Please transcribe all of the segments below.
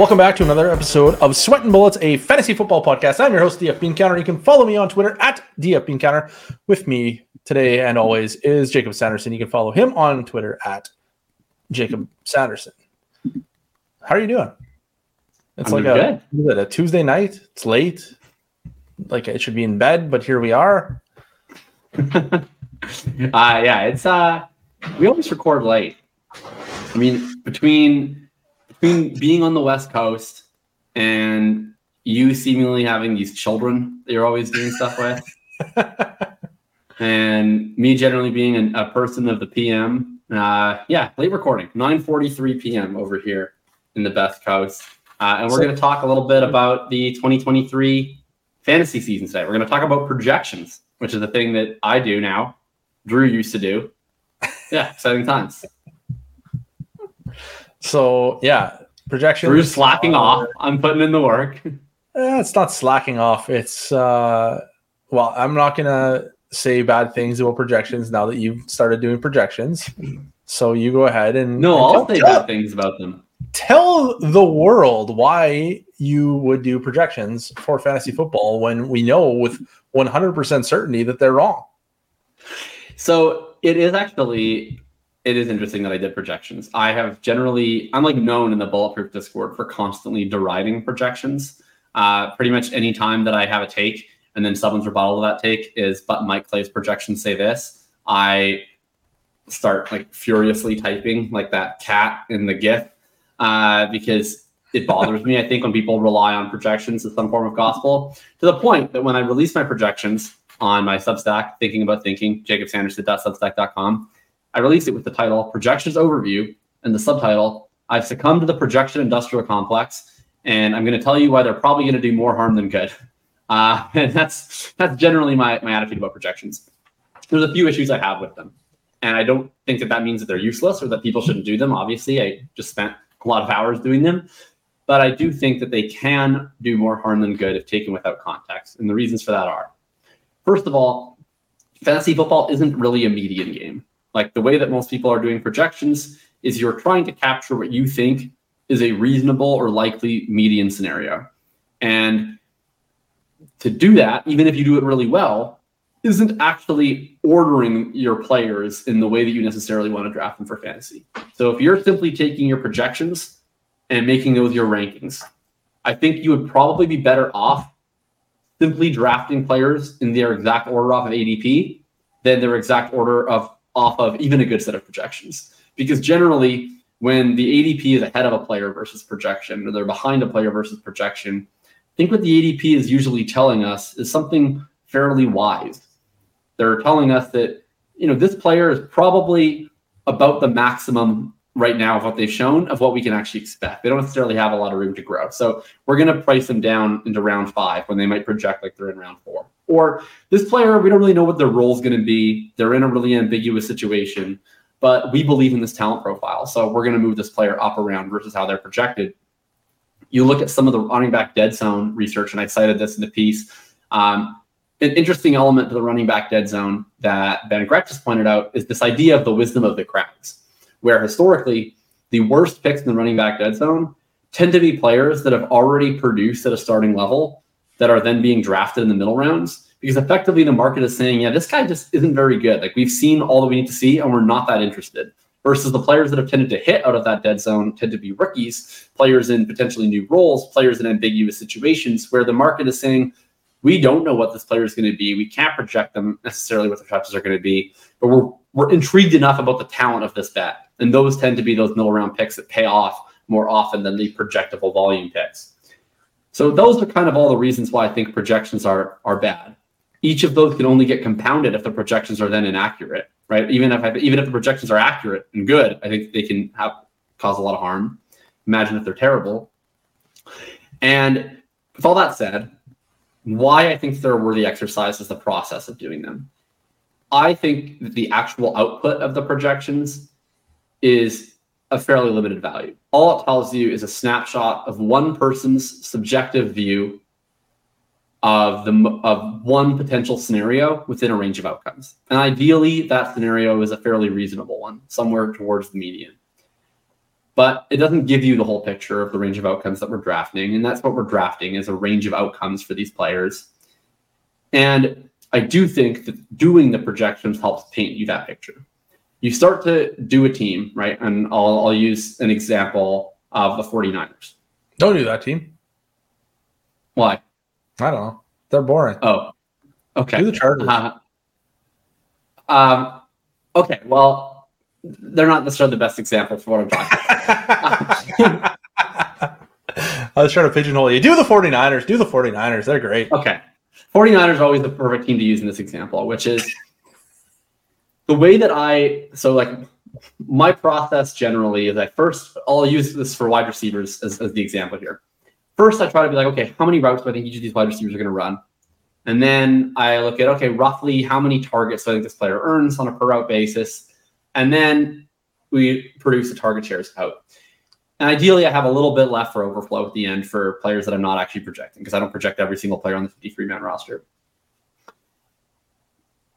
Welcome back to another episode of Sweat and Bullets, a fantasy football podcast. I'm your host, DF Bean Counter. You can follow me on Twitter at DF Bean Counter. With me today and always is Jakob Sanderson. You can follow him on Twitter at Jakob Sanderson. How are you doing? It's I'm like a, it, a Tuesday night. It's late. Like it should be in bed, but here we are. uh yeah, it's uh we always record late. I mean, between between being on the West Coast and you seemingly having these children that you're always doing stuff with, and me generally being a, a person of the PM, uh, yeah, late recording, 9:43 p.m. over here in the Best Coast, uh, and we're so, going to talk a little bit about the 2023 fantasy season today. We're going to talk about projections, which is the thing that I do now. Drew used to do. Yeah, exciting times. So yeah, projections. Drew's slacking are, off. I'm putting in the work. Eh, it's not slacking off. It's uh, well, I'm not gonna say bad things about projections now that you've started doing projections. So you go ahead and no, and I'll tell, say bad things about them. Tell the world why you would do projections for fantasy football when we know with 100% certainty that they're wrong. So it is actually it is interesting that I did projections. I have generally, I'm like known in the Bulletproof Discord for constantly deriding projections. Uh, pretty much any time that I have a take and then someone's rebuttal to that take is, but Mike Clay's projections say this, I start like furiously typing like that cat in the GIF uh, because it bothers me. I think when people rely on projections as some form of gospel to the point that when I release my projections on my Substack, Thinking About Thinking, jakobsanderson.substack.com, I released it with the title Projections Overview and the subtitle I've succumbed to the projection industrial complex, and I'm going to tell you why they're probably going to do more harm than good. Uh, and that's that's generally my, my attitude about projections. There's a few issues I have with them, and I don't think that that means that they're useless or that people shouldn't do them. Obviously, I just spent a lot of hours doing them, but I do think that they can do more harm than good if taken without context. And the reasons for that are, first of all, fantasy football isn't really a median game. Like the way that most people are doing projections is you're trying to capture what you think is a reasonable or likely median scenario. And to do that, even if you do it really well, isn't actually ordering your players in the way that you necessarily want to draft them for fantasy. So if you're simply taking your projections and making those your rankings, I think you would probably be better off simply drafting players in their exact order off of ADP than their exact order of off of even a good set of projections. Because generally, when the ADP is ahead of a player versus projection, or they're behind a player versus projection, I think what the ADP is usually telling us is something fairly wise. They're telling us that, you know, this player is probably about the maximum right now of what they've shown of what we can actually expect. They don't necessarily have a lot of room to grow. So we're going to price them down into round five when they might project like they're in round four. Or this player, we don't really know what their role is going to be. They're in a really ambiguous situation, but we believe in this talent profile. So we're going to move this player up around versus how they're projected. You look at some of the running back dead zone research, and I cited this in the piece. Um, an interesting element to the running back dead zone that Ben Gretch just pointed out is this idea of the wisdom of the crowds where historically the worst picks in the running back dead zone tend to be players that have already produced at a starting level that are then being drafted in the middle rounds because effectively the market is saying, yeah, this guy just isn't very good. Like we've seen all that we need to see and we're not that interested. Versus the players that have tended to hit out of that dead zone tend to be rookies, players in potentially new roles, players in ambiguous situations where the market is saying, we don't know what this player is going to be. We can't project them necessarily what the touches are going to be, but we're we're intrigued enough about the talent of this bet. And those tend to be those middle round picks that pay off more often than the projectable volume picks. So those are kind of all the reasons why I think projections are are bad. Each of those can only get compounded if the projections are then inaccurate, right? Even if I, even if the projections are accurate and good, I think they can have cause a lot of harm. Imagine if they're terrible. And with all that said, why I think they're a worthy exercise is the process of doing them. I think that the actual output of the projections is a fairly limited value. All it tells you is a snapshot of one person's subjective view of the of one potential scenario within a range of outcomes. And ideally, that scenario is a fairly reasonable one, somewhere towards the median. But it doesn't give you the whole picture of the range of outcomes that we're drafting, and that's what we're drafting is a range of outcomes for these players. And I do think that doing the projections helps paint you that picture. You start to do a team, right? And I'll, I'll use an example of the 49ers. Don't do that team. Why? I don't know. They're boring. Oh, okay. Do the Chargers. Uh, um, okay. Well, they're not necessarily the best example for what I'm talking about. I was trying to pigeonhole you. Do the 49ers. Do the 49ers. They're great. okay. 49ers are always the perfect team to use in this example, which is the way that I so like my process generally is I first I'll use this for wide receivers as, as the example here. First, I try to be like, okay, how many routes do I think each of these wide receivers are going to run? And then I look at, okay, roughly how many targets do I think this player earns on a per route basis? And then we produce the target shares out. And ideally, I have a little bit left for overflow at the end for players that I'm not actually projecting because I don't project every single player on the 53 man roster.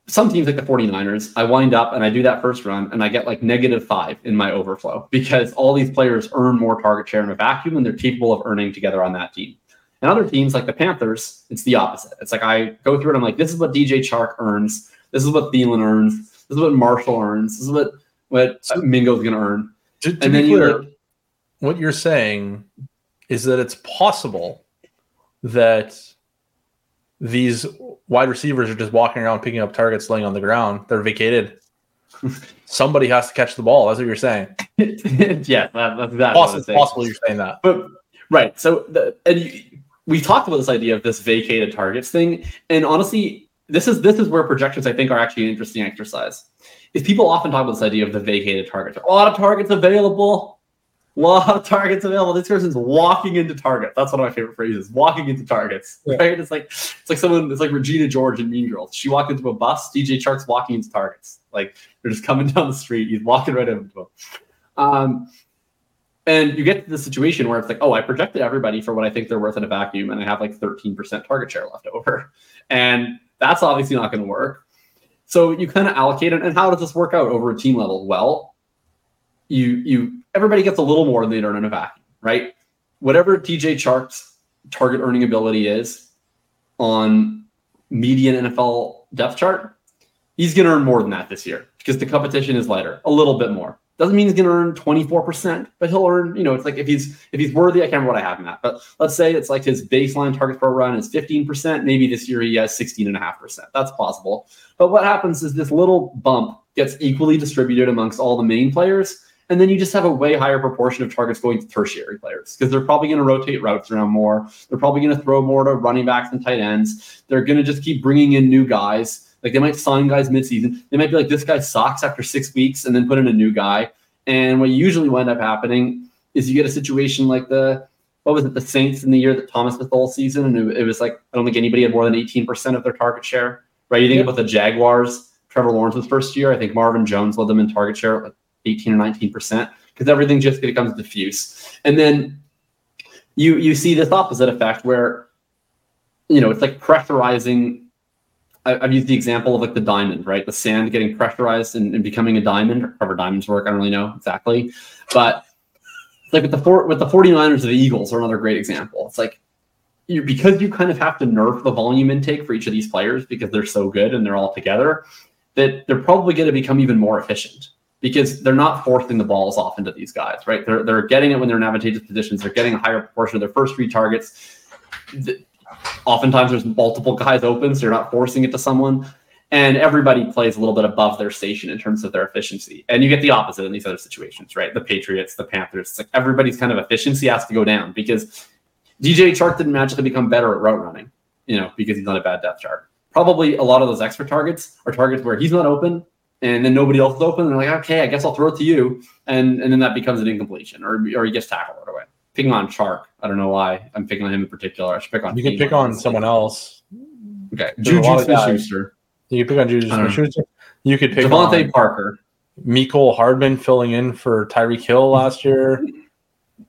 Some teams like the 49ers, I wind up and I do that first run and I get like negative five in my overflow because all these players earn more target share in a vacuum and they're capable of earning together on that team. And other teams like the Panthers, it's the opposite. It's like I go through it, I'm like, this is what DJ Chark earns. This is what Thielen earns. This is what Marshall earns. This is what what Mingo's gonna earn. To, to And be then clear, like, what you're saying is that it's possible that these wide receivers are just walking around picking up targets laying on the ground. They're vacated. Somebody has to catch the ball. That's what you're saying. yeah, that, that's exactly Possible, possible you're saying that. But right, so the, and you, we talked about this idea of this vacated targets thing, and honestly, this is this is where projections I think are actually an interesting exercise. Is people often talk about this idea of the vacated targets. A lot of targets available, lot of targets available. This person's walking into targets. That's one of my favorite phrases. Walking into targets. Yeah. Right? It's like it's like someone. It's like Regina George in Mean Girls. She walked into a bus. DJ Chark's walking into targets. Like they're just coming down the street. He's walking right into them. Um, and you get to the situation where it's like, oh, I projected everybody for what I think they're worth in a vacuum, and I have like 13% target share left over. And that's obviously not going to work. So you kind of allocate it. And how does this work out over a team level? Well, you you everybody gets a little more than they earn in a vacuum, right? Whatever DJ Chark's target earning ability is on median NFL depth chart, he's going to earn more than that this year because the competition is lighter, a little bit more. Doesn't mean he's going to earn 24%, but he'll earn, you know, it's like if he's if he's worthy, I can't remember what I have that, but let's say it's like his baseline target per run is 15%. Maybe this year he has 16.5%. That's possible. But what happens is this little bump gets equally distributed amongst all the main players. And then you just have a way higher proportion of targets going to tertiary players because they're probably going to rotate routes around more. They're probably going to throw more to running backs and tight ends. They're going to just keep bringing in new guys. Like they might sign guys midseason. They might be like, this guy sucks after six weeks and then put in a new guy. And what usually wind up happening is you get a situation like the, what was it, the Saints in the year that Thomas whole season. And it, it was like, I don't think anybody had more than 18% of their target share, right? You think Yeah. about the Jaguars, Trevor Lawrence's first year. I think Marvin Jones led them in target share like 18 or 19% because everything just becomes diffuse. And then you you see this opposite effect where you know it's like pressurizing. I, I've used the example of like the diamond, right? The sand getting pressurized and, and becoming a diamond. Or however diamonds work, I don't really know exactly, but like with the four with the 49ers or the Eagles are another great example. It's like you because you kind of have to nerf the volume intake for each of these players because they're so good and they're all together that they're probably going to become even more efficient because they're not forcing the balls off into these guys, right? They're, they're getting it when they're in advantageous positions. They're getting a higher proportion of their first three targets. Oftentimes there's multiple guys open, so you're not forcing it to someone. And everybody plays a little bit above their station in terms of their efficiency. And you get the opposite in these other situations, right? The Patriots, the Panthers, like everybody's kind of efficiency has to go down because DJ Chark didn't magically become better at route running, you know, because he's not a bad depth chart. Probably a lot of those extra targets are targets where he's not open and then nobody else is open. And they're like, okay, I guess I'll throw it to you. And and then that becomes an incompletion or, or he gets tackled right away. Picking on Chark. I don't know why I'm picking on him in particular. I should pick on You can pick on someone else. Okay. Juju Smith-Schuster. You can pick on Juju I don't know. Smith-Schuster. You could pick DeVante on Parker. Mecole Hardman filling in for Tyreek Hill last year.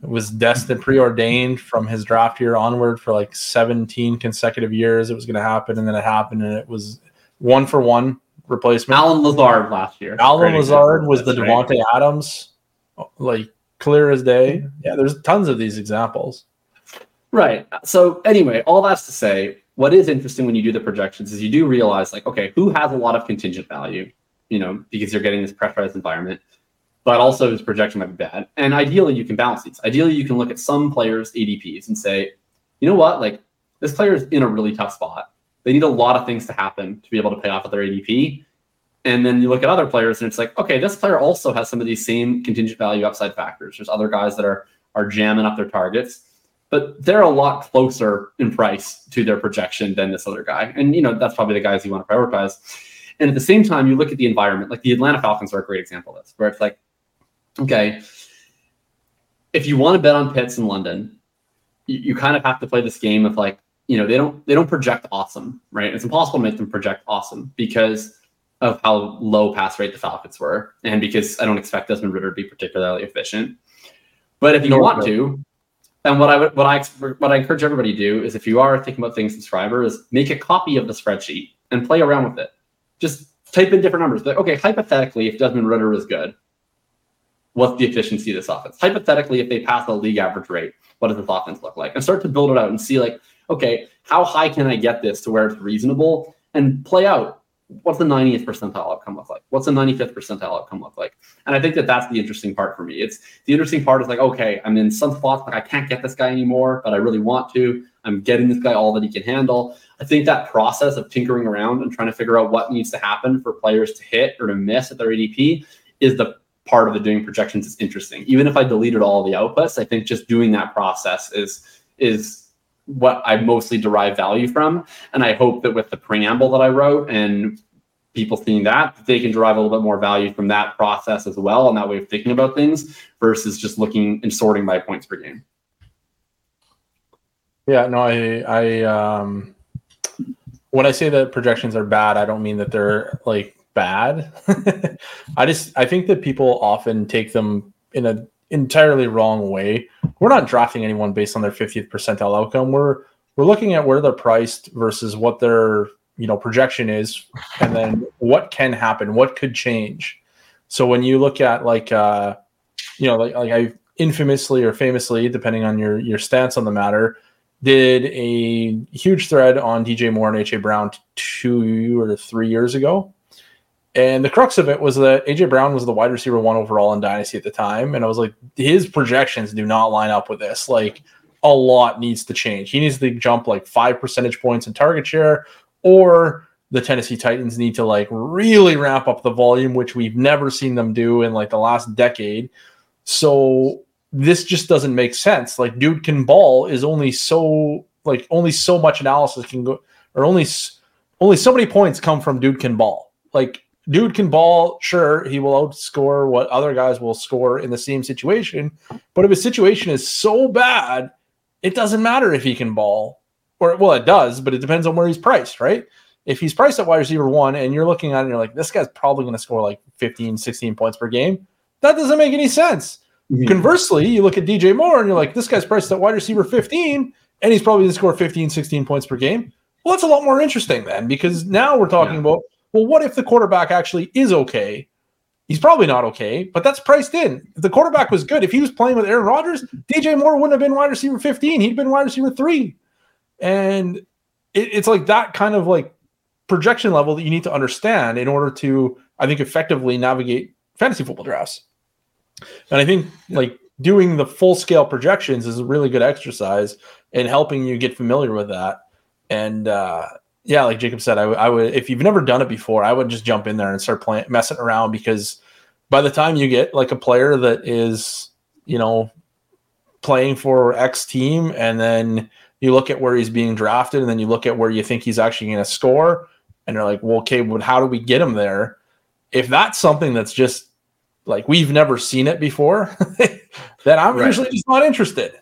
was destined, preordained from his draft year onward for like 17 consecutive years. It was going to happen, and then it happened, and it was one for one replacement. Allen Lazard last year. Allen Lazard was the Davante right. Adams, like clear as day. Yeah, there's tons of these examples. Right. So anyway, all that's to say, what is interesting when you do the projections is you do realize like, okay, who has a lot of contingent value, you know, because you're getting this pressurized environment, but also his projection might be bad. And ideally, you can balance these. Ideally, you can look at some players' ADPs and say, you know what, like this player is in a really tough spot. They need a lot of things to happen to be able to pay off at their ADP. And then you look at other players and it's like, okay, this player also has some of these same contingent value upside factors. There's other guys that are are jamming up their targets but they're a lot closer in price to their projection than this other guy. And you know, that's probably the guys you want to prioritize. And at the same time, you look at the environment, like the Atlanta Falcons are a great example of this, where it's like, okay, if you want to bet on Pitts in London, you, you kind of have to play this game of like, you know, they don't they don't project awesome, right? It's impossible to make them project awesome because of how low pass rate the Falcons were, and because I don't expect Desmond Ridder to be particularly efficient. But if you want to, and what I would, what I, what I encourage everybody to do is, if you are thinking about things subscriber, is make a copy of the spreadsheet and play around with it. Just type in different numbers. But okay, hypothetically, if Desmond Ridder is good, what's the efficiency of this offense? Hypothetically, if they pass the league average rate, what does this offense look like? And start to build it out and see like, okay, how high can I get this to where it's reasonable? And play out what's the 90th percentile outcome look like? What's the 95th percentile outcome look like? And I think that that's the interesting part for me. It's the interesting part is like, okay, I'm in some spots like I can't get this guy anymore, but I really want to. I'm getting this guy all that he can handle. I think that process of tinkering around and trying to figure out what needs to happen for players to hit or to miss at their ADP is the part of the doing projections is interesting. Even if I deleted all the outputs, I think just doing that process is is what I mostly derive value from. And I hope that with the preamble that I wrote and people seeing that, they can derive a little bit more value from that process as well and that way of thinking about things versus just looking and sorting by points per game. Yeah, no, I, I, um, when I say that projections are bad, I don't mean that they're like bad. I just, I think that people often take them in a entirely wrong way. We're not drafting anyone based on their 50th percentile outcome. We're we're looking at where they're priced versus what their you know projection is, and then what can happen, what could change. So when you look at like uh, you know like like I infamously or famously, depending on your your stance on the matter, did a huge thread on DJ Moore and AJ Brown two or three years ago and the crux of it was that AJ Brown was the wide receiver one overall in Dynasty at the time. And I was like, his projections do not line up with this. Like, a lot needs to change. He needs to jump like five percentage points in target share, or the Tennessee Titans need to like really ramp up the volume, which we've never seen them do in like the last decade. So this just doesn't make sense. Like, dude can ball is only so like only so much analysis can go, or only only so many points come from dude can ball. Like dude can ball. Sure, he will outscore what other guys will score in the same situation. But if his situation is so bad, it doesn't matter if he can ball. Or well, it does, but it depends on where he's priced, right? If he's priced at wide receiver one and you're looking at it and you're like, this guy's probably going to score like 15, 16 points per game, that doesn't make any sense. Mm-hmm. Conversely, you look at DJ Moore and you're like, this guy's priced at wide receiver 15 and he's probably going to score 15, 16 points per game. Well, that's a lot more interesting then because now we're talking yeah. about well, what if the quarterback actually is okay? He's probably not okay, but that's priced in. If the quarterback was good, if he was playing with Aaron Rodgers, DJ Moore wouldn't have been wide receiver 15. He'd been wide receiver three. And it, it's like that kind of like projection level that you need to understand in order to, I think, effectively navigate fantasy football drafts. And I think like doing the full scale projections is a really good exercise in helping you get familiar with that. And uh, yeah, like Jakob said, I, w- I would if you've never done it before, I would just jump in there and start playing messing around because by the time you get like a player that is, you know, playing for X team and then you look at where he's being drafted and then you look at where you think he's actually going to score and you're like, well, okay, but how do we get him there? If that's something that's just like we've never seen it before, then I'm right. usually just not interested.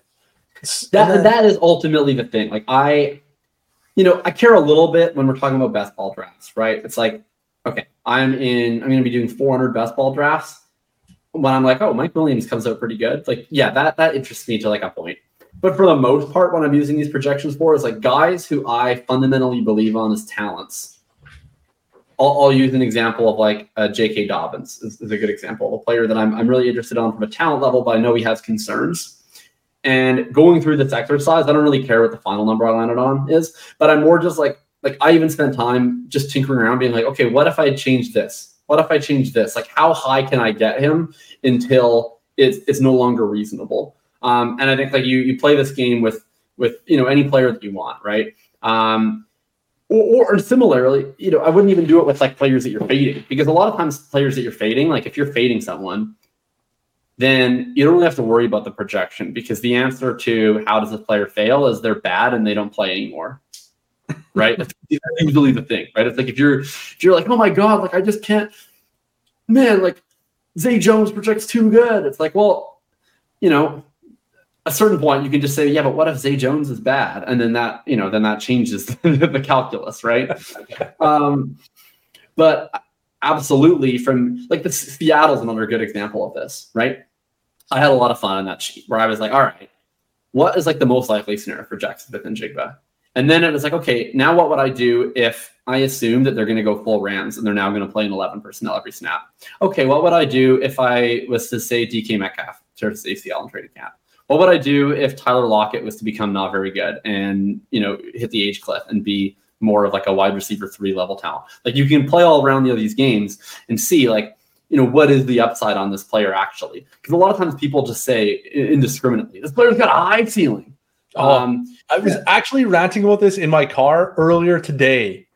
That then, that is ultimately the thing. Like I you know, I care a little bit when we're talking about best ball drafts, right? It's like, okay, I'm in, I'm going to be doing 400 best ball drafts. when I'm like, oh, Mike Williams comes out pretty good, like, yeah, that that interests me to like a point. But for the most part, what I'm using these projections for is like guys who I fundamentally believe on as talents. I'll, I'll use an example of like uh, J.K. Dobbins is, is, a good example a player that I'm, I'm really interested on from a talent level, but I know he has concerns. And going through this exercise, I don't really care what the final number I landed on is, but I'm more just like, like I even spent time just tinkering around, being like, okay, what if I change this? What if I change this? Like, how high can I get him until it's it's no longer reasonable? Um, and I think like you you play this game with with you know any player that you want, right? Um, or, or, similarly, you know, I wouldn't even do it with like players that you're fading because a lot of times players that you're fading, like if you're fading someone, then you don't really have to worry about the projection because the answer to how does a player fail is they're bad and they don't play anymore. Right? That's usually the thing, right? It's like if you're if you're like, oh my god, like I just can't, man, like Zay Jones projects too good. It's like, well, you know, a certain point you can just say yeah but what if zay jones is bad and then that you know then that changes the calculus right um, but absolutely from like the seattle's another good example of this right? I had a lot of fun on that sheet where i was like all right what is like the most likely scenario for jaxon smith-njigba and then it was like okay now what would i do if i assume that they're going to go full rams and they're now going to play an 11 personnel every snap? Okay what would i do if i was to say dk metcalf to acl and training cap? what would I do if Tyler Lockett was to become not very good and you know hit the age cliff and be more of like a wide receiver three level talent? Like you can play all around the, these games and see like you know what is the upside on this player actually? Because a lot of times people just say indiscriminately, this player's got a high ceiling. Oh, um, I was actually ranting about this in my car earlier today.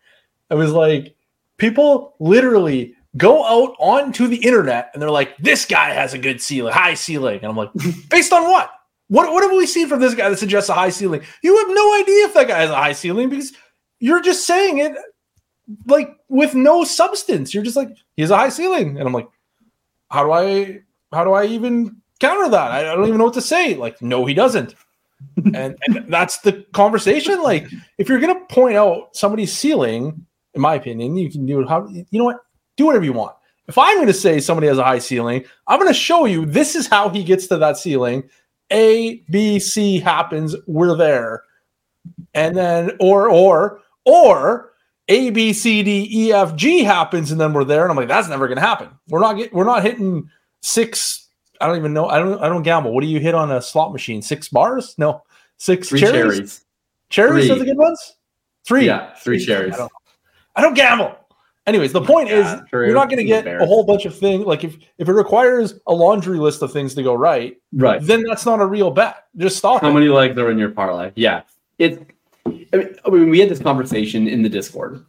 I was like, people literally go out onto the internet and they're like, this guy has a good ceiling, high ceiling. And I'm like, based on what? What what have we seen from this guy that suggests a high ceiling? You have no idea if that guy has a high ceiling because you're just saying it like with no substance. You're just like he has a high ceiling, and I'm like, how do I how do I even counter that? I, don't even know what to say. Like, no, he doesn't. and, and that's the conversation. Like, if you're gonna point out somebody's ceiling, in my opinion, you can do it. How you know what? Do whatever you want. If I'm going to say somebody has a high ceiling, I'm going to show you this is how he gets to that ceiling a, B, C happens, we're there. And then, or, or, or A, B, C, D, E, F, G happens, and then we're there. And I'm like, that's never going to happen. We're not getting, we're not hitting six. I don't even know. I don't, I don't gamble. What do you hit on a slot machine? Six bars? No, six three cherries. Cherries, cherries are the good ones. Three. Yeah, three, three cherries. I don't, I don't gamble. Anyways, the point yeah, is true. you're not going to get a whole bunch of things. Like if if it requires a laundry list of things to go right, right, then that's not a real bet. Just stop. How it. many legs are in your parlay? Yeah, it's. I mean, I mean, we had this conversation in the Discord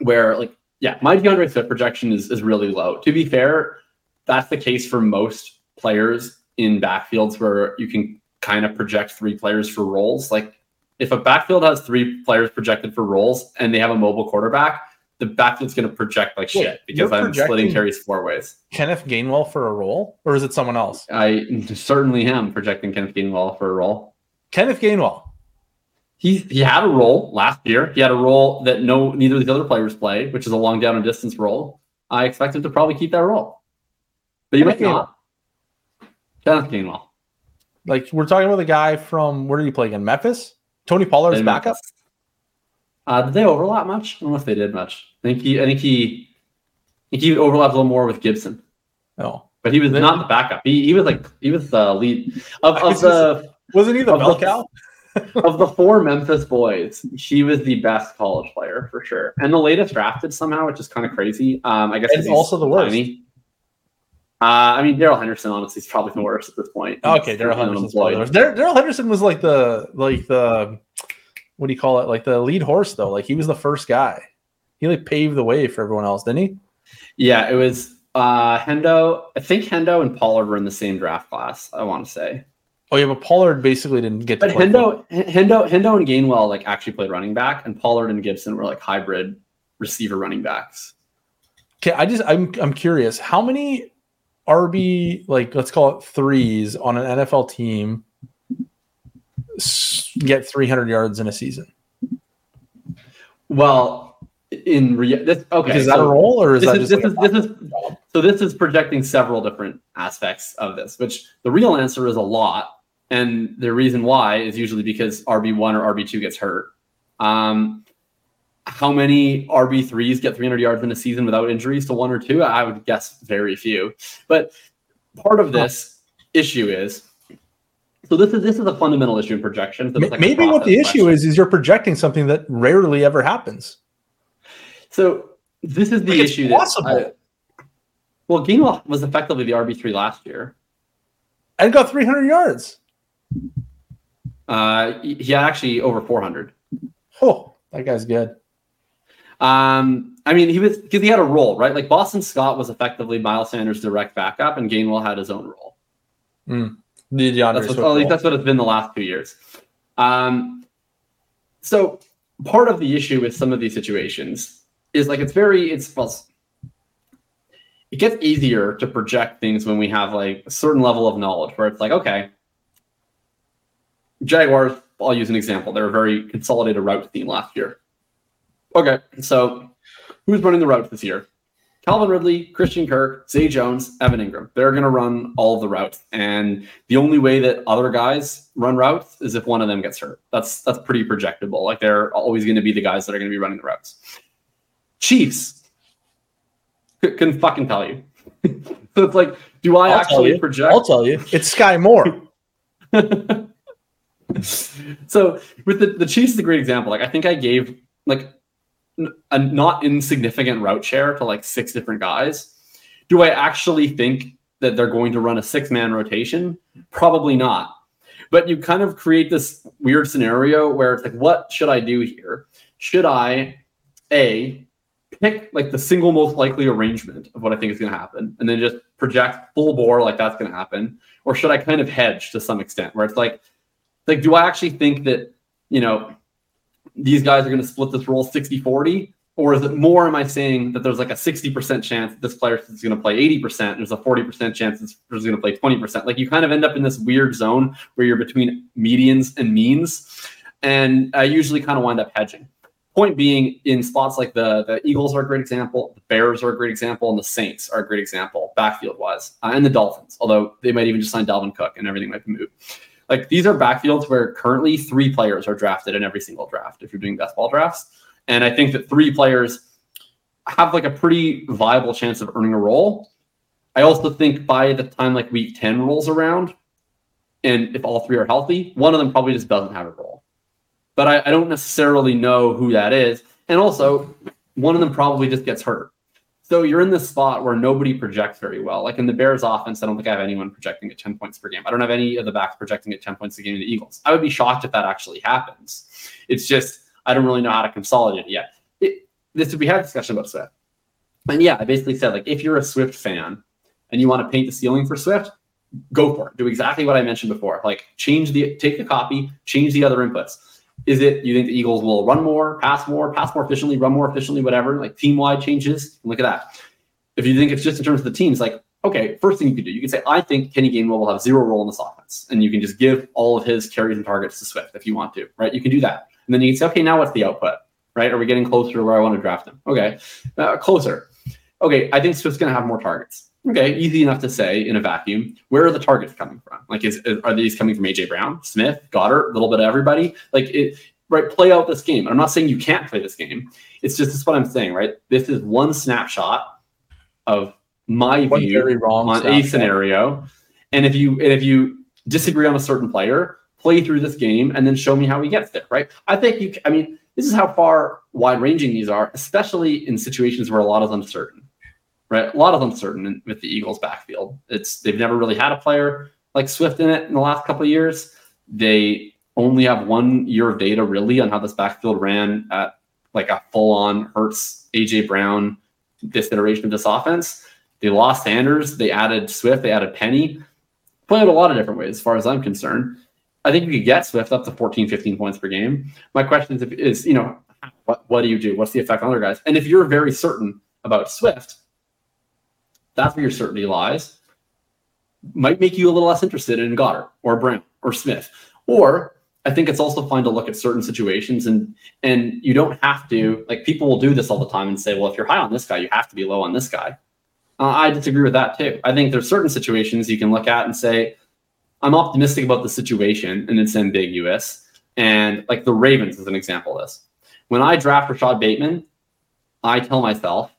where, like, yeah, my DeAndre Swift projection is is really low. To be fair, that's the case for most players in backfields where you can kind of project three players for roles. Like, if a backfield has three players projected for roles and they have a mobile quarterback the backfield's going to project like shit because I'm splitting carries four ways. Kenneth Gainwell for a role, or is it someone else? I certainly am projecting Kenneth Gainwell for a role. Kenneth Gainwell. He he had a role last year. He had a role that no neither of the other players play, which is a long down and distance role. I expect him to probably keep that role, but you might not. Kenneth Gainwell. Like we're talking about the guy from where did he play again? Memphis. Tony Pollard's backup. Memphis. Uh, did they overlap much? I don't know if they did much. I think he, I think he, I think he overlapped a little more with Gibson. Oh, but he was not the backup. He, he was like he was the lead of, of the. Wasn't he the bell cow? Of the four Memphis boys, she was the best college player for sure, and the latest drafted somehow, which is kind of crazy. Um, I guess it's also the worst. Uh, I mean, Darrell Henderson honestly is probably the worst at this point. Okay, Darrell Henderson's Darrell Henderson was like the like the what do you call it? Like the lead horse though. Like he was the first guy. He like paved the way for everyone else, didn't he? Yeah, it was uh Hendo. I think Hendo and Pollard were in the same draft class. I want to say. Oh yeah, but Pollard basically didn't get. But Hendo, Hendo, Hendo, and Gainwell like actually played running back, and Pollard and Gibson were like hybrid receiver running backs. Okay, I just I'm I'm curious how many RB like let's call it threes on an NFL team get 300 yards in a season? Well, in re- this okay is that a role or is that is, just this, like is, this is so this is projecting several different aspects of this which the real answer is a lot and the reason why is usually because rb1 or rb2 gets hurt um how many rb3s get 300 yards in a season without injuries to one or two i would guess very few but part of this issue is so this is this is a fundamental issue in projections like maybe what the issue question. is is you're projecting something that rarely ever happens. So this is the Like, it's issue possible. that I, well, Gainwell was effectively the RB three last year. And got 300 yards. Uh, he had actually over four hundred. Oh, that guy's good. Um, I mean, he was because he had a role, right? Like Boston Scott was effectively Miles Sanders' direct backup, and Gainwell had his own role. The DeAndre That's what, at least role. that's what it's been the last two years. Um, so part of the issue with some of these situations is like it's very it's well, it gets easier to project things when we have like a certain level of knowledge where it's like okay jaguars i'll use an example. They're a very consolidated route team last year. Okay so who's running the routes this year? Calvin ridley christian kirk zay jones evan engram. They're going to run all the routes. And the only way that other guys run routes is if one of them gets hurt. That's that's pretty projectable. Like they're always going to be the guys that are going to be running the routes. Chiefs. C- can fucking tell you. So it's like do i I'll actually project I'll tell you, it's Sky Moore. so with the, the Chiefs is a great example. Like I think I gave like a not insignificant route share to like six different guys. Do I actually think that they're going to run a six man rotation? Probably not. But you kind of create this weird scenario where it's like, what should I do here? Should I a pick like the single most likely arrangement of what I think is going to happen, and then just project full bore like that's going to happen, or should I kind of hedge to some extent where it's like like do i actually think that you know these guys are going to split this role 60 40 or is it more am i saying that there's like a 60% chance that this player is going to play 80% and there's a 40% chance this person's going to play 20% like you kind of end up in this weird zone where you're between medians and means and i usually kind of wind up hedging. Point being in spots like the the eagles are a great example the bears are a great example and the saints are a great example backfield wise uh, and the dolphins although they might even just sign dalvin cook and everything might be moved like these are backfields where currently three players are drafted in every single draft if you're doing best ball drafts. And I think that three players have like a pretty viable chance of earning a role. I also think by the time like week 10 rolls around, and if all three are healthy, one of them probably just doesn't have a role. But I, I don't necessarily know who that is. And also, one of them probably just gets hurt. So you're in this spot where nobody projects very well. Like in the Bears offense, I don't think I have anyone projecting at 10 points per game. I don't have any of the backs projecting at 10 points a game in the Eagles. I would be shocked if that actually happens. It's just, I don't really know how to consolidate it yet. It, this we had a discussion about Swift. And yeah, I basically said, like, if you're a Swift fan and you want to paint the ceiling for Swift, go for it. Do exactly what I mentioned before. Like change the take a copy, change the other inputs. Is it you think the Eagles will run more, pass more, pass more efficiently, run more efficiently, whatever, like team wide changes? Look at that. If you think it's just in terms of the teams, like, okay, first thing you could do, you can say, I think Kenny Gainwell will have zero role in this offense. And you can just give all of his carries and targets to Swift if you want to, right? You can do that. And then you can say, okay, now what's the output, right? Are we getting closer to where I want to draft him? Okay, uh, closer. Okay, I think Swift's going to have more targets. Okay, easy enough to say in a vacuum. Where are the targets coming from? Like, is, are these coming from AJ Brown, Smith, Goedert, a little bit of everybody? Like, it right? Play out this game. I'm not saying you can't play this game. It's just this is what I'm saying, right? This is one snapshot of my One view very wrong on a scenario. And if you and if you disagree on a certain player, play through this game and then show me how he gets there, right? I think you. I mean, this is how far wide ranging these are, especially in situations where a lot is uncertain, right? A lot of uncertain in, with the Eagles' backfield. It's they've never really had a player like Swift in it in the last couple of years. They only have one year of data really on how this backfield ran at like a full-on Hurts, AJ Brown, this iteration of this offense. They lost Sanders, they added Swift, they added Penny. Play it a lot of different ways, as far as I'm concerned. I think you could get Swift up to 14, 15 points per game. My question is, is you know, what, what do you do? What's the effect on other guys? And if you're very certain about Swift, that's where your certainty lies. Might make you a little less interested in Goedert or Brown or Smith. Or I think it's also fine to look at certain situations and and you don't have to like people will do this all the time and say, well, if you're high on this guy, you have to be low on this guy. Uh, I disagree with that too. I think there's certain situations you can look at and say, I'm optimistic about the situation and it's ambiguous. And like the Ravens is an example of this. When I draft Rashod Bateman, I tell myself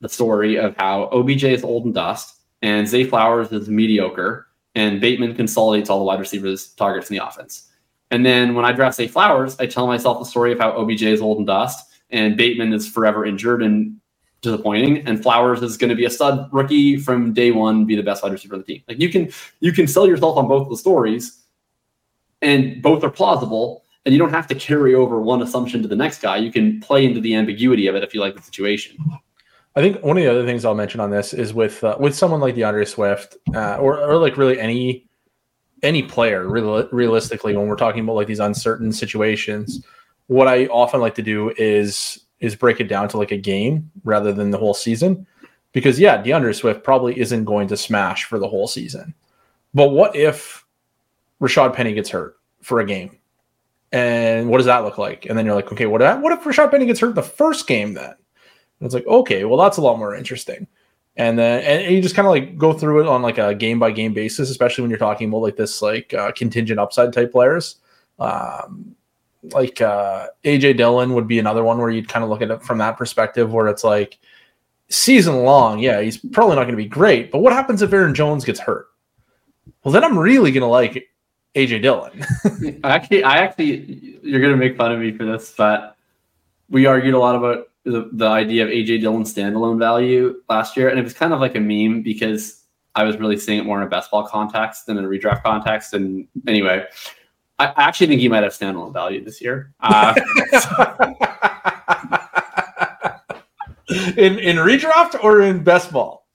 the story of how OBJ is old and dust and Zay Flowers is mediocre and Bateman consolidates all the wide receivers targets in the offense. And then when I draft Zay Flowers, I tell myself the story of how OBJ is old and dust and Bateman is forever injured and disappointing and Flowers is going to be a stud rookie from day one, be the best wide receiver on the team. Like you can you can sell yourself on both the stories and both are plausible and you don't have to carry over one assumption to the next guy. You can play into the ambiguity of it if you like the situation. I think one of the other things I'll mention on this is with uh, with someone like D'Andre Swift, uh, or or like really any any player, real, realistically, when we're talking about like these uncertain situations, what I often like to do is is break it down to like a game rather than the whole season, because yeah, D'Andre Swift probably isn't going to smash for the whole season, but what if Rashad Penny gets hurt for a game? And what does that look like? And then you're like, okay, what, what if Rashad Penny gets hurt the first game then? And it's like, okay, well, that's a lot more interesting. And then and you just kind of like go through it on like a game by game basis, especially when you're talking about like this like uh, contingent upside type players. Um, like uh, AJ Dillon would be another one where you'd kind of look at it from that perspective, where it's like season long, yeah, he's probably not going to be great, but what happens if Aaron Jones gets hurt? Well, then I'm really going to like AJ Dillon. actually, I actually, you're going to make fun of me for this, but we argued a lot about the, the idea of AJ Dillon standalone value last year, and it was kind of like a meme because I was really seeing it more in a best ball context than in a redraft context. And anyway, I actually think he might have standalone value this year. Uh, in in redraft or in best ball?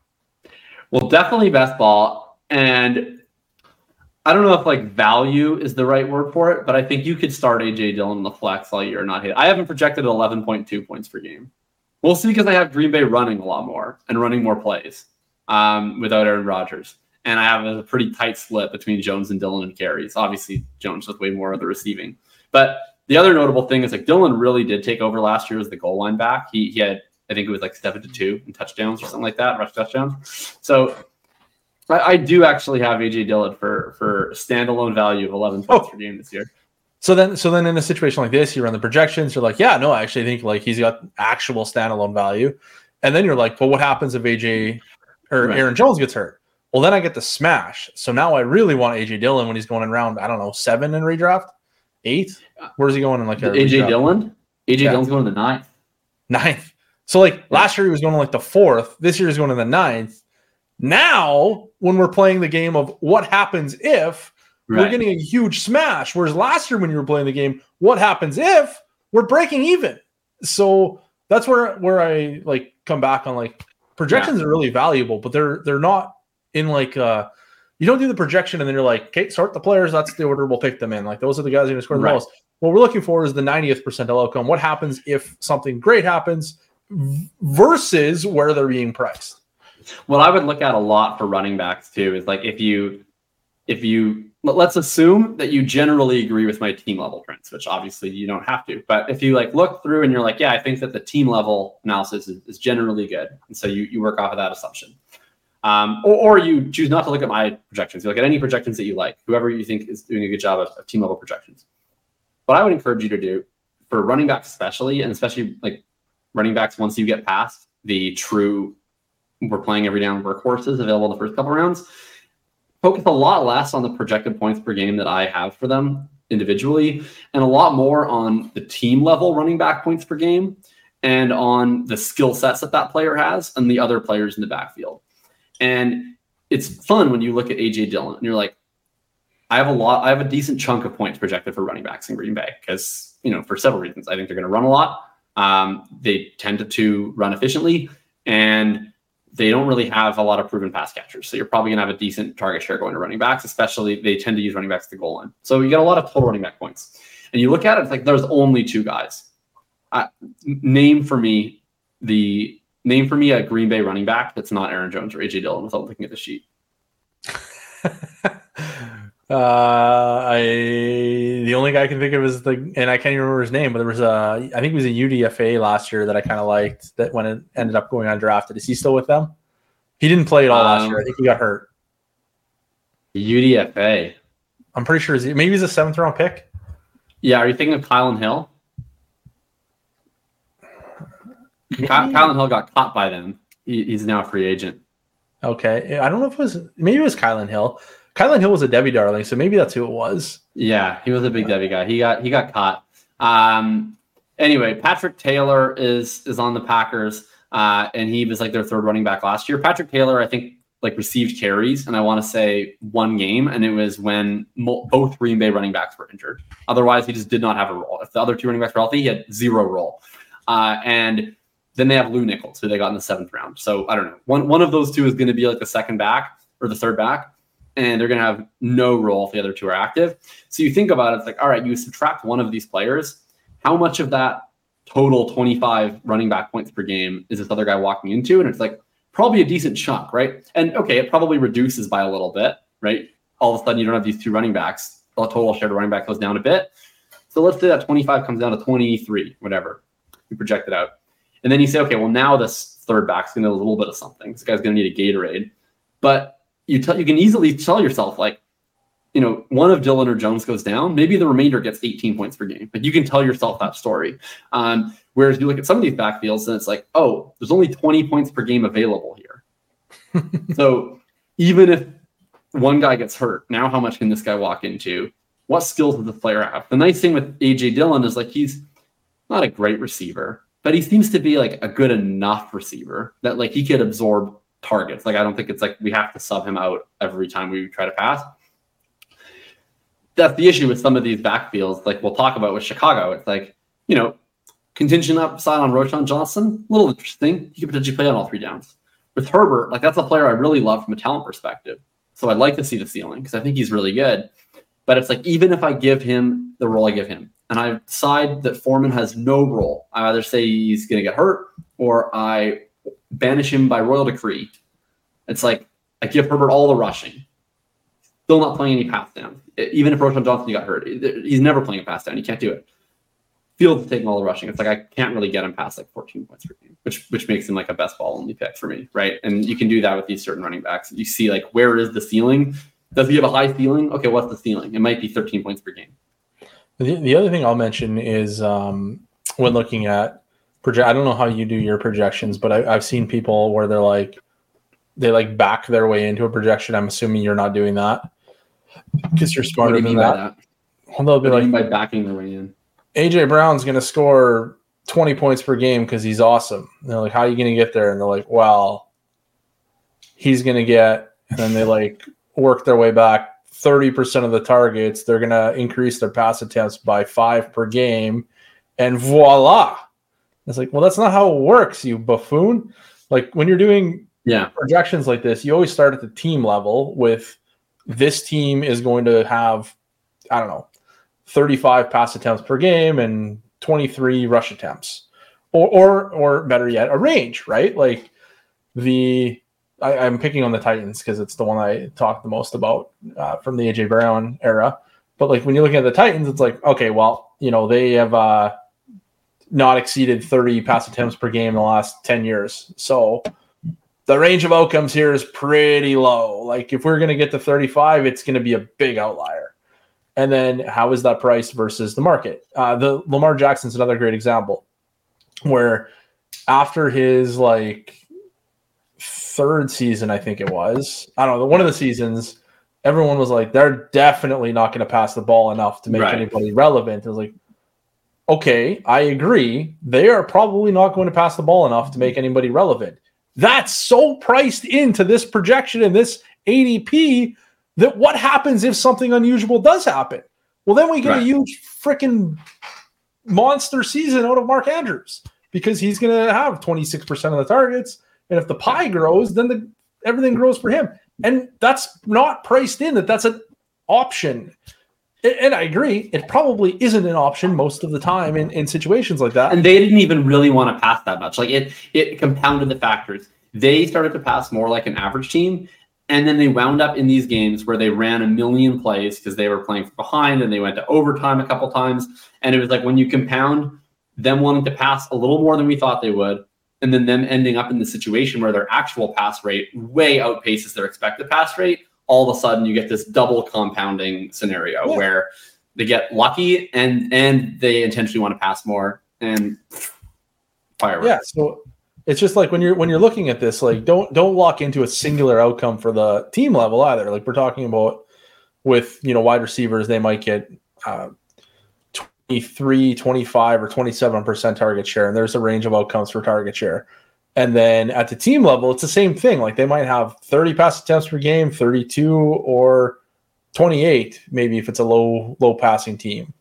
Well, definitely best ball, and I don't know if like value is the right word for it, but I think you could start AJ Dillon in the flex all year not hit. I haven't projected 11.2 points per game. We'll see because I have Green Bay running a lot more and running more plays um, without Aaron Rodgers. And I have a pretty tight split between Jones and Dillon and carries. Obviously, Jones does way more of the receiving. But the other notable thing is like Dillon really did take over last year as the goal line back. He, he had, I think it was like seven to two in touchdowns or something like that, rush touchdowns. So I, I do actually have AJ Dillon for for standalone value of 11 points oh. per game this year. So then, so then in a situation like this, you run the projections. You're like, yeah, no, I actually think like he's got actual standalone value. And then you're like, well, what happens if AJ or right. Aaron Jones gets hurt? Well, then I get the smash. So now I really want AJ Dillon when he's going in round, I don't know, seven in redraft, eight. Where's he going in like AJ? Dillon? AJ yeah. Dillon's going to the ninth. Ninth. So like yeah. last year he was going to like the fourth. This year he's going to the ninth. Now, when we're playing the game of what happens if right. we're getting a huge smash, whereas last year when you were playing the game, what happens if we're breaking even? So that's where where I like come back on like projections yeah. are really valuable, but they're they're not in like uh you don't do the projection and then you're like, okay, sort the players, that's the order we'll pick them in. Like those are the guys who score the right. most. What we're looking for is the 90th percentile outcome. What happens if something great happens versus where they're being priced? What I would look at a lot for running backs too is like if you if you let's assume that you generally agree with my team level trends, which obviously you don't have to. But if you like look through and you're like, yeah, I think that the team level analysis is, is generally good, and so you you work off of that assumption. Um, or, or, you choose not to look at my projections. You look at any projections that you like, whoever you think is doing a good job of, of team level projections. What I would encourage you to do for running backs, especially, and especially like running backs, once you get past the true we're playing every down workhorses available in the first couple rounds. Focus a lot less on the projected points per game that I have for them individually, and a lot more on the team level running back points per game and on the skill sets that that player has and the other players in the backfield. And it's fun when you look at AJ Dillon and you're like, I have a lot, I have a decent chunk of points projected for running backs in Green Bay because, you know, for several reasons. I think they're going to run a lot. Um, they tend to, to run efficiently. And they don't really have a lot of proven pass catchers. So you're probably going to have a decent target share going to running backs, especially they tend to use running backs to goal line. So you get a lot of total running back points. And you look at it, it's like there's only two guys. Uh, name for me the name for me a Green Bay running back that's not Aaron Jones or AJ Dillon without looking at the sheet. Uh, I the only guy I can think of is the, and I can't even remember his name, but there was a, I think it was a UDFA last year that I kind of liked that when it ended up going undrafted. Is he still with them? He didn't play at all last year. I Um, think he got hurt. UDFA. I'm pretty sure. Is he, maybe he's a seventh round pick. Yeah, are you thinking of Kylin Hill? Ky- Kylin Hill got caught by them. He, he's now a free agent. Okay, I don't know if it was maybe it was Kylin Hill. Kylin Hill was a Debbie darling, so maybe that's who it was. Yeah, he was a big Debbie guy. He got he got caught. Um, anyway, Patrick Taylor is is on the Packers, uh, and he was like their third running back last year. Patrick Taylor, I think, like received carries, and I want to say one game, and it was when mo- both Green Bay running backs were injured. Otherwise, he just did not have a role. If the other two running backs were healthy, he had zero role. Uh, and then they have Lew Nichols, who they got in the seventh round. So I don't know. One one of those two is going to be like the second back or the third back, and they're going to have no role if the other two are active. So you think about it, it's like, all right, you subtract one of these players. How much of that total 25 running back points per game is this other guy walking into? And it's like probably a decent chunk, right? And okay, it probably reduces by a little bit, right? All of a sudden, you don't have these two running backs. The total shared running back goes down a bit. So let's say that 25 comes down to 23, whatever. You project it out. And then you say, okay, well, now this third back's going to a little bit of something. This guy's going to need a Gatorade. But you tell you can easily tell yourself, like, you know, one of Dillon or Jones goes down, maybe the remainder gets 18 points per game. Like you can tell yourself that story. Um, whereas you look at some of these backfields and it's like, oh, there's only 20 points per game available here. so even if one guy gets hurt, now how much can this guy walk into? What skills does the player have? The nice thing with AJ Dillon is like he's not a great receiver, but he seems to be like a good enough receiver that like he could absorb targets. Like I don't think it's like we have to sub him out every time we try to pass that's the issue with some of these backfields. Like we'll talk about with Chicago. It's like, you know, contingent upside on Roschon Johnson, a little interesting. He could potentially play on all three downs. With Herbert, like that's a player I really love from a talent perspective. So I'd like to see the ceiling because I think he's really good. But it's like even if I give him the role I give him, and I decide that Foreman has no role, I either say he's going to get hurt or I banish him by royal decree. It's like I give Herbert all the rushing still not playing any pass down. Even if Roschon Johnson got hurt, he's never playing a pass down. He can't do it. Fields taking all the rushing. It's like I can't really get him past like 14 points per game, which which makes him like a best ball only pick for me, right? And you can do that with these certain running backs. You see like where is the ceiling? Does he have a high ceiling? Okay, what's the ceiling? It might be 13 points per game. The, the other thing I'll mention is um, when looking at project. I don't know how you do your projections, but I, I've seen people where they're like they like back their way into a projection. I'm assuming you're not doing that because you're smarter you than mean by that. that? Well, they'll be What like, mean by backing their way in? AJ Brown's going to score 20 points per game because he's awesome. And they're like, how are you going to get there? And they're like, well, he's going to get, and then they like work their way back 30% of the targets. They're going to increase their pass attempts by five per game. And voila. It's like, well, that's not how it works, you buffoon. Like when you're doing Yeah, projections like this, you always start at the team level with this team is going to have, I don't know, 35 pass attempts per game and 23 rush attempts. Or or or better yet, a range, right? Like the I, I'm picking on the Titans because it's the one I talked the most about uh, from the AJ Brown era. But like when you're looking at the Titans, it's like, okay, well, you know, they have uh not exceeded 30 pass attempts per game in the last 10 years. So the range of outcomes here is pretty low. Like if we're going to get to 35, it's going to be a big outlier. And then how is that price versus the market? Uh, the Lamar Jackson's another great example where after his like third season, I think it was, I don't know, one of the seasons, everyone was like, they're definitely not going to pass the ball enough to make Right. anybody relevant. It was like, okay, I agree. They are probably not going to pass the ball enough to make anybody relevant. That's so priced into this projection and this ADP that what happens if something unusual does happen? Well, then we get a huge freaking monster season out of Mark Andrews because he's going to have 26% of the targets. And if the pie grows, then the, everything grows for him. And that's not priced in that that's an option. And I agree, it probably isn't an option most of the time in, in situations like that. and they didn't even really want to pass that much. Like it, it compounded the factors. They started to pass more like an average team, And then they wound up in these games where they ran a million plays because they were playing from behind and they went to overtime a couple times. And it was like when you compound them wanting to pass a little more than we thought they would, and then them ending up in the situation where their actual pass rate way outpaces their expected pass rate, all of a sudden you get this double compounding scenario yeah. where they get lucky and and they intentionally want to pass more and fireworks. Yeah, so it's just like when you're when you're looking at this, like don't don't lock into a singular outcome for the team level either. Like we're talking about with you know wide receivers, they might get uh, 23, 25, or 27% target share, and there's a range of outcomes for target share. And then at the team level, it's the same thing. Like they might have 30 pass attempts per game, 32 or 28, maybe if it's a low low passing team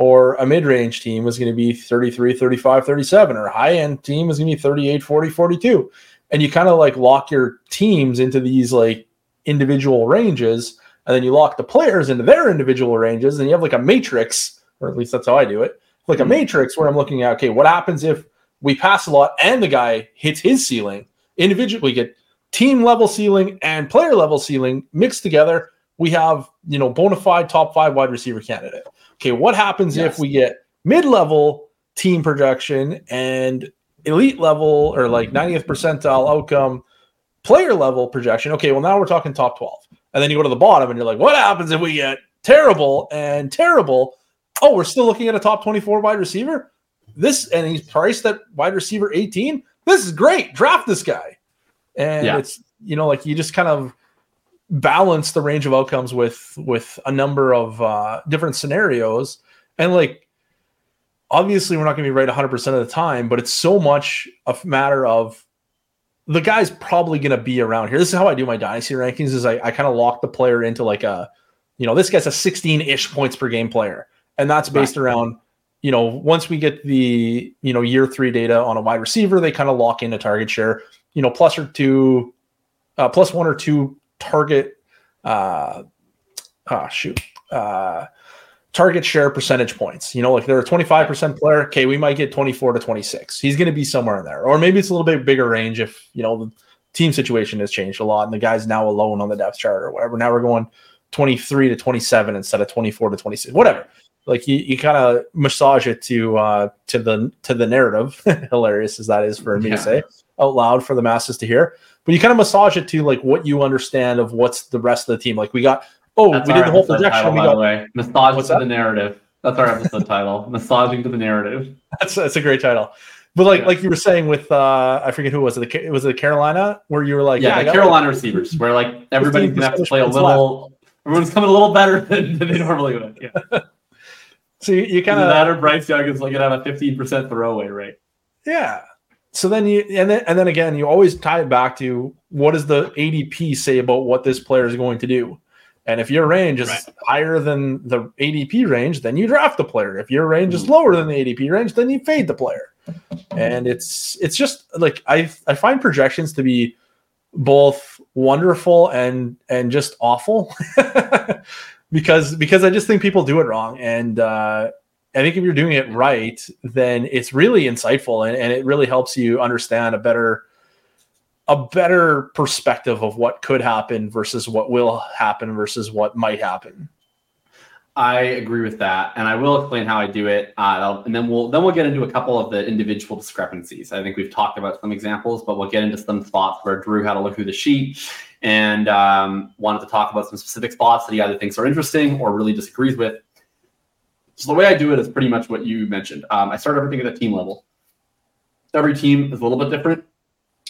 or a mid-range team is going to be 33 35 37 or a high-end team is going to be 38 40 42 and you kind of like lock your teams into these like individual ranges and then you lock the players into their individual ranges and you have like a matrix or at least that's how i do it like a hmm. matrix where i'm looking at okay what happens if we pass a lot and the guy hits his ceiling individually We get team level ceiling and player level ceiling mixed together we have you know bona fide top five wide receiver candidate okay, what happens yes. if we get mid level team projection and elite level or like 90th percentile outcome player level projection? Okay, well, now we're talking top 12. And then you go to the bottom and you're like, what happens if we get terrible and terrible? Oh, we're still looking at a top 24 wide receiver? This and he's priced at wide receiver 18. This is great. Draft this guy. And yeah. it's, you know, like you just kind of balance the range of outcomes with with a number of uh, different scenarios and like obviously we're not going to be right 100% of the time but it's so much a matter of the guy's probably going to be around here this is how i do my dynasty rankings is i, I kind of lock the player into like a you know this guy's a 16-ish points per game player and that's based right. around you know once we get the you know year three data on a wide receiver they kind of lock in a target share you know plus or two uh, plus one or two target uh oh shoot uh target share percentage points. You know, like they're a 25% player. Okay, we might get 24 to 26. He's going to be somewhere in there. Or maybe it's a little bit bigger range if, you know, the team situation has changed a lot and the guy's now alone on the depth chart or whatever. Now we're going 23 to 27 instead of 24 to 26. Whatever. Like you, you kind of massage it to uh to the to the narrative, hilarious as that is for me yeah. to say out loud for the masses to hear but you kind of massage it to like what you understand of what's the rest of the team. Like we got, oh, That's we did the whole projection. Title, we got, by the way, massage to that? the narrative. That's our episode title, massaging to the narrative. That's that's a great title. But like yeah. like you were saying with uh I forget who was it? It was it Carolina where you were like yeah, yeah Carolina like, receivers where like everybody's gonna have to play a little. Left. Everyone's coming a little better than, than they normally would. Yeah. So you, you kind of that or Bryce Young is like gonna a fifteen percent throwaway rate. Yeah, so then you and then and then again you always tie it back to what does the ADP say about what this player is going to do. And if your range is right. higher than the ADP range, then you draft the player. If your range is mm. lower than the ADP range, then you fade the player. And it's it's just like I I find projections to be both wonderful and and just awful because because I just think people do it wrong and uh I think if you're doing it right, then it's really insightful and, and it really helps you understand a better a better perspective of what could happen versus what will happen versus what might happen. I agree with that, and I will explain how I do it, uh, and then we'll then we'll get into a couple of the individual discrepancies. I think we've talked about some examples, but we'll get into some spots where Drew had to look through the sheet and um, wanted to talk about some specific spots that he either thinks are interesting or really disagrees with. So the way I do it is pretty much what you mentioned. Um, I start everything at the team level. Every team is a little bit different,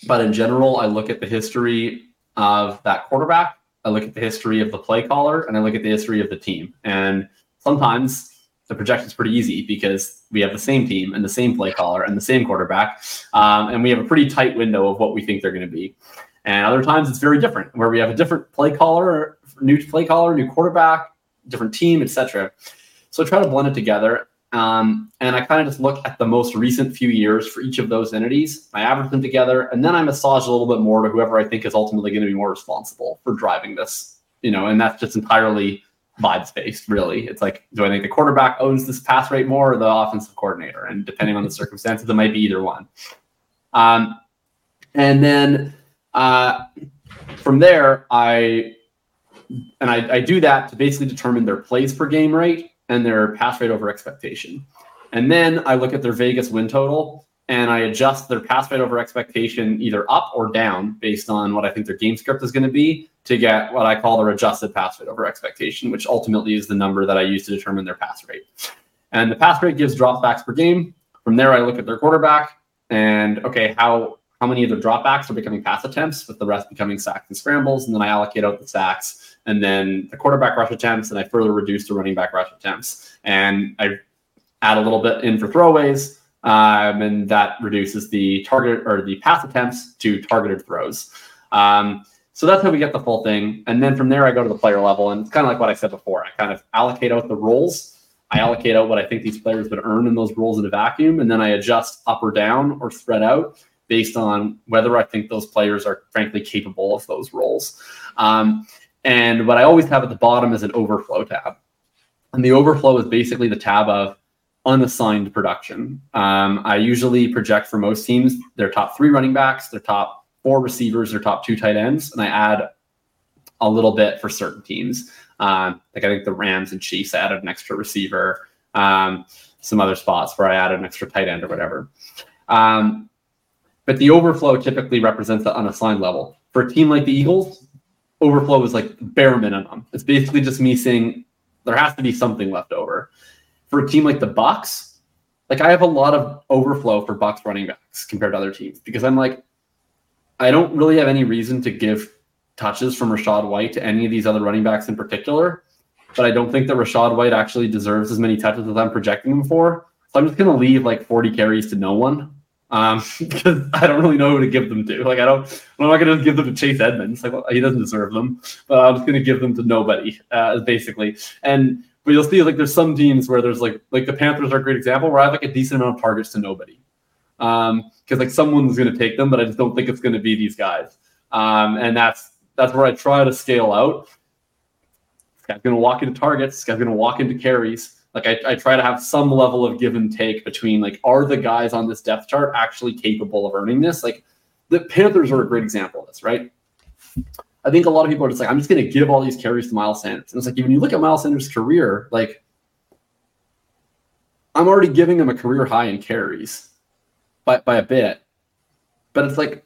but in general, I look at the history of that quarterback. I look at the history of the play caller, and I look at the history of the team. And sometimes the projection is pretty easy because we have the same team and the same play caller and the same quarterback, um, and we have a pretty tight window of what we think they're going to be. And other times it's very different, where we have a different play caller, new play caller, new quarterback, different team, etc. So I try to blend it together. Um, and I kind of just look at the most recent few years for each of those entities. I average them together, and then I massage a little bit more to whoever I think is ultimately going to be more responsible for driving this. You know, and that's just entirely vibes based, really. It's like, do I think the quarterback owns this pass rate more or the offensive coordinator? And depending on the circumstances, it might be either one. Um, and then uh, from there, I and I, I do that to basically determine their plays per game rate and their pass rate over expectation. And then I look at their Vegas win total and I adjust their pass rate over expectation either up or down based on what I think their game script is going to be to get what I call their adjusted pass rate over expectation, which ultimately is the number that I use to determine their pass rate. And the pass rate gives dropbacks per game. From there, I look at their quarterback and okay, how how many of their dropbacks are becoming pass attempts, with the rest becoming sacks and scrambles, and then I allocate out the sacks and then the quarterback rush attempts, and I further reduce the running back rush attempts, and I add a little bit in for throwaways, um, and that reduces the target or the pass attempts to targeted throws. Um, so that's how we get the full thing, and then from there I go to the player level, and it's kind of like what I said before. I kind of allocate out the roles. I allocate out what I think these players would earn in those roles in a vacuum, and then I adjust up or down or spread out based on whether I think those players are frankly capable of those roles. Um, and what I always have at the bottom is an overflow tab. And the overflow is basically the tab of unassigned production. Um, I usually project for most teams their top three running backs, their top four receivers, their top two tight ends, and I add a little bit for certain teams. Um, like I think the Rams and Chiefs added an extra receiver, um, some other spots where I added an extra tight end or whatever. Um, but the overflow typically represents the unassigned level. For a team like the Eagles, overflow is like bare minimum. It's basically just me saying there has to be something left over. For a team like the Bucks, like I have a lot of overflow for Bucks running backs compared to other teams because I'm like, I don't really have any reason to give touches from Rachaad White to any of these other running backs in particular. But I don't think that Rachaad White actually deserves as many touches as I'm projecting him for. So I'm just going to leave like 40 carries to no one um, because I don't really know who to give them to. Like I don't, I'm not going to give them to Chase Edmonds. Like well, he doesn't deserve them, but I'm just going to give them to nobody, uh, basically. And but you'll see like there's some teams where there's like like the Panthers are a great example where I have like a decent amount of targets to nobody, um, because like someone's going to take them, but I just don't think it's going to be these guys. Um, and that's that's where I try to scale out. This guy's going to walk into targets. This guy's going to walk into carries like I, I try to have some level of give and take between like are the guys on this depth chart actually capable of earning this? Like the panthers are a great example of this right? I think a lot of people are just like i'm just going to give all these carries to miles sanders. And it's like when you look at miles sanders career like i'm already giving him a career high in carries by, by a bit. But it's like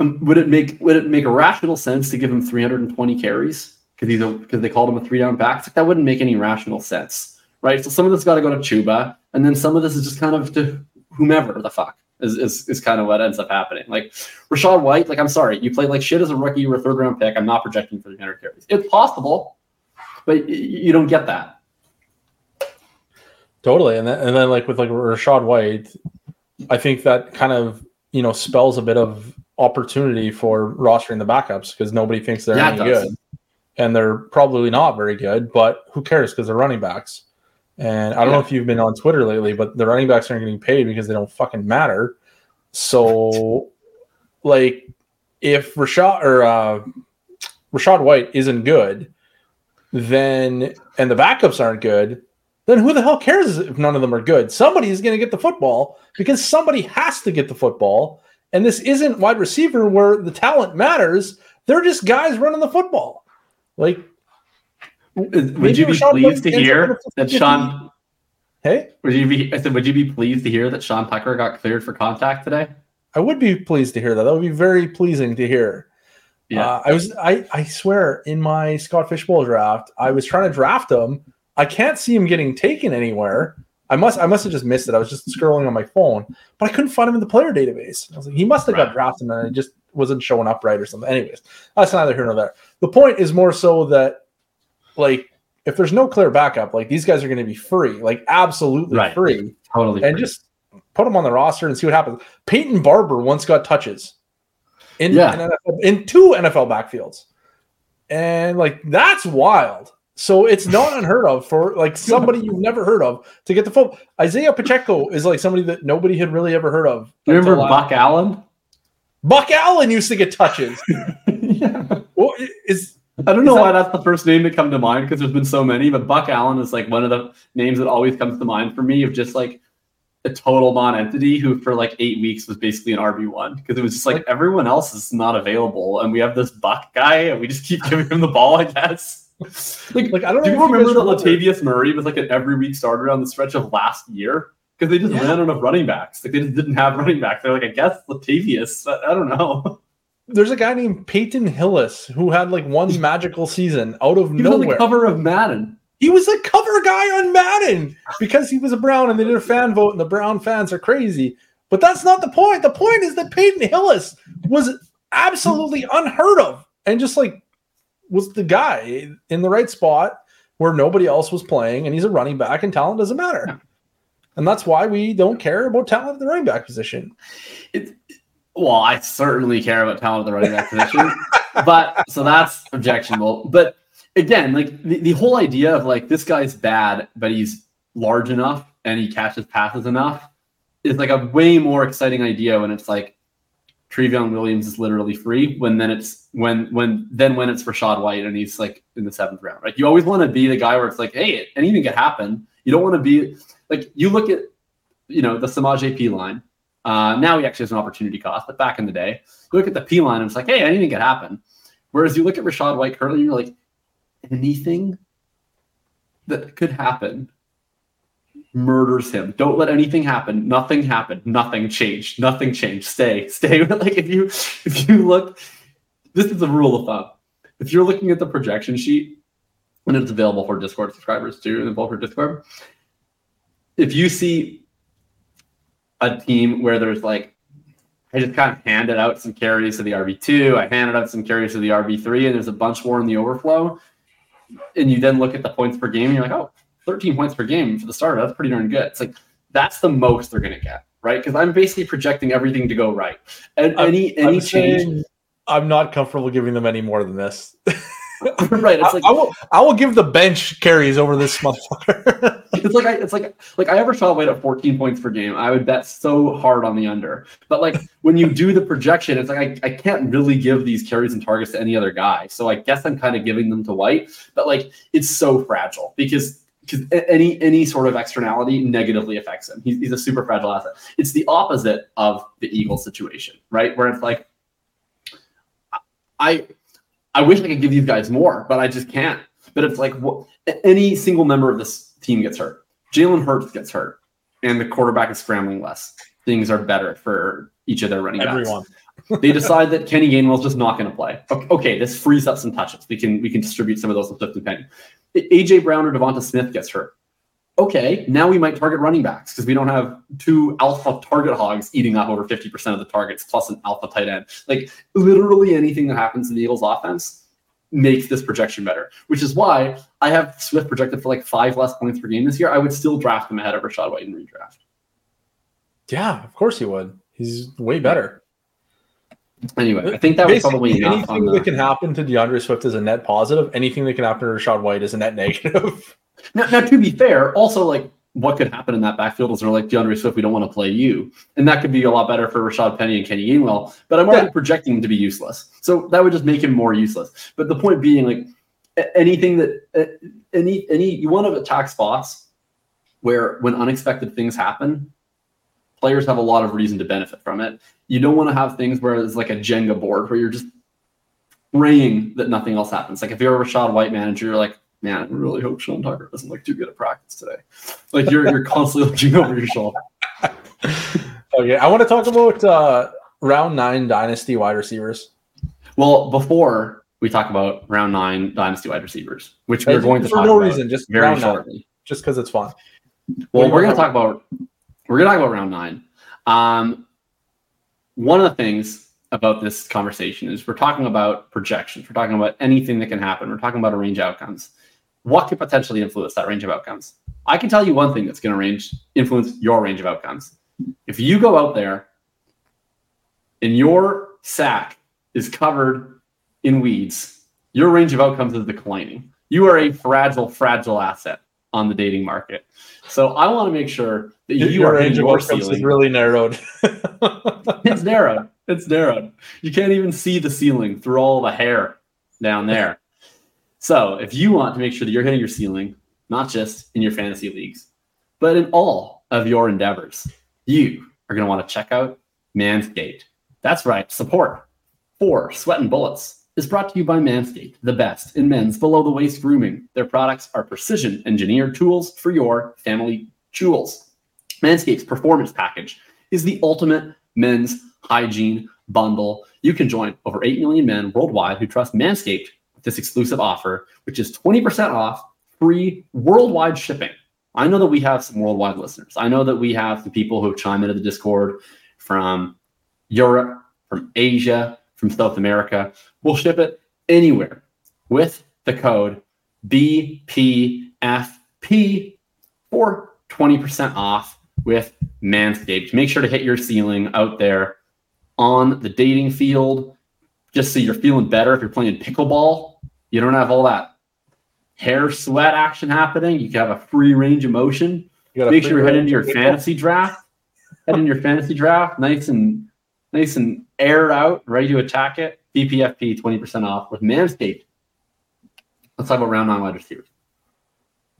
um, would it make would it make a rational sense to give him 320 carries because he's a because they called him a three down back. Like that wouldn't make any rational sense, right? So some of this got to go to Chuba, and then some of this is just kind of to whomever the fuck is, is, is kind of what ends up happening. Like Rachaad White, like I'm sorry, you played like shit as a rookie, you were a third round pick. I'm not projecting for 300 carries. It's possible, but you don't get that. Totally, and then, and then like with like Rachaad White, I think that kind of you know spells a bit of opportunity for rostering the backups because nobody thinks they're yeah, any good and they're probably not very good, but who cares because they're running backs. And I don't yeah. know if you've been on Twitter lately, but the running backs aren't getting paid because they don't fucking matter. So, like, if Rachaad or uh, Rachaad White isn't good, then and the backups aren't good, then who the hell cares if none of them are good? Somebody is going to get the football because somebody has to get the football. And this isn't wide receiver where the talent matters. They're just guys running the football. Like, would you be pleased to hear that Sean? Hey, would you be? I said, would you be pleased to hear that Sean Tucker got cleared for contact today? I would be pleased to hear that. That would be very pleasing to hear. Yeah, uh, I was. I I swear, in my Scott Fish Bowl draft, I was trying to draft him. I can't see him getting taken anywhere. I must. I must have just missed it. I was just scrolling on my phone, but I couldn't find him in the player database. I was like, he must have right. got drafted, and I just wasn't showing up right or something. Anyways, that's neither here nor there. The point is more so that, like, if there's no clear backup, like these guys are going to be free, like absolutely right. free, totally, and free. just put them on the roster and see what happens. Peyton Barber once got touches in yeah. in, NFL, in two NFL backfields, and like that's wild. So it's not unheard of for like somebody you've never heard of to get the phone. Isaiah Pacheco is like somebody that nobody had really ever heard of. Remember Buck Allen? Buck Allen used to get touches. yeah. Well, is I don't know that, why that's the first name that come to mind because there's been so many, but Buck Allen is like one of the names that always comes to mind for me of just like a total non-entity who for like eight weeks was basically an RB one because it was just like everyone else is not available, and we have this Buck guy, and we just keep giving him the ball, I guess. like, like I don't. Do you remember that Latavius Murray was like an every week starter on the stretch of last year? Because they just yeah. ran out of running backs. Like they just didn't have running backs. They're like, I guess Latavius. I, I don't know. There's a guy named Peyton Hillis who had like one magical season out of he nowhere. Was on the cover of Madden. He was a cover guy on Madden because he was a Brown and they did a fan vote and the Brown fans are crazy. But that's not the point. The point is that Peyton Hillis was absolutely unheard of and just like was the guy in the right spot where nobody else was playing and he's a running back and talent doesn't matter. And that's why we don't care about talent at the running back position. It, well, I certainly care about talent at the running back position. but so that's objectionable. But again, like the, the whole idea of like this guy's bad, but he's large enough and he catches passes enough is like a way more exciting idea when it's like Trayveon Williams is literally free. When then it's when when then when it's Rachaad White and he's like in the seventh round, right? You always want to be the guy where it's like, hey, anything could happen. You don't want to be like you look at you know the Samaj P line. Uh, now he actually has an opportunity cost, but back in the day, you look at the Perine and it's like, hey, anything could happen. Whereas you look at Rachaad White currently, you're like, anything that could happen murders him. Don't let anything happen. Nothing happened. Nothing changed. Nothing changed. Stay. Stay. like if you if you look, this is a rule of thumb. If you're looking at the projection sheet, and it's available for Discord subscribers too, and available for Discord. If you see a team where there's like I just kind of handed out some carries to the RB2. I handed out some carries to the RB3, and there's a bunch more in the overflow and you then look at the points per game and you're like, oh, 13 points per game for the starter. That's pretty darn good. It's like that's the most they're going to get, right? Because I'm basically projecting everything to go right. And I'm, any any I'm change, I'm not comfortable giving them any more than this. right. It's like I, I, will I will give the bench carries over this motherfucker. it's like I, it's like like I ever saw White at 14 points per game. I would bet so hard on the under. But like when you do the projection, it's like I, I can't really give these carries and targets to any other guy. So I guess I'm kind of giving them to White. But like it's so fragile because because any any sort of externality negatively affects him. He's, he's a super fragile asset. It's the opposite of the Eagle situation, right? Where it's like I I wish I could give these guys more, but I just can't. But it's like what, any single member of this team gets hurt. Jalen Hurts gets hurt, and the quarterback is scrambling less. Things are better for each of their running backs. Everyone. they decide that Kenny Gainwell's just not going to play. Okay, this frees up some touches. We can we can distribute some of those with Clifton Penny. AJ Brown or DeVonta Smith gets hurt. Okay, now we might target running backs because we don't have two alpha target hogs eating up over 50% of the targets plus an alpha tight end. Like literally anything that happens in the Eagles offense makes this projection better, which is why I have Swift projected for like five less points per game this year. I would still draft him ahead of Rachaad White in redraft. Yeah, of course he would. He's way better. Anyway, I think that was probably anything that can happen to D'Andre Swift is a net positive. Anything that can happen to Rachaad White is a net negative. Now, now, to be fair, also like what could happen in that backfield is they're like D'Andre Swift, we don't want to play you, and that could be a lot better for Rashaad Penny and Kenny Gainwell. But I'm already yeah. projecting him to be useless, so that would just make him more useless. But the point being, like anything that any any you want to attack spots where when unexpected things happen, players have a lot of reason to benefit from it. You don't want to have things where it's like a Jenga board where you're just praying that nothing else happens. Like if you're a Rachaad White manager, you're like, man, I really hope Sean Tucker doesn't look too good at practice today. Like you're you're constantly looking over your shoulder. Okay, I want to talk about uh, round nine dynasty wide receivers. Well, before we talk about round nine dynasty wide receivers, which we're going to for no reason, just very shortly, nine, just because it's fun. Well, we're going to talk about we're going to talk about round nine. Um, one of the things about this conversation is we're talking about projections. We're talking about anything that can happen. We're talking about a range of outcomes what could potentially influence that range of outcomes? I can tell you one thing that's going to range influence your range of outcomes. If you go out there and your sack is covered in weeds, your range of outcomes is declining. You are a fragile, fragile asset on the dating market. So I want to make sure that you your are range of outcomes is really narrowed. it's narrowed. It's narrowed. You can't even see the ceiling through all the hair down there. So if you want to make sure that you're hitting your ceiling, not just in your fantasy leagues, but in all of your endeavors, you are going to want to check out Manscaped. That's right, support for Sweat and Bullets is brought to you by Manscaped, the best in men's below the waist grooming. Their products are precision engineered tools for your family jewels. Manscaped's performance package is the ultimate men's hygiene bundle. You can join over 8 million men worldwide who trust Manscaped this exclusive offer, which is 20% off free worldwide shipping. I know that we have some worldwide listeners. I know that we have the people who chime into the Discord from Europe, from Asia, from South America. We'll ship it anywhere with the code BPFP for 20% off with Manscaped. Make sure to hit your ceiling out there on the dating field, just so you're feeling better if you're playing pickleball. You don't have all that hair sweat action happening. You can have a free range of motion. You Make sure you head into your fantasy draft. Head into your fantasy draft, nice and nice and aired out, ready to attack it. BPFP 20% off with Manscaped. Let's talk about round nine wide receivers.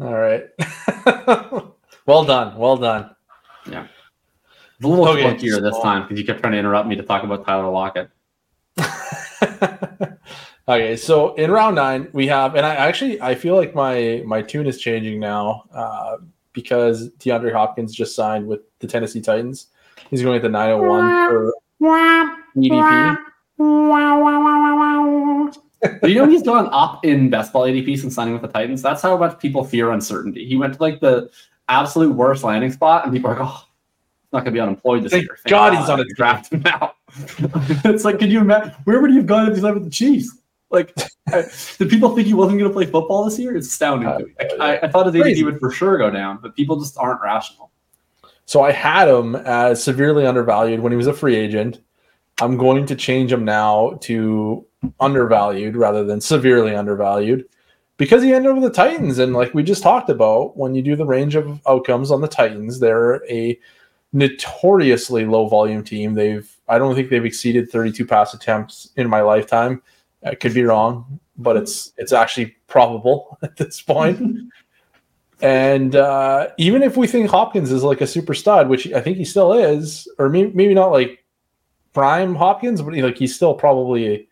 All right. well done. Well done. Yeah. It's a little okay, clunkier this time because you kept trying to interrupt me to talk about Tyler Lockett. okay, so in round nine we have, and I actually I feel like my my tune is changing now uh, because DeAndre Hopkins just signed with the Tennessee Titans. He's going at the 901 for ADP. you know he's gone up in best ball ADP since signing with the Titans. That's how much people fear uncertainty. He went to like the absolute worst landing spot, and people are like, "Oh, he's not going to be unemployed this Thank year." Thank God, God he's on a draft now. it's like, can you imagine where would he have gone if he signed with the Chiefs? Like, did people think he wasn't going to play football this year? It's astounding. Uh, I, I, thought his ADP would for sure go down, but people just aren't rational. So I had him as severely undervalued when he was a free agent. I'm going to change him now to undervalued rather than severely undervalued because he ended up with the Titans. And like we just talked about, when you do the range of outcomes on the Titans, they're a notoriously low volume team. They've I don't think they've exceeded 32 pass attempts in my lifetime. I could be wrong, but it's it's actually probable at this point. and uh, even if we think Hopkins is like a super stud, which I think he still is, or maybe, maybe not like prime Hopkins, but like he's still probably a,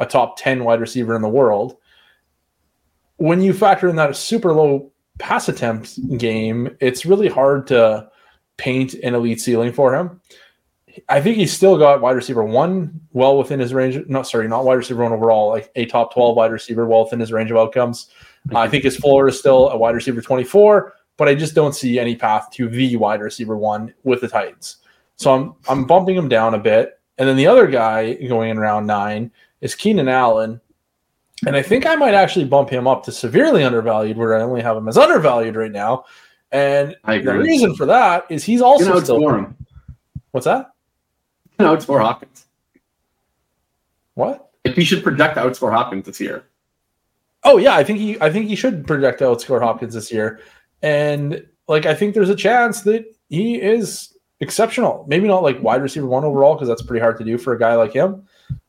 a top 10 wide receiver in the world. When you factor in that super low pass attempt game, it's really hard to paint an elite ceiling for him. I think he's still got wide receiver one well within his range. No, sorry, not wide receiver one overall, like a top 12 wide receiver well within his range of outcomes. I think his floor is still a wide receiver 24, but I just don't see any path to the wide receiver one with the Titans. So I'm I'm bumping him down a bit. And then the other guy going in round nine is Keenan Allen. And I think I might actually bump him up to severely undervalued, where I only have him as undervalued right now. And the reason for that is he's also you know, still. Him. What's that? No, it's for Hopkins. What? If he should project outscore Hopkins this year. Oh yeah, I think he I think he should project outscore Hopkins this year. And like I think there's a chance that he is exceptional. Maybe not like wide receiver one overall because that's pretty hard to do for a guy like him.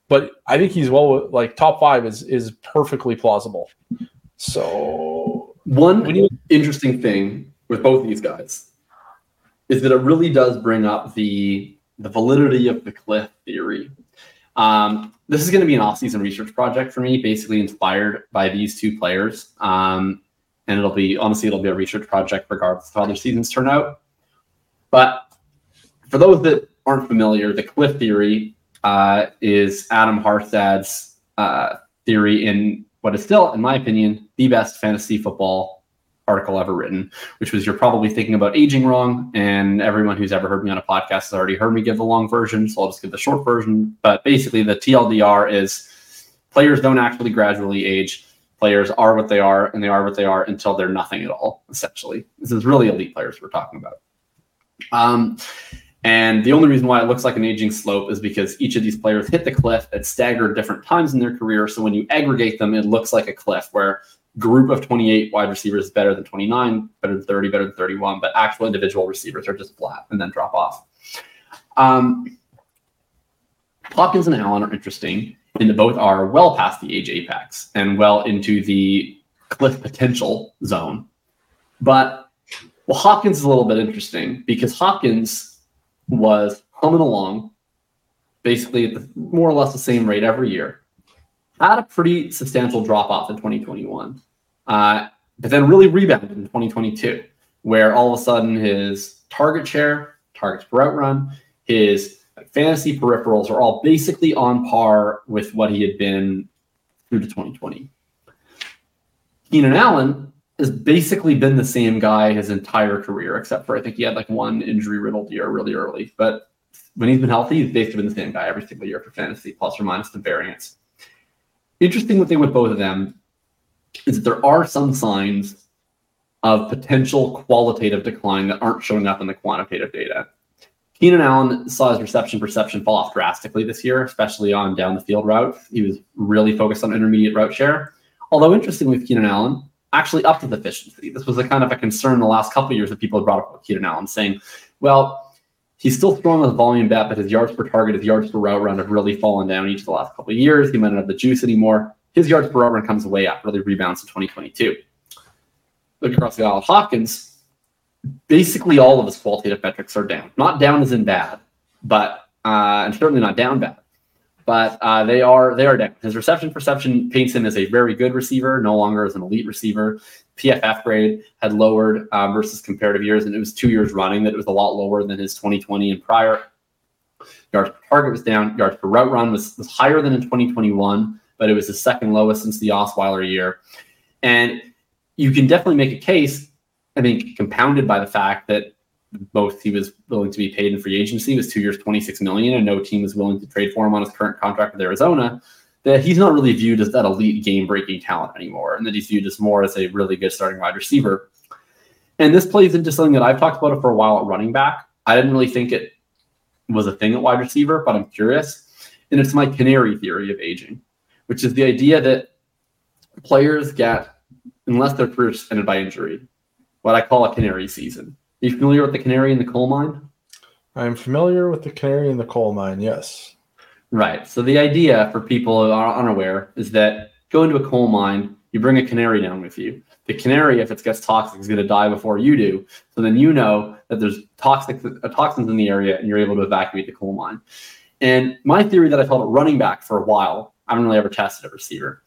But I think he's well like top five is is perfectly plausible. So one you- interesting thing with both these guys is that it really does bring up the the validity of the cliff theory. Um, this is going to be an off-season research project for me, basically inspired by these two players. Um, and it'll be honestly, it'll be a research project regardless of how their seasons turn out. But for those that aren't familiar, the cliff theory uh, is Adam Harstad's uh, theory in what is still, in my opinion, the best fantasy football article ever written, which was you're probably thinking about aging wrong. And everyone who's ever heard me on a podcast has already heard me give the long version. So I'll just give the short version. But basically, the TLDR is players don't actually gradually age. Players are what they are, and they are what they are until they're nothing at all, essentially. This is really elite players we're talking about. Um, and the only reason why it looks like an aging slope is because each of these players hit the cliff at staggered different times in their career. So when you aggregate them, it looks like a cliff where group of 28 wide receivers is better than 29, better than 30, better than 31, but actual individual receivers are just flat and then drop off. Um, Hopkins and Allen are interesting in that both are well past the age apex and well into the cliff potential zone. But Well, Hopkins is a little bit interesting because Hopkins was humming along, basically at the, more or less the same rate every year. Had a pretty substantial drop off in 2021, uh, but then really rebounded in 2022, where all of a sudden his target share, targets per route run, his fantasy peripherals are all basically on par with what he had been through to 2020. Keenan Allen has basically been the same guy his entire career, except for I think he had like one injury riddled year really early. But when he's been healthy, he's basically been the same guy every single year for fantasy, plus or minus the variance. Interesting thing with both of them is that there are some signs of potential qualitative decline that aren't showing up in the quantitative data. Keenan Allen saw his reception perception fall off drastically this year, especially on down the field route. He was really focused on intermediate route share. Although interestingly with Keenan Allen, actually upped his efficiency. This was a kind of a concern the last couple years that people had brought up with Keenan Allen, saying, well, he's still throwing with volume bet, but his yards per target, his yards per route run have really fallen down each of the last couple of years. He might not have the juice anymore. His yards per run comes way up, really rebounds in 2022. Look across the aisle Hopkins, basically all of his qualitative metrics are down. Not down as in bad, but uh, and certainly not down bad but uh, they are they are down. His reception perception paints him as a very good receiver, no longer as an elite receiver. PFF grade had lowered um, versus comparative years, and it was two years running that it was a lot lower than his 2020 and prior. Yards per target was down. Yards per route run was, was higher than in 2021, but it was the second lowest since the Osweiler year. And you can definitely make a case, I think, compounded by the fact that both he was willing to be paid in free agency. Was two years 26 million and no team was willing to trade for him on his current contract with arizona that he's not really viewed as that elite game breaking talent anymore and that he's viewed as more as a really good starting wide receiver. And this plays into something that i've talked about for a while at running back. I didn't really think it was a thing at wide receiver but i'm curious. And it's my canary theory of aging which is the idea that players get unless their career is ended by injury what i call a canary season are you familiar with the canary in the coal mine? I'm familiar with the canary in the coal mine, yes. Right. So the idea for people who are unaware is that go into a coal mine, you bring a canary down with you. The canary, if it gets toxic, is going to die before you do. So then you know that there's toxic uh, toxins in the area, and you're able to evacuate the coal mine. And my theory that I felt running back for a while, I haven't really ever tested a receiver,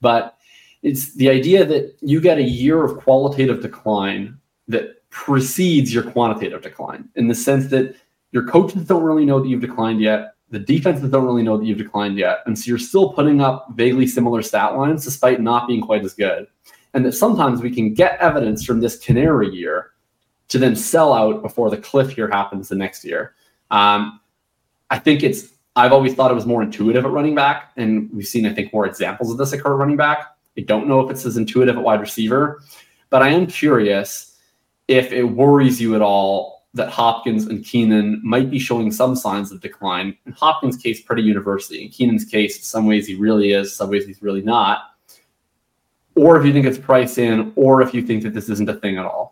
but it's the idea that you get a year of qualitative decline that precedes your quantitative decline in the sense that your coaches don't really know that you've declined yet. The defenses don't really know that you've declined yet. And so you're still putting up vaguely similar stat lines despite not being quite as good. And that sometimes we can get evidence from this canary year to then sell out before the cliff year happens the next year. Um, I think it's, I've always thought it was more intuitive at running back. And we've seen, I think, more examples of this occur running back. I don't know if it's as intuitive at wide receiver, but I am curious if it worries you at all that Hopkins and Keenan might be showing some signs of decline. In Hopkins' case, pretty universally. In Keenan's case, in some ways he really is, some ways he's really not. Or if you think it's price in, or if you think that this isn't a thing at all.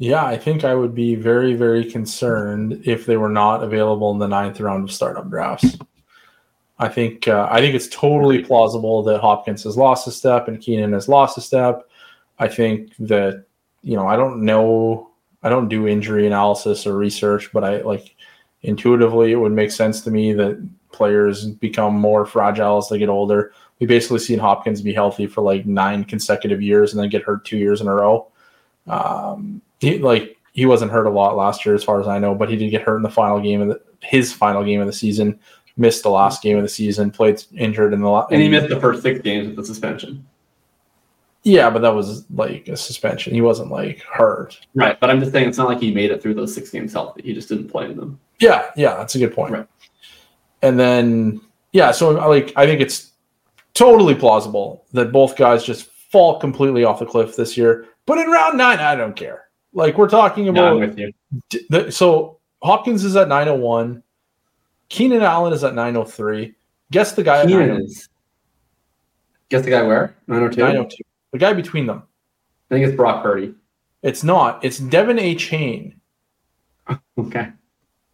Yeah, I think I would be very, very concerned if they were not available in the ninth round of startup drafts. I think uh, I think it's totally plausible that Hopkins has lost a step and Keenan has lost a step. I think that you know, I don't know, I don't do injury analysis or research, but I like intuitively it would make sense to me that players become more fragile as they get older. We basically seen Hopkins be healthy for like nine consecutive years and then get hurt two years in a row. Um, he like he wasn't hurt a lot last year, as far as I know, but he did get hurt in the final game of the, his final game of the season. Missed the last game of the season, played injured in the last. And he missed the first six games with the suspension. Yeah, but that was like a suspension. He wasn't like hurt. Right, but I'm just saying it's not like he made it through those six games healthy. He just didn't play in them. Yeah, yeah, that's a good point. Right. And then yeah, so like I think it's totally plausible that both guys just fall completely off the cliff this year. But in round nine, I don't care. Like we're talking about. No, with you. The, so Hopkins is at 901. Keenan Allen is at 903. Guess the guy Keenan oh is. Guess the guy where? 902? 902. The guy between them. I think it's Brock Purdy. It's not. It's De'Von Achane. okay.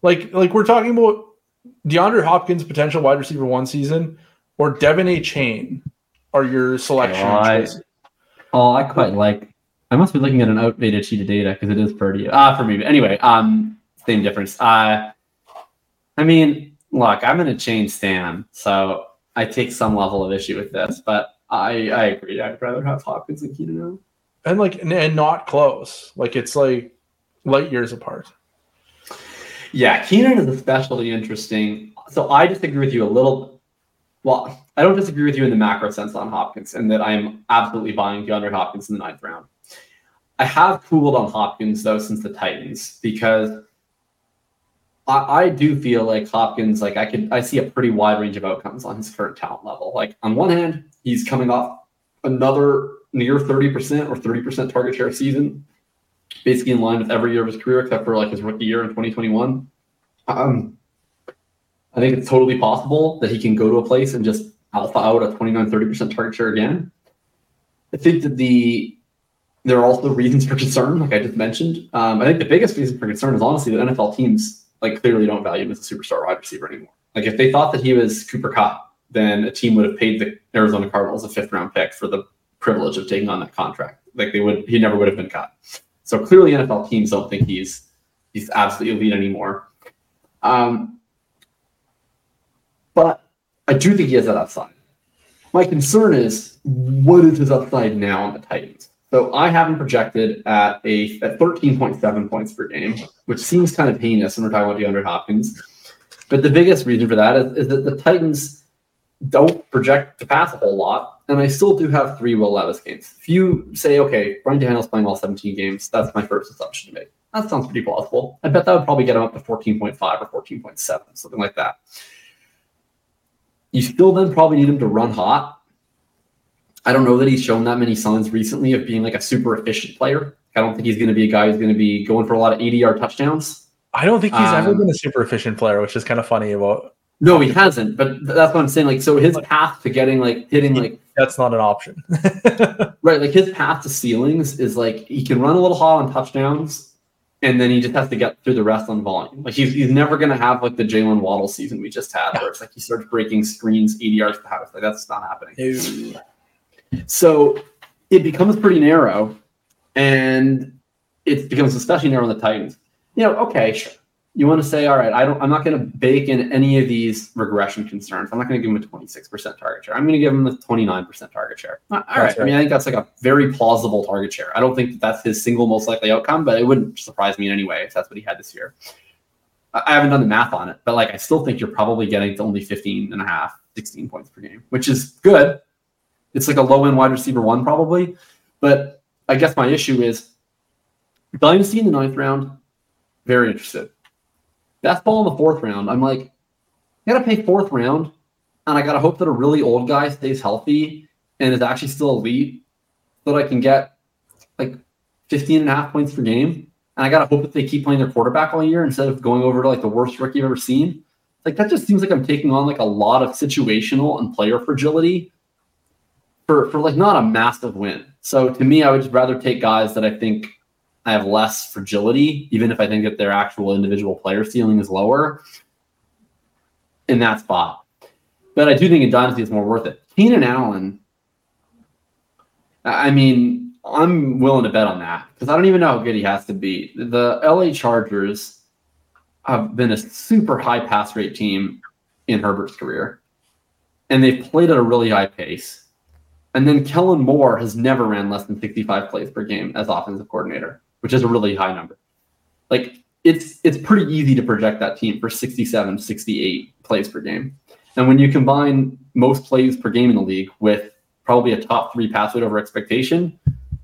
Like like we're talking about DeAndre Hopkins potential wide receiver one season or De'Von Achane are your selection oh, I, oh, I quite like I must be looking at an outdated sheet of data because it is Purdy. Ah, for me. But anyway, um, same difference. Uh, I mean, look, I'm going to change Stan, so I take some level of issue with this, but I I agree. I'd rather have Hopkins than Keenan And like and, and not close. Like it's like light years apart. Yeah, Keenan is especially interesting. So I disagree with you a little. Well, I don't disagree with you in the macro sense on Hopkins, and that I am absolutely buying DeAndre Hopkins in the ninth round. I have cooled on Hopkins though since the Titans because I, I, do feel like Hopkins, like I could, I see a pretty wide range of outcomes on his current talent level. Like on one hand, he's coming off another near 30% or 30% target share season, basically in line with every year of his career except for like his rookie year in 2021. Um, I think it's totally possible that he can go to a place and just alpha out a 29, 30% target share again. I think that the there are also reasons for concern, like I just mentioned. Um, I think the biggest reason for concern is honestly that NFL teams like clearly don't value him as a superstar wide receiver anymore. Like if they thought that he was Cooper Kupp, then a team would have paid the Arizona Cardinals a fifth round pick for the privilege of taking on that contract. Like they would, he never would have been cut. So clearly, NFL teams don't think he's he's absolutely elite anymore. Um, but I do think he has that upside. My concern is what is his upside now on the Titans? So I have him projected at a at 13.7 points per game, which seems kind of heinous when we're talking about DeAndre Hopkins. But the biggest reason for that is, is that the Titans don't project to pass a whole lot, and I still do have three Will Levis games. If you say, okay, Ryan Tannehill's playing all 17 games, that's my first assumption to make. That sounds pretty plausible. I bet that would probably get him up to 14.5 or 14.7, something like that. You still then probably need him to run hot I don't know that he's shown that many signs recently of being like a super efficient player. I don't think he's going to be a guy who's going to be going for a lot of 80 yard touchdowns. I don't think he's um, ever been a super efficient player, which is kind of funny about. No, he hasn't. But that's what I'm saying. Like, so his path to getting like hitting like that's not an option, right? Like his path to ceilings is like he can run a little hot on touchdowns, and then he just has to get through the rest on volume. Like he's he's never going to have like the Jaylen Waddle season we just had, where it's like he starts breaking screens 80 yards per house. Like that's not happening. Ew. So it becomes pretty narrow, and it becomes especially narrow on the Titans. You know, okay, sure. You want to say, all right, I don't, I'm not going to bake in any of these regression concerns. I'm not going to give him a 26% target share. I'm going to give him the 29% target share. All right. right. I mean, I think that's like a very plausible target share. I don't think that that's his single most likely outcome, but it wouldn't surprise me in any way if that's what he had this year. I haven't done the math on it, but like I still think you're probably getting to only 15 and a half, 16 points per game, which is good. It's like a low end wide receiver one probably. But I guess my issue is Dynasty in the ninth round, very interested. Best ball in the fourth round. I'm like, I gotta pay fourth round, and I gotta hope that a really old guy stays healthy and is actually still elite so that I can get like 15 and a half points per game. And I gotta hope that they keep playing their quarterback all year instead of going over to like the worst rookie I've ever seen. Like that just seems like I'm taking on like a lot of situational and player fragility for for like not a massive win. So to me, I would just rather take guys that I think I have less fragility, even if I think that their actual individual player ceiling is lower in that spot. But I do think in Dynasty it's more worth it. Keenan Allen, I mean, I'm willing to bet on that because I don't even know how good he has to be. The LA Chargers have been a super high pass rate team in Herbert's career, and they've played at a really high pace. And then Kellen Moore has never ran less than 65 plays per game as offensive coordinator, which is a really high number. Like it's it's pretty easy to project that team for 67, 68 plays per game. And when you combine most plays per game in the league with probably a top three pass rate over expectation,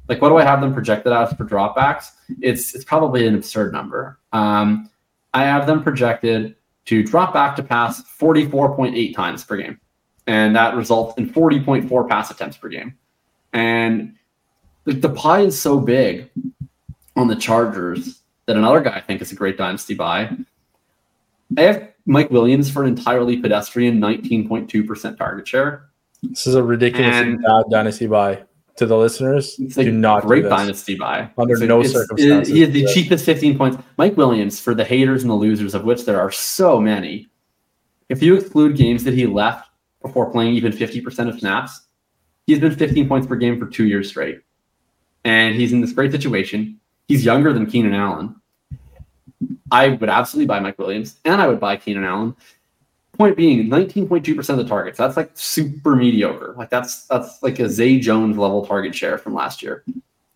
like what do I have them projected as for dropbacks? It's it's probably an absurd number. Um, I have them projected to drop back to pass 44.8 times per game and that results in 40.4 pass attempts per game. And the, the pie is so big on the Chargers that another guy I think is a great dynasty buy. I have Mike Williams for an entirely pedestrian 19.2% target share. This is a ridiculously bad dynasty buy to the listeners. It's do not great dynasty buy under so no uh, circumstances. He is the cheapest 15 points. Mike Williams for the haters and the losers, of which there are so many. If you exclude games that he left before playing even 50% of snaps. He's been 15 points per game for two years straight. and he's in this great situation. He's younger than Keenan Allen. I would absolutely buy Mike Williams, and I would buy Keenan Allen. Point being, 19.2% of the targets. That's like super mediocre. Like that's that's like a Zay Jones level target share from last year.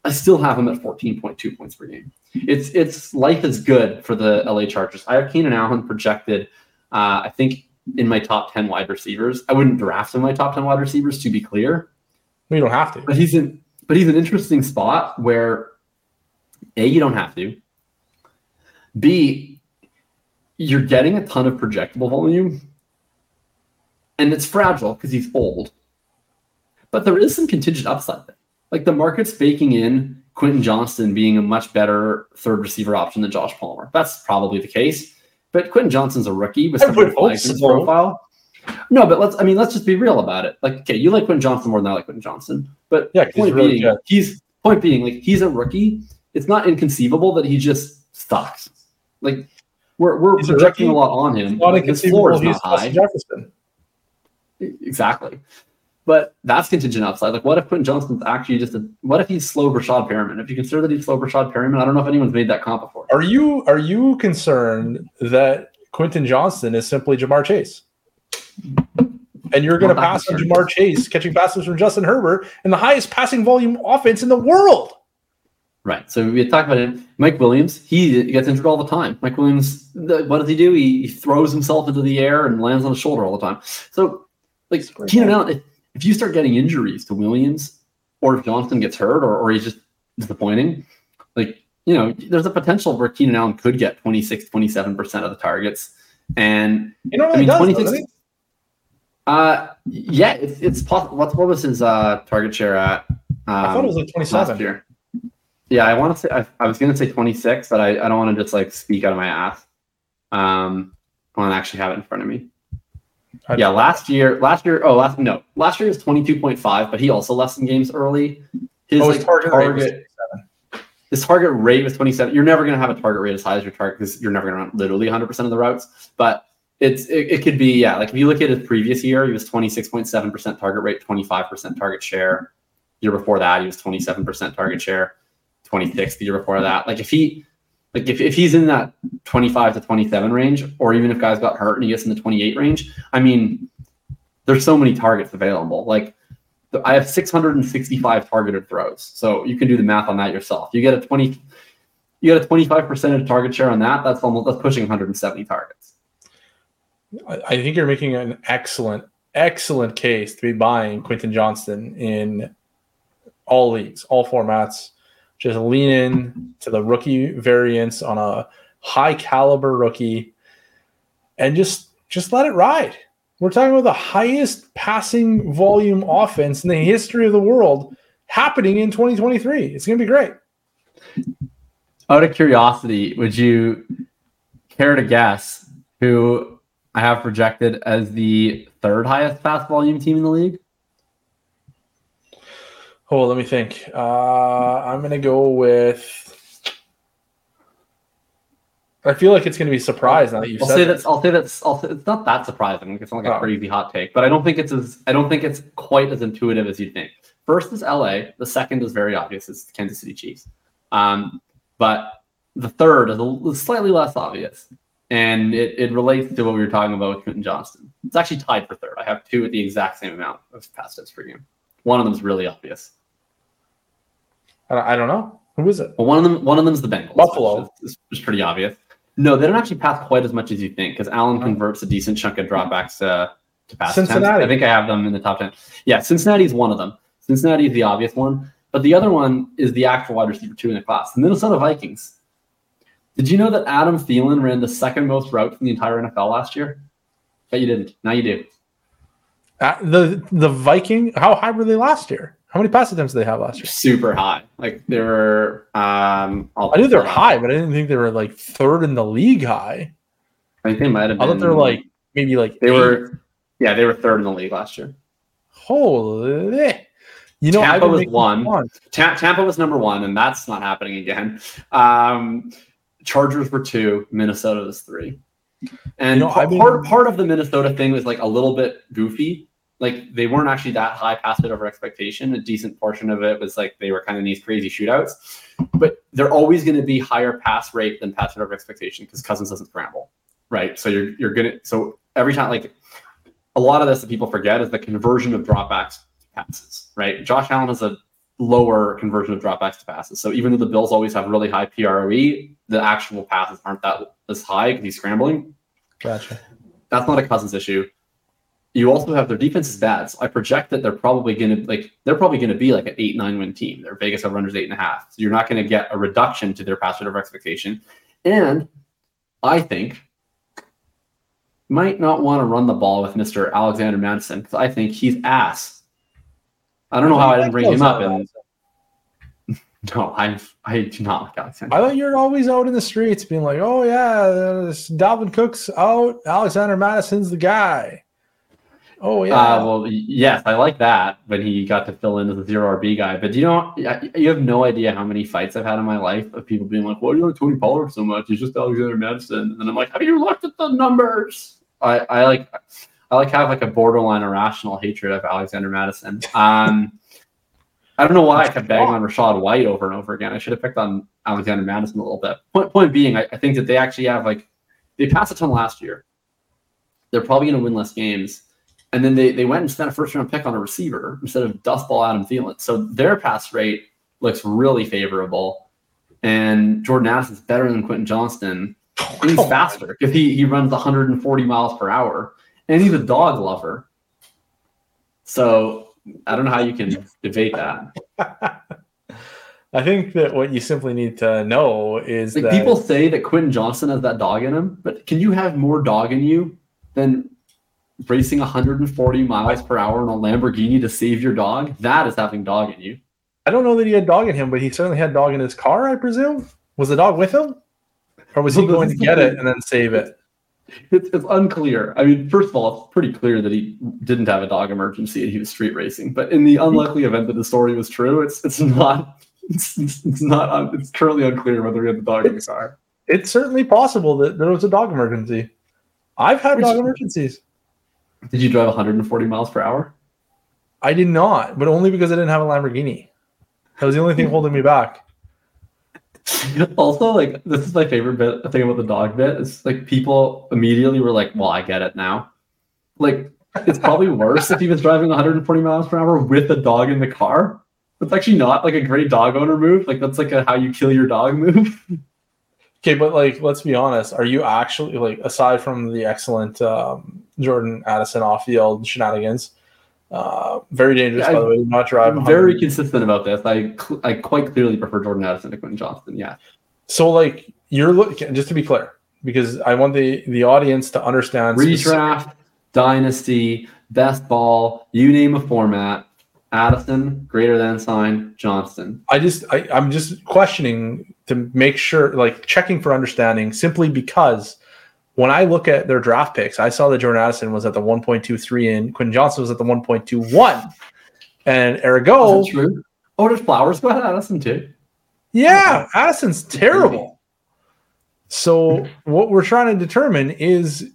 I still have him at 14.2 points per game. It's it's life is good for the LA Chargers. I have Keenan Allen projected. Uh, I think in my top 10 wide receivers. I wouldn't draft him in my top 10 wide receivers to be clear. You don't have to. But he's in but he's an interesting spot where A, you don't have to. B, you're getting a ton of projectable volume. And it's fragile because he's old. But there is some contingent upside there. Like the market's baking in Quentin Johnston being a much better third receiver option than Josh Palmer. That's probably the case. But Quentin Johnston's a rookie with some profile. No, but let's I mean let's just be real about it. Like, okay, you like Quentin Johnston more than I like Quentin Johnston. But yeah, point he's really being good. he's point being like he's a rookie. It's not inconceivable that he just sucks. Like we're we're He's projecting a, rookie. lot on him. It's not Like, his floor is He's not high. Jefferson. Exactly. But that's contingent upside. Like, what if Quentin Johnston's actually just a? What if he's slow Breshad Perriman? If you consider that he's slow Breshad Perriman, I don't know if anyone's made that comp before. Are you are you concerned that Quentin Johnston is simply Ja'Marr Chase? And you're going to pass on. Ja'Marr Chase catching passes from Justin Herbert and the highest passing volume offense in the world. Right. So we talked about it. Mike Williams, he gets injured all the time. Mike Williams, what does he do? He, he throws himself into the air and lands on his shoulder all the time. So, like. Keenan Allen, if, you start getting injuries to Williams, or if Johnson gets hurt, or, or he's just disappointing, like you know, there's a potential where Keenan Allen could get 26, 27 percent of the targets, and You know, I mean, does, 26 doesn't uh, yeah, it's it's possible. What, what was his uh target share at? Um, I thought it was like last 27. year. Yeah, I want to say I, I was going to say 26, but I, I don't want to just like speak out of my ass. Um, I want to actually have it in front of me. I- Yeah, last year, last year, oh, last no, last year was 22.5, but he also left some games early. His, Oh, his like, target rate was target, his target rate was 27. You're never going to have a target rate as high as your target because you're never going to run literally 100% of the routes. But it's it, it could be yeah. Like if you look at his previous year, he was 26.7% target rate, 25% target share. Year before that, he was 27% target share, 26 the year before that. Like if he like if, if he's in that 25 to 27 range, or even if guys got hurt and he gets in the 28 range, I mean, there's so many targets available. Like I have 665 targeted throws, so you can do the math on that yourself. You get a 20, you get a 25 percentage target share on that. That's almost that's pushing 170 targets. I I think you're making an excellent, excellent case to be buying Quentin Johnston in all leagues, all formats. Just lean in to the rookie variance on a high caliber rookie and just just let it ride. We're talking about the highest passing volume offense in the history of the world happening in 2023. It's going to be great. Out of curiosity, would you care to guess who I have projected as the third highest pass volume team in the league? Oh, let me think. Uh, I'm going to go with. I feel like it's going to be a surprise now that you've I'll said say that. that's. I'll say that's. I'll say, it's not that surprising. It's not like a Oh. crazy hot take, but I don't think it's as. I don't think it's quite as intuitive as you think. First is LA. The second is very obvious. It's the Kansas City Chiefs. Um, but the third is a, slightly less obvious, and it, it relates to what we were talking about with Quentin Johnston. It's actually tied for third. I have two at the exact same amount of pass touchdowns per game. One of them is really obvious. I don't know. Who is it? Well, one of them, one of them is the Bengals. Buffalo. is, pretty obvious. No, they don't actually pass quite as much as you think because Allen Oh. converts a decent chunk of dropbacks to to pass. Cincinnati. attempts. I think I have them in the top ten. Yeah, Cincinnati is one of them. Cincinnati is the obvious one, but the other one is the actual wide receiver two in the class, the Minnesota Vikings. Did you know that Adam Thielen ran the second most routes in the entire NFL last year? Bet you didn't. Now you do. Uh, the the Viking. How high were they last year? How many pass attempts did they have last year? Super high. Like they were. Um, I'll I knew they were pull it up. high, but I didn't think they were like third in the league high. I think they might have I thought they were like maybe like They eight. were. Yeah, they were third in the league last year. holy. You know, Tampa was one. Ta- Tampa was number one, and that's not happening again. Um, Chargers were two. Minnesota was three. And You know, pa- I've been- part part of the Minnesota thing was like a little bit goofy like they weren't actually that high pass rate over expectation. A decent portion of it was like they were kind of in these crazy shootouts, but they're always going to be higher pass rate than pass rate over expectation because Cousins doesn't scramble, right? So you're you're gonna so every time like a lot of this that people forget is the conversion of dropbacks to passes, right? Josh Allen has a lower conversion of dropbacks to passes. So even though the Bills always have really high PROE, the actual passes aren't that as high because he's scrambling. Gotcha. That's not a Cousins issue. You also have their defense is bad. So I project that they're probably going to like they're probably going to be like an eight nine win team. Their Vegas over runners eight and a half. So you're not going to get a reduction to their pass rate over expectation. And I think might not want to run the ball with Mr. Alexander Mattison because I think he's ass. I don't know how I didn't bring him up. And no, I'm I do not like Alexander. I thought you're always out in the streets being like, "Oh yeah, Dalvin Cook's out. Alexander Mattison's the guy." Oh yeah. Uh, well, yes, I like that when he got to fill in as a zero RB guy. But you know, you have no idea how many fights I've had in my life of people being like, "Why do you like Tony Pollard so much? He's just Alexander Mattison." And I'm like, "Have you looked at the numbers?" I, I like, I like have like a borderline irrational hatred of Alexander Mattison. Um, I don't know why I kept bagging on Rachaad White over and over again. I should have picked on Alexander Mattison a little bit. Point, point being, I, I think that they actually have like they passed a ton last year. They're probably going to win less games and then they, they went and spent a first round pick on a receiver instead of dustball Adam Thielen. So their pass rate looks really favorable. And Jordan Addison's better than Quentin Johnston. And he's oh faster because he, he runs 140 miles per hour. And he's a dog lover. So I don't know how you can debate that. I think that what you simply need to know is like that people say that Quentin Johnston has that dog in him, but can you have more dog in you than racing 140 miles per hour in a Lamborghini to save your dog, that is having dog in you. I don't know that he had dog in him, but he certainly had dog in his car, I presume. Was the dog with him? Or was he going to get it and then save it? It's, it's unclear. I mean, first of all, it's pretty clear that he didn't have a dog emergency and he was street racing. But in the unlikely event that the story was true, it's it's not it's, it's not it's currently unclear whether he had the dog in the car. It's certainly possible that there was a dog emergency. I've had dog emergencies. Did you drive 140 miles per hour? I did not, but only because I didn't have a Lamborghini. That was the only thing holding me back. Also, like this is my favorite bit thing about the dog bit. It's like people immediately were like, "Well, I get it now." Like it's probably worse if he was driving 140 miles per hour with a dog in the car. That's actually not like a great dog owner move. Like that's like a how you kill your dog move. Okay, but like, let's be honest. Are you actually like, aside from the excellent um, Jordan Addison off-field shenanigans, uh, very dangerous Yeah, by the way. Not drive. I'm 100 very consistent about this. I cl- I quite clearly prefer Jordan Addison to Quentin Johnston. Yeah. So like, you're looking. Just to be clear, because I want the the audience to understand. specific- Redraft, dynasty, best ball, you name a format. Addison, greater than sign, Johnston. I just I, I'm just questioning to make sure, like checking for understanding, simply because when I look at their draft picks, I saw that Jordan Addison was at the 1.23 and Quinn Johnson was at the 1.21, and ergo, Is true? Oh, there's Flowers. Go ahead, Addison too. yeah, Addison's terrible. So what we're trying to determine is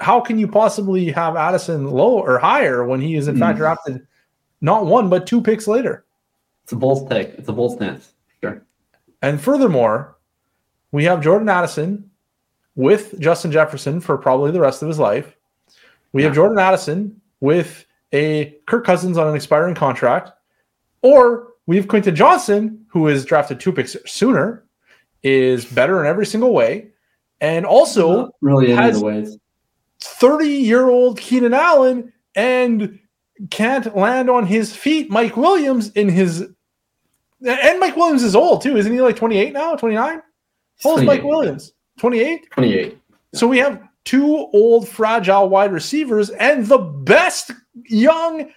how can you possibly have Addison low or higher when he is in fact Hmm. drafted not one but two picks later. It's a bold take. It's a bold stance. Sure. And furthermore, we have Jordan Addison with Justin Jefferson for probably the rest of his life. We have Jordan Addison with a Kirk Cousins on an expiring contract. Or we have Quentin Johnston, who is drafted two picks sooner, is better in every single way. And also Not really has- ways. 30 year old Keenan Allen and can't land on his feet. Mike Williams in his and Mike Williams is old too, isn't he? Like 28 now, 29? How old is Mike Williams? 28? 28. So we have two old, fragile wide receivers and the best young,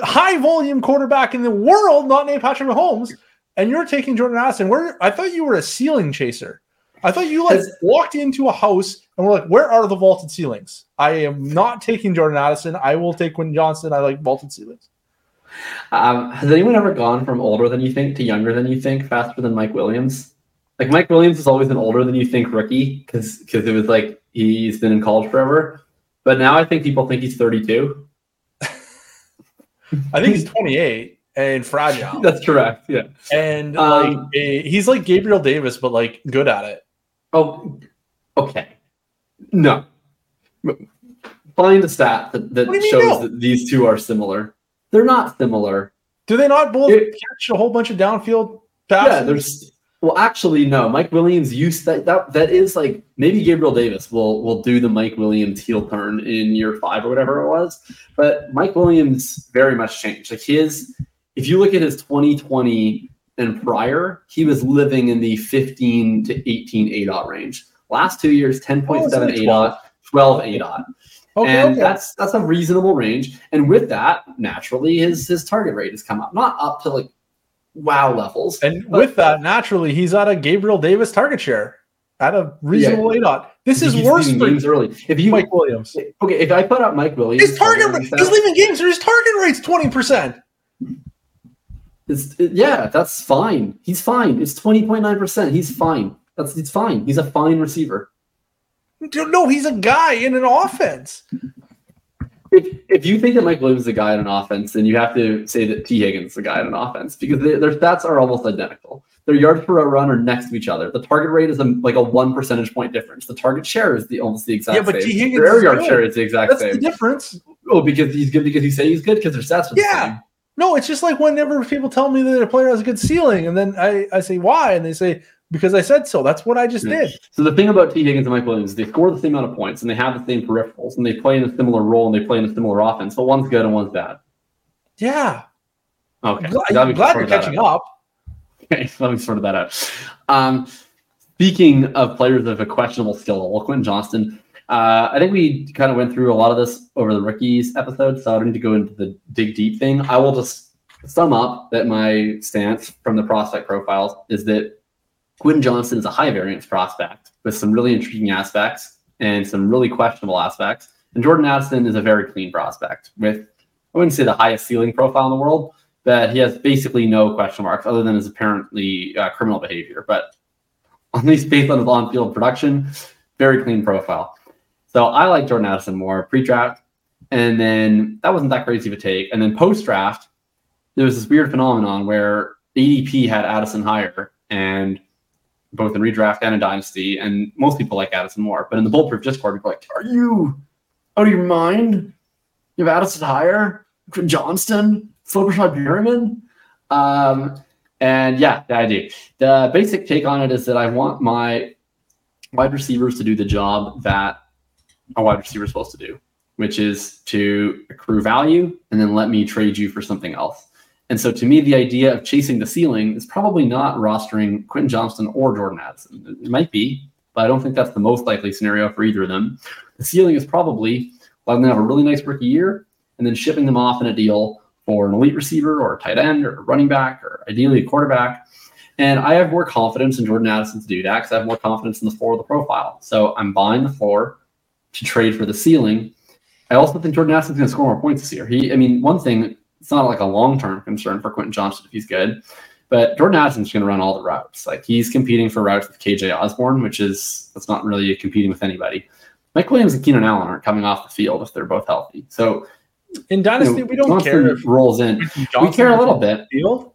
high volume quarterback in the world, not named Patrick Mahomes. And you're taking Jordan Addison. Where I thought you were a ceiling chaser. I thought you like walked into a house and were like, "Where are the vaulted ceilings?" I am not taking Jordan Addison. I will take Quinn Johnson. I like vaulted ceilings. Um, has anyone ever gone from older than you think to younger than you think faster than Mike Williams? Like Mike Williams is always an older than you think rookie because because it was like he's been in college forever. But now I think people think he's 32. I think he's 28 and fragile. That's correct. Yeah. And Um, like he's like Gabriel Davis, but like good at it. Oh, okay. No. Find a stat that, that shows no? that these two are similar. They're not similar. Do they not both It- catch a whole bunch of downfield passes? Yeah, there's well actually no. Mike Williams used that that that is like maybe Gabriel Davis will will do the Mike Williams heel turn in year five or whatever it was. But Mike Williams very much changed. Like his if you look at his 2020 and prior, he was living in the 15 to 18 aDOT range. Last two years, 10.7 Oh, it's aDOT, 12 aDOT. okay, and okay. that's that's a reasonable range. And with that, naturally his his target rate has come up. Not up to like wow levels. And with that, naturally, he's at a Gabriel Davis target share at a reasonable aDOT. This is He's worse for games early. If you Mike Williams. okay, if I put up Mike Williams, His target rate, he's leaving games where his target rate's 20%. it's- it- yeah, that's fine. He's fine. It's twenty point nine percent. He's fine. That's it's fine. He's a fine receiver. Dude, No, he's a guy in an offense. If, if you think that Mike Williams is a guy in an offense, then you have to say that Tee Higgins is a guy in an offense because they, their stats are almost identical. Their yards per run are next to each other. The target rate is a, like a one percentage point difference. The target share is the almost the exact same. Yeah, but same. Tee Higgins their yard good. share is the exact That's same. the difference. oh, because he's good because you say he's good because their stats are the Yeah. same. No, it's just like whenever people tell me that a player has a good ceiling, and then I, I say why, and they say because I said so. That's what I just Yeah. did. So the thing about Tee Higgins and Mike Williams, is they score the same amount of points and they have the same peripherals and they play in a similar role and they play in a similar offense, but one's good and one's bad. Yeah, Okay, I'm glad, I'm glad you're catching out. up. Okay, let me sort that out. Um, speaking of players of a questionable skill, well, Quentin Johnston. Uh, I think we kind of went through a lot of this over the rookies episode, so I don't need to go into the dig deep thing. I will just sum up that my stance from the prospect profiles is that Quentin Johnston is a high variance prospect with some really intriguing aspects and some really questionable aspects. And Jordan Addison is a very clean prospect with, I wouldn't say the highest ceiling profile in the world, but he has basically no question marks other than his apparently uh, criminal behavior. But at least based on his on-field production, very clean profile. So I like Jordan Addison more pre-draft, and then that wasn't that crazy of a take. And then post-draft, there was this weird phenomenon where ADP had Addison higher, and both in redraft and in dynasty, and most people like Addison more. But in the bulletproof Discord, people are like, "Are you out of your mind? You have Addison higher, Johnston, Flippershot Berryman." Um, and yeah, I do. The basic take on it is that I want my wide receivers to do the job that a wide receiver is supposed to do, which is to accrue value and then let me trade you for something else. And so to me, the idea of chasing the ceiling is probably not rostering Quentin Johnston or Jordan Addison. It might be, but I don't think that's the most likely scenario for either of them. The ceiling is probably letting them have a really nice rookie year and then shipping them off in a deal for an elite receiver or a tight end or a running back or ideally a quarterback. And I have more confidence in Jordan Addison to do that because I have more confidence in the floor of the profile. So I'm buying the floor to trade for the ceiling. I also think Jordan Addison's going to score more points this year. He, I mean, one thing, it's not like a long term concern for Quentin Johnston if he's good, but Jordan Addison's going to run all the routes. Like he's competing for routes with KJ Osborn, which is that's not really competing with anybody. Mike Williams and Keenan Allen aren't coming off the field if they're both healthy. So In you Dynasty, know, we don't Johnson care if rolls in. We care a little bit. Field.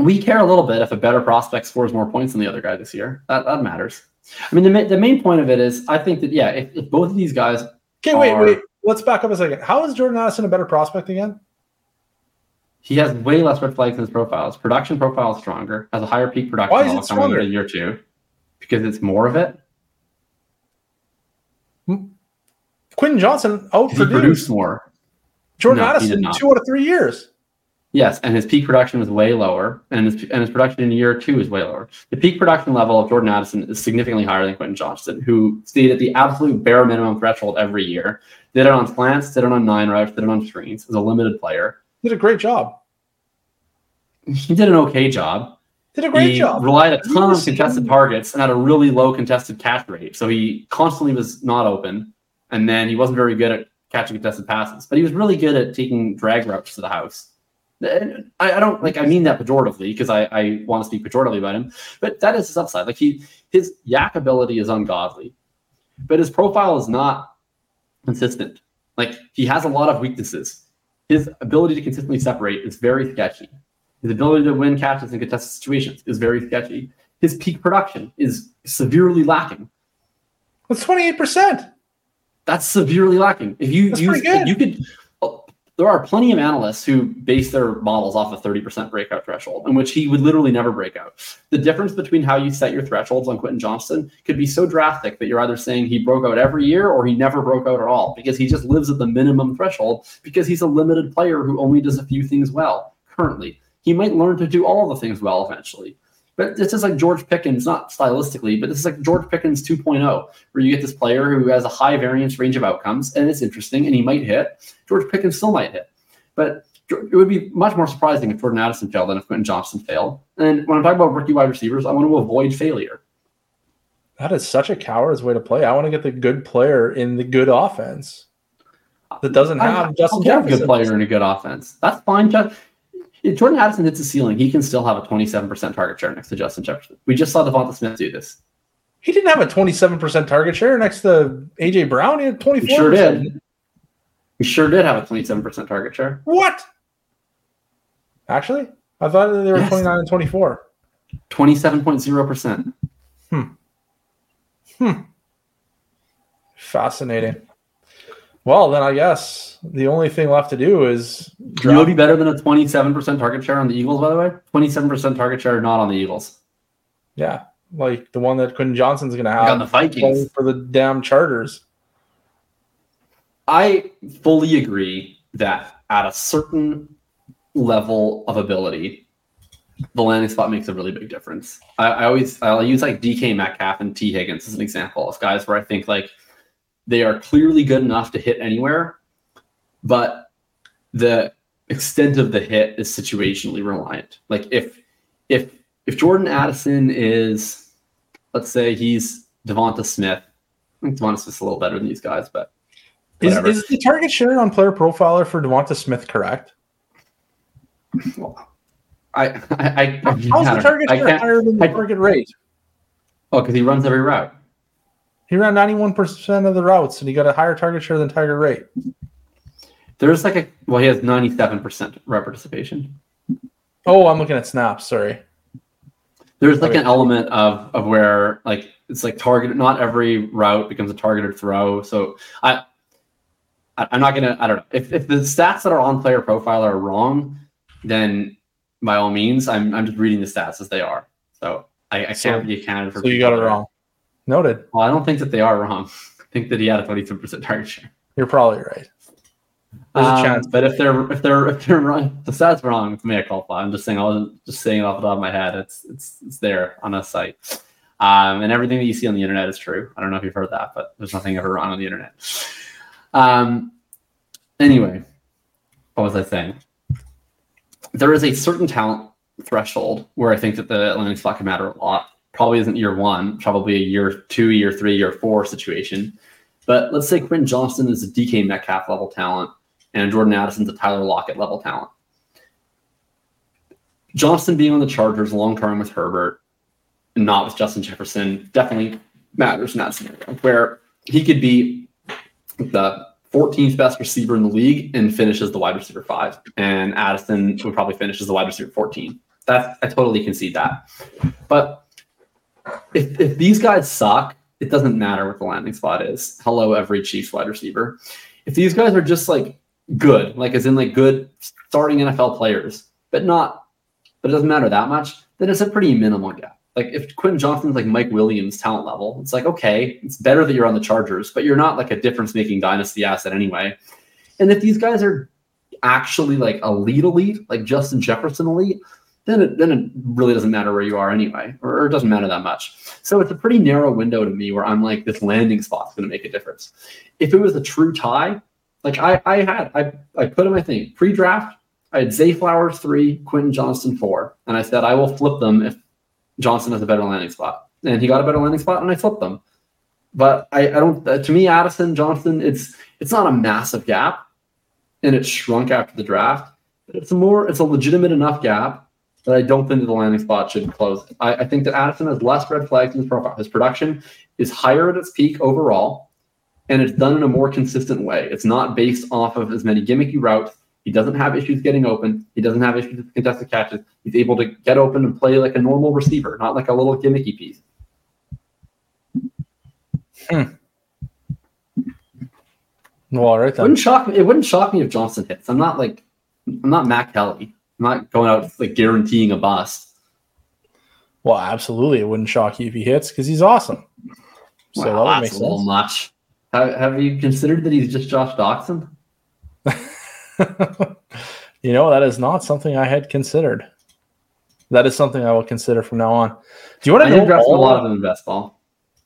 We care a little bit if a better prospect scores more points than the other guy this year. That, that matters. I mean, the, the main point of it is I think that, yeah, if, if both of these guys Okay, wait, are- wait. Let's back up a second. How is Jordan Addison a better prospect again? He has way less red flags in his profile. His production profile is stronger, has a higher peak production Why is it stronger? into year two. Because it's more of it. Quentin Johnston outproduced produced more. Jordan No, Addison two out of three years. Yes, and his peak production was way lower, and his and his production in year two is way lower. The peak production level of Jordan Addison is significantly higher than Quentin Johnston, who stayed at the absolute bare minimum threshold every year. Did it on slants, did it on nine routes, did it on screens. Was a limited player. Did a great job. He did an okay job. Did a great he job. relied a ton on contested targets and had a really low contested catch rate. So he constantly was not open, and then he wasn't very good at catching contested passes. But he was really good at taking drag routes to the house. And I, I don't like. I mean that pejoratively because I, I want to speak pejoratively about him. But that is his upside. Like he, his YAC ability is ungodly, but his profile is not consistent. Like he has a lot of weaknesses. His ability to consistently separate is very sketchy. His ability to win catches in contested situations is very sketchy. His peak production is severely lacking. That's 28%. That's severely lacking. If you That's use, you could, there are plenty of analysts who base their models off a 30% breakout threshold, in which he would literally never break out. The difference between how you set your thresholds on Quentin Johnston could be so drastic that you're either saying he broke out every year or he never broke out at all because he just lives at the minimum threshold because he's a limited player who only does a few things well currently. He might learn to do all the things well eventually. But this is like George Pickens, not stylistically, but this is like George Pickens 2.0, where you get this player who has a high variance range of outcomes, and it's interesting, and he might hit. George Pickens still might hit. But it would be much more surprising if Jordan Addison failed than if Quentin Johnston failed. And when I'm talking about rookie wide receivers, I want to avoid failure. That is such a coward's way to play. I want to get the good player in the good offense that doesn't I- have I'll Justin get a good player in a good offense. That's fine. Just, Jordan Addison hits the ceiling, he can still have a 27% target share next to Justin Jefferson. We just saw DeVonta Smith do this. He didn't have a 27% target share next to AJ Brown. He had 24%. He sure did. He sure did have a 27% target share. What? Actually, I thought that they were Yes. 29 and 24. 27.0%. Hmm. Hmm. Fascinating. Well, then I guess the only thing left to do is You would be better than a 27% target share on the Eagles, by the way. 27% target share not on the Eagles. Yeah, like the one that Quentin Johnston's going to Like on have the Vikings. for the damn charters. I fully agree that at a certain level of ability, the landing spot makes a really big difference. I, I always I'll use like DK Metcalf and Tee Higgins as an example of guys where I think like they are clearly good enough to hit anywhere, but the extent of the hit is situationally reliant. Like if if if Jordan Addison is, let's say he's DeVonta Smith. I think DeVonta Smith's a little better than these guys, but Is, Whatever. is the target share on PlayerProfiler for Devonta Smith correct? Well, I, I, I, How's the target share higher than the target rate? Oh, because he runs every route. He ran 91% of the routes and he got a higher target share than target rate. There's like a well, he has 97% route participation. Oh, I'm looking at snaps. Sorry. There's like an element of of where like it's like targeted. Not every route becomes a targeted throw. So I, I'm not gonna. I don't know if if the stats that are on player profile are wrong, then by all means, I'm I'm just reading the stats as they are. So I, I can't be accounted for. So you got it wrong. Noted. Well, I don't think that they are wrong. I think that he had a 22% target share. You're probably right. There's Um, a chance. but if they're if they're if they're wrong, the stats are wrong, it's me a call I'm just saying I wasn't just saying it off the top of my head. It's it's it's there on a site. Um, and everything that you see on the internet is true. I don't know if you've heard that, but there's nothing ever wrong on the internet. Um, anyway, what was I saying? There is a certain talent threshold where I think that the landing spot can matter a lot. Probably isn't year one, probably a year two, year three, year four situation. But let's say Quentin Johnston is a DK Metcalf level talent and Jordan Addison's a Tyler Lockett level talent. Johnson being on the Chargers long term with Herbert, and not with Justin Jefferson, definitely matters in that scenario where he could be the 14th best receiver in the league and finishes the wide receiver five, and Addison would probably finish as the wide receiver 14. That's I totally concede that. But if, if these guys suck, it doesn't matter what the landing spot is. Hello, every Chiefs wide receiver. If these guys are just like good, like as in like good starting NFL players, but not, but it doesn't matter that much, then it's a pretty minimal gap. Like if Quentin Johnston's like Mike Williams talent level, it's like, okay, it's better that you're on the Chargers, but you're not like a difference making dynasty asset anyway. And if these guys are actually like elite elite, like Justin Jefferson elite, then it, then it really doesn't matter where you are anyway, or, it doesn't matter that much. So it's a pretty narrow window to me where I'm like, this landing spot's going to make a difference. If it was a true tie, like I, I had, I, I put in my thing pre-draft. I had Zay Flowers three, Quentin Johnston four, and I said I will flip them if Johnson has a better landing spot, and he got a better landing spot, and I flipped them. But I, I don't. Uh, to me, Addison Johnston, it's it's not a massive gap, and it shrunk after the draft. It's a more, it's a legitimate enough gap that I don't think that the landing spot should close. I, I think that Addison has less red flags in his profile. His production is higher at its peak overall, and it's done in a more consistent way. It's not based off of as many gimmicky routes He doesn't have issues getting open. He doesn't have issues with contested catches. He's able to get open and play like a normal receiver, not like a little gimmicky piece. Hmm. Well, all right It then. wouldn't shock me. It wouldn't shock me if Johnson hits. I'm not like I'm not Matt Kelley. I'm not going out like guaranteeing a bust. Well, absolutely, it wouldn't shock you if he hits because he's awesome. So Well, that would that's make a little sense. much. Have, have you considered that he's just Josh Doctson? you know, that is not something I had considered. That is something I will consider from now on. Do you want to did know draft a lot of them in best ball.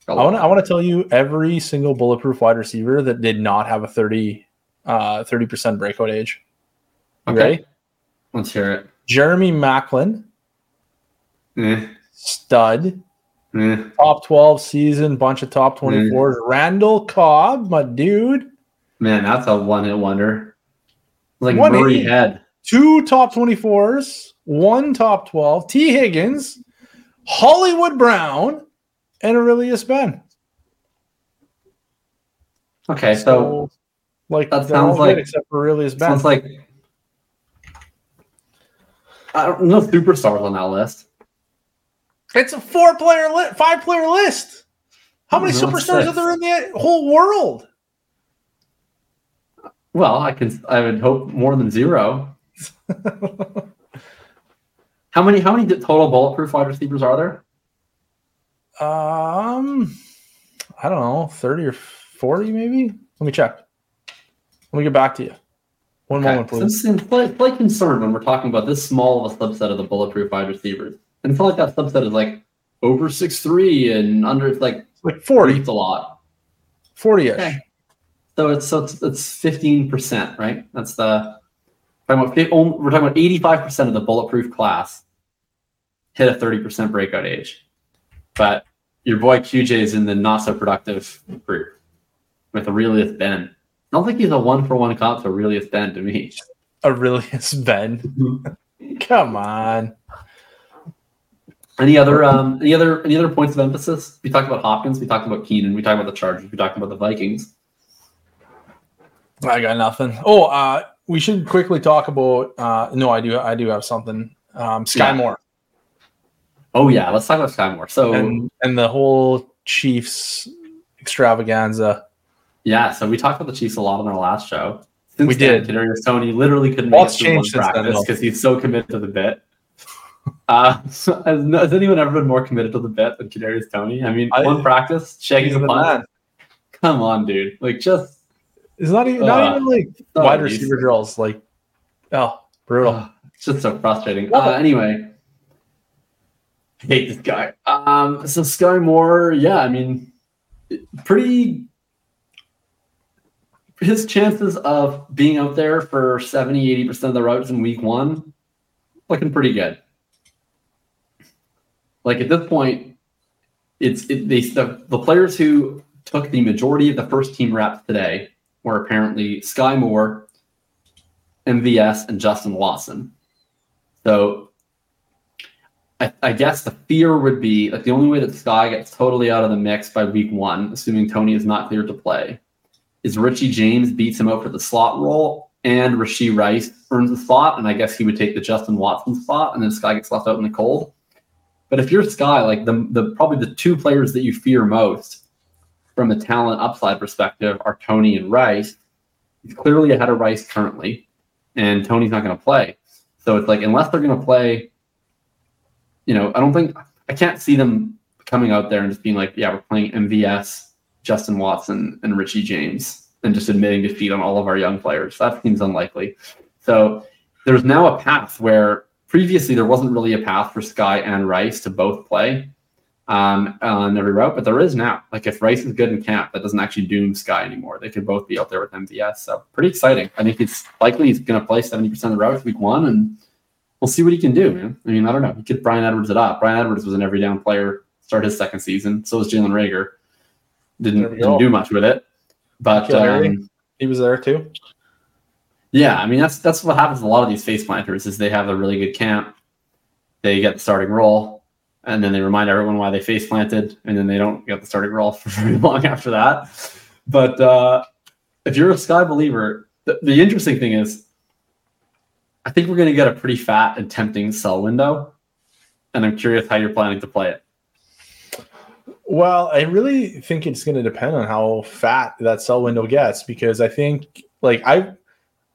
A I want to. I want to tell you every single bulletproof wide receiver that did not have a 30 uh 30% breakout age. You Okay. Ready? Let's hear it. Jeremy Maclin, Eh, stud, eh. top 12 season, bunch of top 24s. Randall Cobb, my dude, Man, that's a one hit wonder. Like 180. Murray head. two top 24s, one top 12. Tee Higgins, Hollywood Brown, and Aurelius Ben. Okay, so like that sounds good like- except for Aurelius Ben. sounds like I don't know superstars on that list. It's a four player list, five player list. How many superstars are there in the whole world? Well, I can I would hope more than zero. How many how many total bulletproof wide receivers are there? Um, I don't know, 30 or 40 maybe? Let me check. Let me get back to you. One moment, So please. I'm slight, slight concern when we're talking about this small of a subset of the bulletproof wide receivers. And it's not like that subset is like over six three and under like Like 40, briefed a lot. 40 ish. Okay. So it's so it's, it's fifteen percent, right? That's the talking about, we're talking about eighty five percent of the bulletproof class hit a thirty percent breakout age, but your boy QJ is in the not so productive group with Aurelius Ben. I don't think he's a one for one comp to Aurelius Ben to me. Aurelius Ben. Come on. Any other um any other any other points of emphasis? We talked about Hopkins, we talked about Keenan, we talked about the Chargers, we talked about the Vikings. I got nothing. Oh, uh, we should quickly talk about. Uh, no, I do. I do have something. Um, Skyy Yeah. Moore Oh yeah, let's talk about Skyy Moore. So and and the whole Chiefs extravaganza. Yeah, so we talked about the Chiefs a lot on our last show. Since We then, did. Kadarius Toney literally couldn't make it one changed practice because he's so committed to the bit. Uh, so has, has anyone ever been more committed to the bit than Kadarius Toney? I mean, I- one practice, shaking the punt. Come on, dude! Like just It's not even not Uh, even like so wide easy. receiver drills. Like, oh, brutal. Ugh, it's just so frustrating. Uh, anyway, I hate this guy. Um, so Skyy Moore, yeah, I mean, pretty. His chances of being out there for 70, 80% of the routes in week one, looking pretty good. Like at this point, it's it, they, the, the players who took the majority of the first team reps today were apparently Skyy Moore, MVS, and Justin Watson. So I, I guess the fear would be like the only way that Skyy gets totally out of the mix by week one, assuming Toney is not cleared to play, is Richie James beats him out for the slot role and Rashee Rice earns the spot. And I guess he would take the Justin Watson spot and then Skyy gets left out in the cold. But if you're Skyy, like the, the probably the two players that you fear most from a talent upside perspective are Toney and Rice. He's clearly ahead of Rice currently, and Toney's not going to play. So it's like unless they're going to play, you know, I don't think I can't see them coming out there and just being like, yeah, we're playing MVS, Justin Watson, and Richie James, and just admitting defeat on all of our young players. That seems unlikely. So there's now a path where previously there wasn't really a path for Skyy and Rice to both play um, on every route, but there is now. Like if Rice is good in camp, that doesn't actually doom Skyy anymore. They could both be out there with MVS. So pretty exciting. I think it's likely he's going to play 70% of the routes week one, and we'll see what he can do, man. I mean, I don't know. He could Bryan Edwards it up. Bryan Edwards was an every down player, start his second season. So was Jalen Reagor. Didn't, didn't do much with it. But um, He was there too. yeah, I mean that's that's what happens. A lot of these face planters is they have a really good camp, they get the starting role, and then they remind everyone why they face planted, and then they don't get the starting role for very long after that. But uh, if you're a Skyy believer, the, the interesting thing is I think we're going to get a pretty fat and tempting sell window, and I'm curious how you're planning to play it. Well, I really think it's going to depend on how fat that sell window gets because I think like I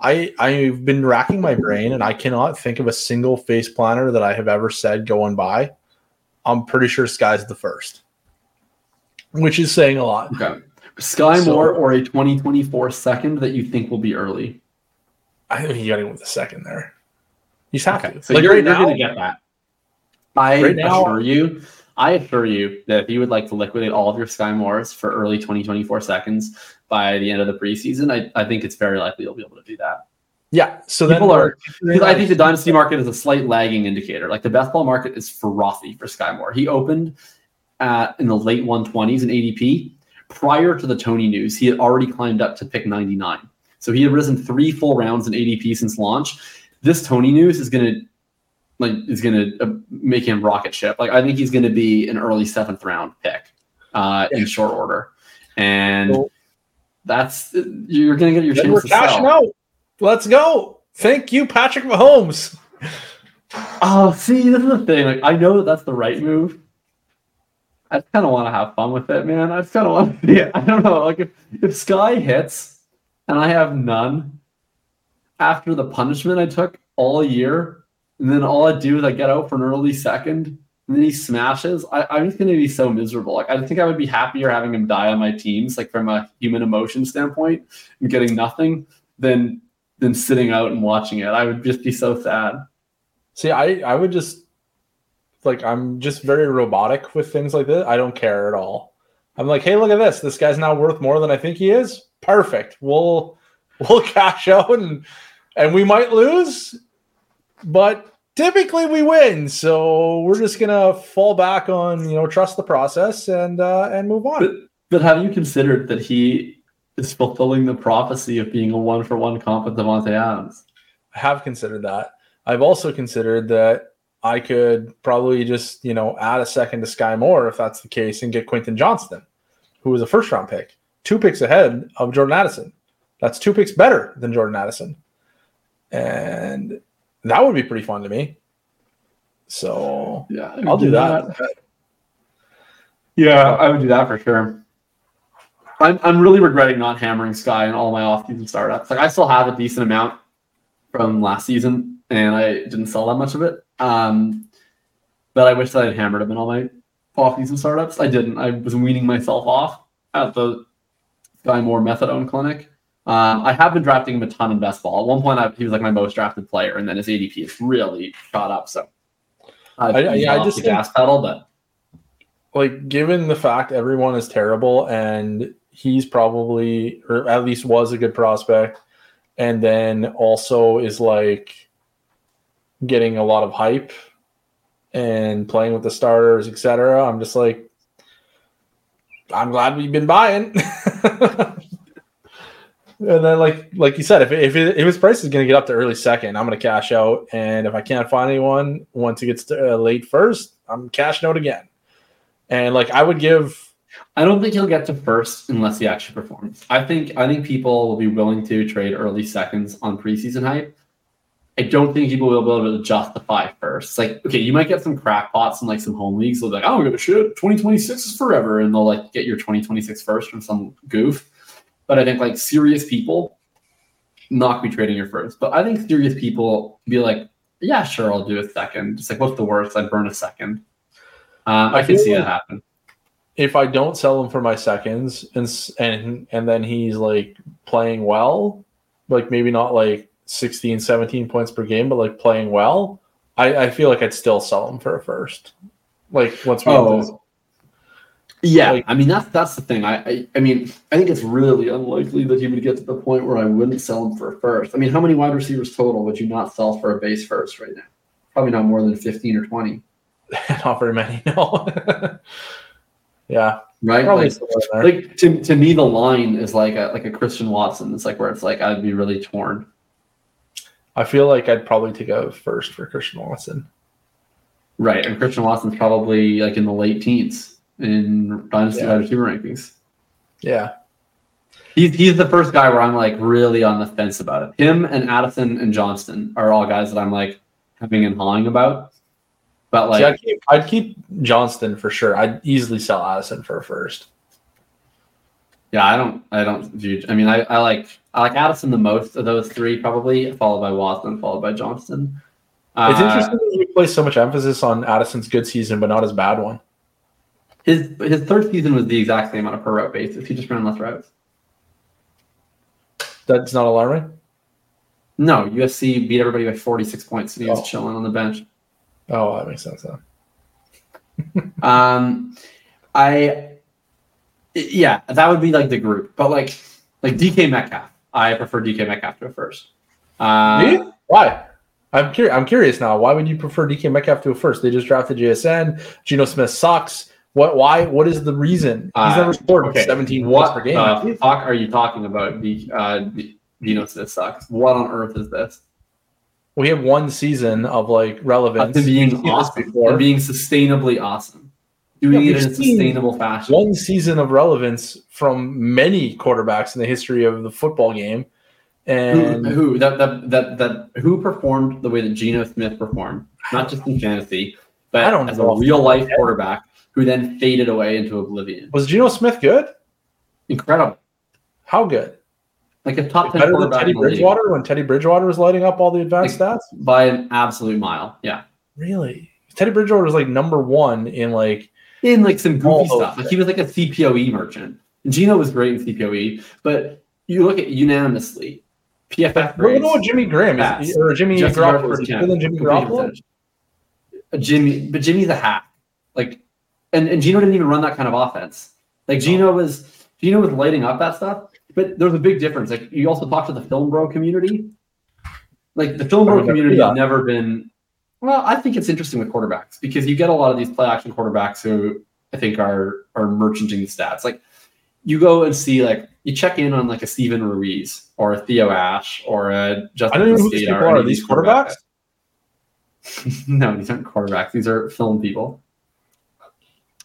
I I've been racking my brain and I cannot think of a single face planner that I have ever said going by. I'm pretty sure Skyy's the first. Which is saying a lot. Okay. Skyy So- Moore or a 2024 second that you think will be early. I think you got to go with the second there. You just have Okay, to. so like you're, right you're now, going to get that. I Right now- assure you, I assure you that if you would like to liquidate all of your Skyy Moores for early 2024 seconds by the end of the preseason, I, I think it's very likely you'll be able to do that. yeah. So People are- I think the dynasty market is a slight lagging indicator. Like the best ball market is frothy for Skyy Moore. He opened at, in the late 120s in ADP. Prior to the Toney news, he had already climbed up to pick 99. So he had risen three full rounds in ADP since launch. This Toney news is going to like is going to uh, make him rocket ship. Like I think he's going to be an early seventh round pick uh, in short order, and Cool. that's you're going to get your Then chance we're to cashing sell. out. Let's go. Thank you, Patrick Mahomes. Oh, see, this is the thing. Like, I know that that's the right move. I kind of want to have fun with it, man. I just kind of want to it. I don't know. Like, if, if Skyy hits and I have none after the punishment I took all year, and then all I do is I get out for an early second, and then he smashes, I, I'm just going to be so miserable. Like, I think I would be happier having him die on my teams, like from a human emotion standpoint, and getting nothing than than sitting out and watching it. I would just be so sad. See, I I would just like I'm just very robotic with things like this. I don't care at all. I'm like, hey, look at this. This guy's now worth more than I think he is. Perfect. We'll we'll cash out and and we might lose, but typically we win. So we're just gonna fall back on you know trust the process and uh, and move on. But but have you considered that he is fulfilling the prophecy of being a one for one comp with Davante Adams? I have considered that. I've also considered that I could probably just, you know, add a second to Skyy Moore if that's the case and get Quentin Johnston, who was a first round pick, two picks ahead of Jordan Addison. That's two picks better than Jordan Addison. And that would be pretty fun to me. So Yeah, I'll do that. Yeah, I would do that for sure. I'm, I'm really regretting not hammering Skyy in all my off-season startups. Like I still have a decent amount from last season, and I didn't sell that much of it. Um, but I wish that I'd hammered them in all my off-season startups. I didn't. I was weaning myself off at the Skyy Moore methadone clinic. Um, I have been drafting him a ton in best ball. At one point, I, he was like my most drafted player, and then his ADP has really shot up. So I've I- yeah, I just the think- gas pedal, but like given the fact everyone is terrible and he's probably or at least was a good prospect and then also is like getting a lot of hype and playing with the starters etc i'm just like i'm glad we've been buying and then like like you said if, if, it, if his price is going to get up to early second i'm going to cash out and if i can't find anyone once it gets to uh, late first i'm cashing out again and like I would give I don't think he'll get to first unless he actually performs. I think I think people will be willing to trade early seconds on preseason hype. I don't think people will be able to justify first. Like, okay, you might get some crackpots and like some home leagues. They'll be like, oh, I'm gonna shit, 2026 is forever, and they'll like get your 2026 first from some goof. But I think like serious people not be trading your first. But I think serious people be like, yeah, sure, I'll do a second. Just like, what's the worst? I'd burn a second. Um, I, I can see like- that happen. if I don't sell him for my seconds and and and then he's like playing well, like maybe not like 16, 17 points per game, but like playing well, I, I feel like I'd still sell him for a first. Like once we Oh. Yeah, Like- I mean that's that's the thing. I, I I mean I think it's really unlikely that he would get to the point where I wouldn't sell him for a first. I mean, how many wide receivers total would you not sell for a base first right now? Probably not more than fifteen or twenty, not very many, no. yeah, right? probably Like, still in there. like to, to me, the line is like a like a Christian Watson. It's like where it's like I'd be really torn. I feel like I'd probably take a first for Christian Watson. Right, and Christian Watson's probably like in the late teens in dynasty Yeah. wide receiver rankings. Yeah. He's he's the first guy where I'm like really on the fence about it. Him and Addison and Johnston are all guys that I'm like having and hawing about. But like, See, I'd, keep, I'd keep Johnston for sure. I'd easily sell Addison for a first. yeah, I don't I don't view. I mean, I, I like I like Addison the most of those three, probably followed by Watson, followed by Johnston. It's Uh, interesting that you place so much emphasis on Addison's good season, but not his bad one. His his third season was the exact same on a per route basis. He just ran less routes. That's not alarming. No, USC beat everybody by 46 points, and he was Oh. chilling on the bench. Oh, that makes sense. Then. Um, I, yeah, that would be like the group, but like, like DK Metcalf, I prefer DK Metcalf to a first. Uh, Me? Why? I'm curious. I'm curious now. Why would you prefer DK Metcalf to a first? They just drafted JSN. Geno Smith sucks. What? Why? What is the reason? He's Uh, never scored okay, 17 what points per game. the fuck are you talking about? The uh, Smith sucks. What on earth is this? we have one season of like relevance. Of being awesome, before. and being sustainably awesome, doing Yeah, it in a sustainable fashion. one season of relevance from many quarterbacks in the history of the football game. And who that, that that that who performed the way that Geno Smith performed, not just in fantasy, but I don't as know a real life quarterback who then faded away into oblivion. was Geno Smith good? Incredible, How good? like a top ten Better than Teddy league Bridgewater when Teddy Bridgewater was lighting up all the advanced stats? by an absolute mile. Yeah, Really? Teddy Bridgewater was like number one in like in like some goofy stuff. Like he was like a CPOE merchant. Geno was great in CPOE, but you look at unanimously PFF Look grades. at Jimmy Graham is, or Jimmy Garoppolo. Herbert Is he can. better than Jimmy Garoppolo? Jimmy, but Jimmy's a hack. Like, and, and Geno didn't even run that kind of offense. Like Geno was Geno was lighting up that stuff, but there's a big difference. Like you also talk to the film bro community. Like the film bro oh, community do has never been. Well, I think it's interesting with quarterbacks because you get a lot of these play action quarterbacks who I think are are merchanting the stats. Like you go and see like you check in on like a Steven Ruiz or a Theo Ash or a Justin I don't know who these people are. Are these quarterbacks? no, these aren't quarterbacks. These are film people.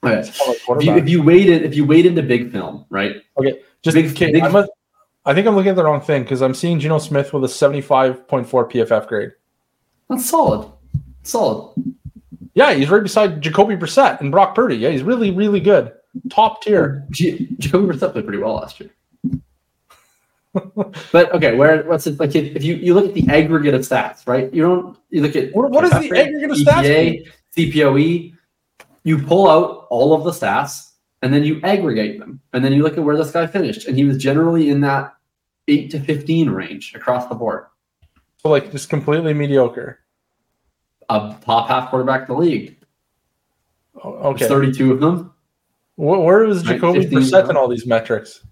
Okay. It's called a If you, if you waited, if you wait into big film, right? Just big- okay, big- a, I think I'm looking at the wrong thing because I'm seeing Geno Smith with a 75.4 PFF grade. That's solid. Solid. Yeah, he's right beside Jacoby Brissett and Brock Purdy. Yeah, he's really, really good. Top tier. G- Jacoby Brissett played pretty well last year. but okay, where what's it like? If, if you you look at the aggregate of stats, right? You don't you look at What- what is the aggregate of stats EPA, CPOE. You pull out all of the stats and then you aggregate them, and then you look at where this guy finished, and he was generally in that eight to fifteen range across the board. So like just completely mediocre. A top half quarterback in the league. Oh, There's Okay. 32 of them. Where, Right, Jacoby 15 Brissett in all these metrics?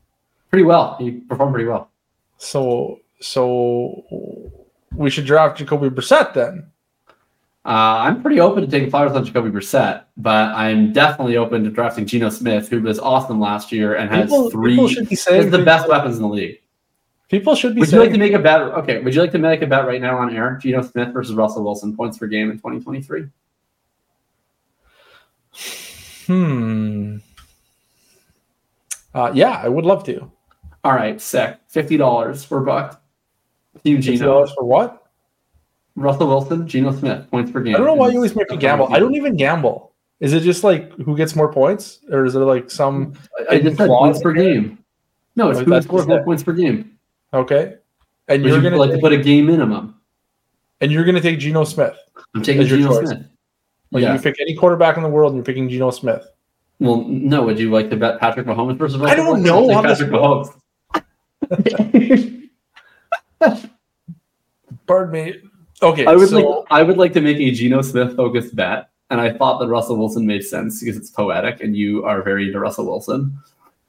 Pretty well. He performed pretty well. So so we should draft Jacoby Brissett then. Uh, I'm pretty open to taking flyers on Jacoby Brissett, but I'm definitely open to drafting Geno Smith, who was awesome last year and has People, three. people should be saying the best weapons in the league. People should be Would you like to make a bet? Okay, would you like to make a bet right now on air? Geno Smith versus Russell Wilson points per game in 2023. Hmm. Uh, yeah, I would love to. All right, sick. Fifty dollars for buck. Team Fifty dollars for what? Russell Wilson, Geno Smith points per game. I don't know why you always make me gamble. I don't even gamble. Is it just like who gets more points, or is there like some? I just said points per game. No, it's Like, who scores more points per game. Okay, and you're you gonna like to put a game minimum? and you're gonna take Geno Smith. I'm taking Geno choice. Smith. Like yeah. you pick any quarterback in the world, and you're picking Geno Smith. Well, no. Would you like to bet Patrick Mahomes versus? I don't Russell know Wilson? on I'll this Patrick Mahomes. Pardon me. Okay, I would so like. I would like to make a Geno Smith focused bet, and I thought that Russell Wilson made sense because it's poetic, and you are very into Russell Wilson.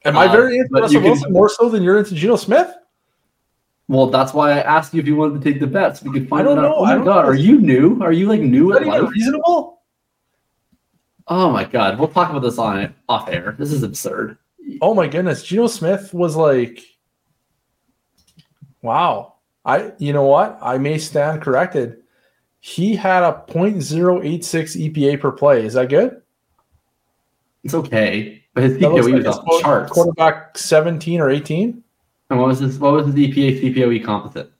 am I very um, into but Russell you can- Wilson more so than you're into Geno Smith? Well, that's why I asked you if you wanted to take the bets. We could find don't out. know. Oh I my don't god, know. are you new? Are you like new at life? reasonable? Oh my god, we'll talk about this on it off air. This is absurd. Oh my goodness, Geno Smith was like, wow. I, you know what? I may stand corrected. He had a 0.086 EPA per play. Is that good? It's okay, but his PPOE like was off the charts. quarterback 17 or 18. And what was this? What was his EPA CPOE composite?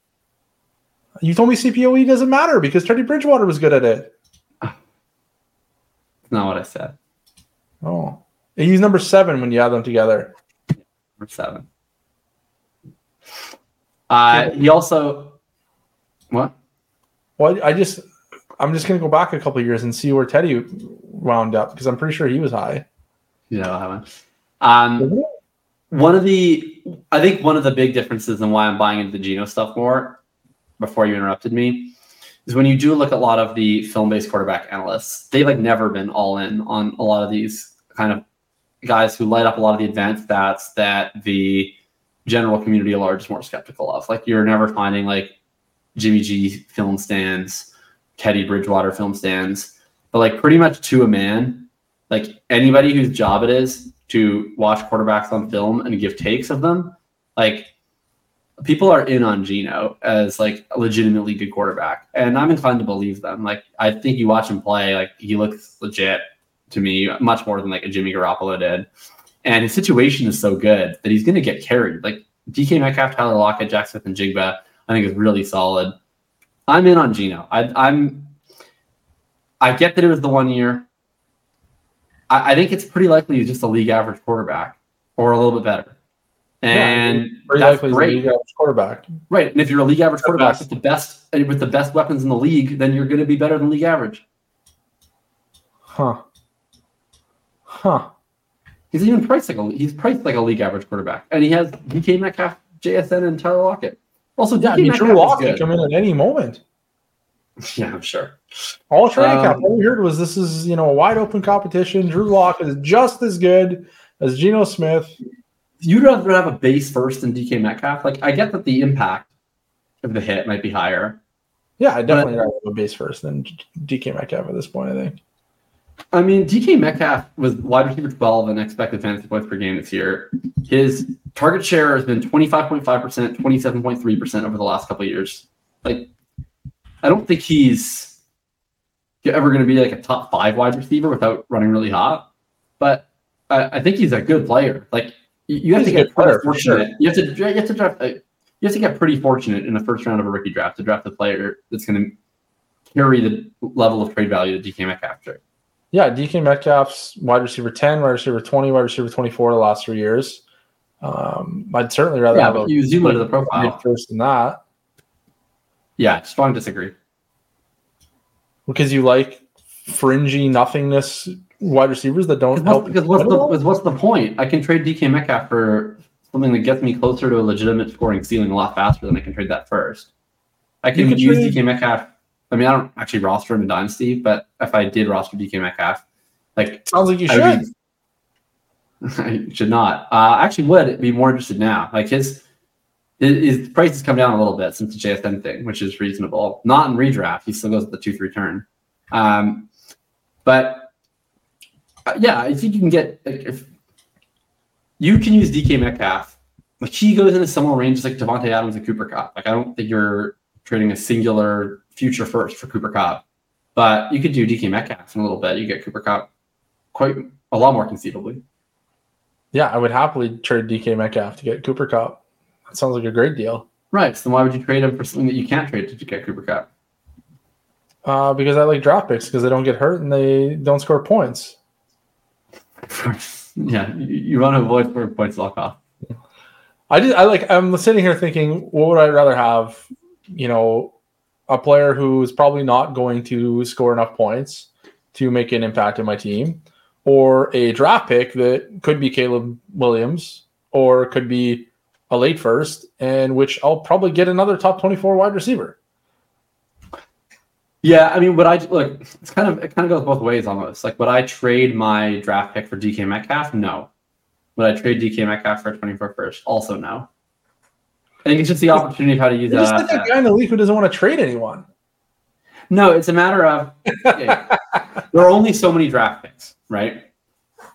You told me CPOE doesn't matter because Teddy Bridgewater was good at it. It's not what I said. Oh, he's number seven when you add them together. Number seven. Uh, he also what? Well, I just I'm just gonna go back a couple years and see where Teddy wound up because I'm pretty sure he was high. Yeah, I haven't. Um, one of the I think one of the big differences in why I'm buying into the Geno stuff more before you interrupted me is when you do look at a lot of the film-based quarterback analysts, they've like never been all in on a lot of these kind of guys who light up a lot of the advanced stats that the general community at large is more skeptical of. Like you're never finding like Jimmy G film stands, Teddy Bridgewater film stands, but like pretty much to a man, like anybody whose job it is to watch quarterbacks on film and give takes of them, like people are in on Geno as like a legitimately good quarterback, and I'm inclined to believe them. Like I think you watch him play, like he looks legit to me, much more than like a Jimmy Garoppolo did. And his situation is so good that he's going to get carried. Like DK Metcalf, Tyler Lockett, Jaxon Smith-Njigba, I think is really solid. I'm in on Geno. I, I'm. I get that it was the one year. I, I think it's pretty likely he's just a league average quarterback or a little bit better. And yeah, pretty that's likely great. average quarterback. Right. And if you're a league average The quarterback best. with the best with the best weapons in the league, then you're going to be better than league average. Huh. Huh. He's even priced like a he's priced like a league average quarterback, and he has DK Metcalf, JSN, and Tyler Lockett. Also, DK Yeah, I mean, Metcalf Drew is Lock can come in at any moment. Yeah, I'm sure. All training Um, camp, all we heard was this is you know a wide open competition. Drew Lock is just as good as Geno Smith. You'd rather have a base first than DK Metcalf. Like, I get that the impact of the hit might be higher. Yeah, I definitely rather have a base first than DK Metcalf at this point. I think. I mean, DK Metcalf was wide receiver 12 in expected fantasy points per game this year. His target share has been 25.5%, 27.3% over the last couple of years. Like, I don't think he's ever going to be like a top five wide receiver without running really hot. But I, I think he's a good player. Like, you, have He's to get pretty for sure. fortunate. You have to you have to draft. uh, You have to get pretty fortunate in the first round of a rookie draft to draft a player that's going to carry the level of trade value that DK Metcalf took. Yeah, DK Metcalf's wide receiver ten, wide receiver twenty, wide receiver twenty four the last three years. Um, I'd certainly rather Yeah, have a you zoom into the profile. first than that Yeah, strong disagree. because you like fringy nothingness wide receivers that don't Because help. what's, because what's the because what's the point? I can trade DK Metcalf for something that gets me closer to a legitimate scoring ceiling a lot faster than I can trade that first. I can could use trade- DK Metcalf. I mean, I don't actually roster him in Dynasty, but if I did roster DK Metcalf, like Sounds like you I should. be- I should not. Uh, I actually would be more interested now. Like his his his price has come down a little bit since the JSN thing, which is reasonable. Not in redraft. He still goes at the two three turn. Um, but uh, yeah, I think you can get like, if you can use DK Metcalf. Like he goes into similar range as like Davante Adams and Cooper Kupp. Like I don't think you're trading a singular future first for Cooper Kupp, but you could do DK Metcalf in a little bit. You get Cooper Kupp quite a lot more conceivably. Yeah, I would happily trade DK Metcalf to get Cooper Kupp. That sounds like a great deal. Right. So then why would you trade him for something that you can't trade to get Cooper Kupp? Uh, because I like draft picks because they don't get hurt and they don't score points. yeah, you, you want to avoid scoring points lock off. I just I like I'm sitting here thinking, what would I rather have? You know, a player who's probably not going to score enough points to make an impact in my team, or a draft pick that could be Caleb Williams, or could be a late first, and which I'll probably get another top 24 wide receiver. Yeah, I mean, would I look? It's kind of it kind of goes both ways almost. Like, would I trade my draft pick for DK Metcalf? No. Would I trade DK Metcalf for a 24 first? Also, no. I think it's just the opportunity of how to use You're just that. like that guy in the league who doesn't want to trade anyone. No, it's a matter of there are only so many draft picks, right?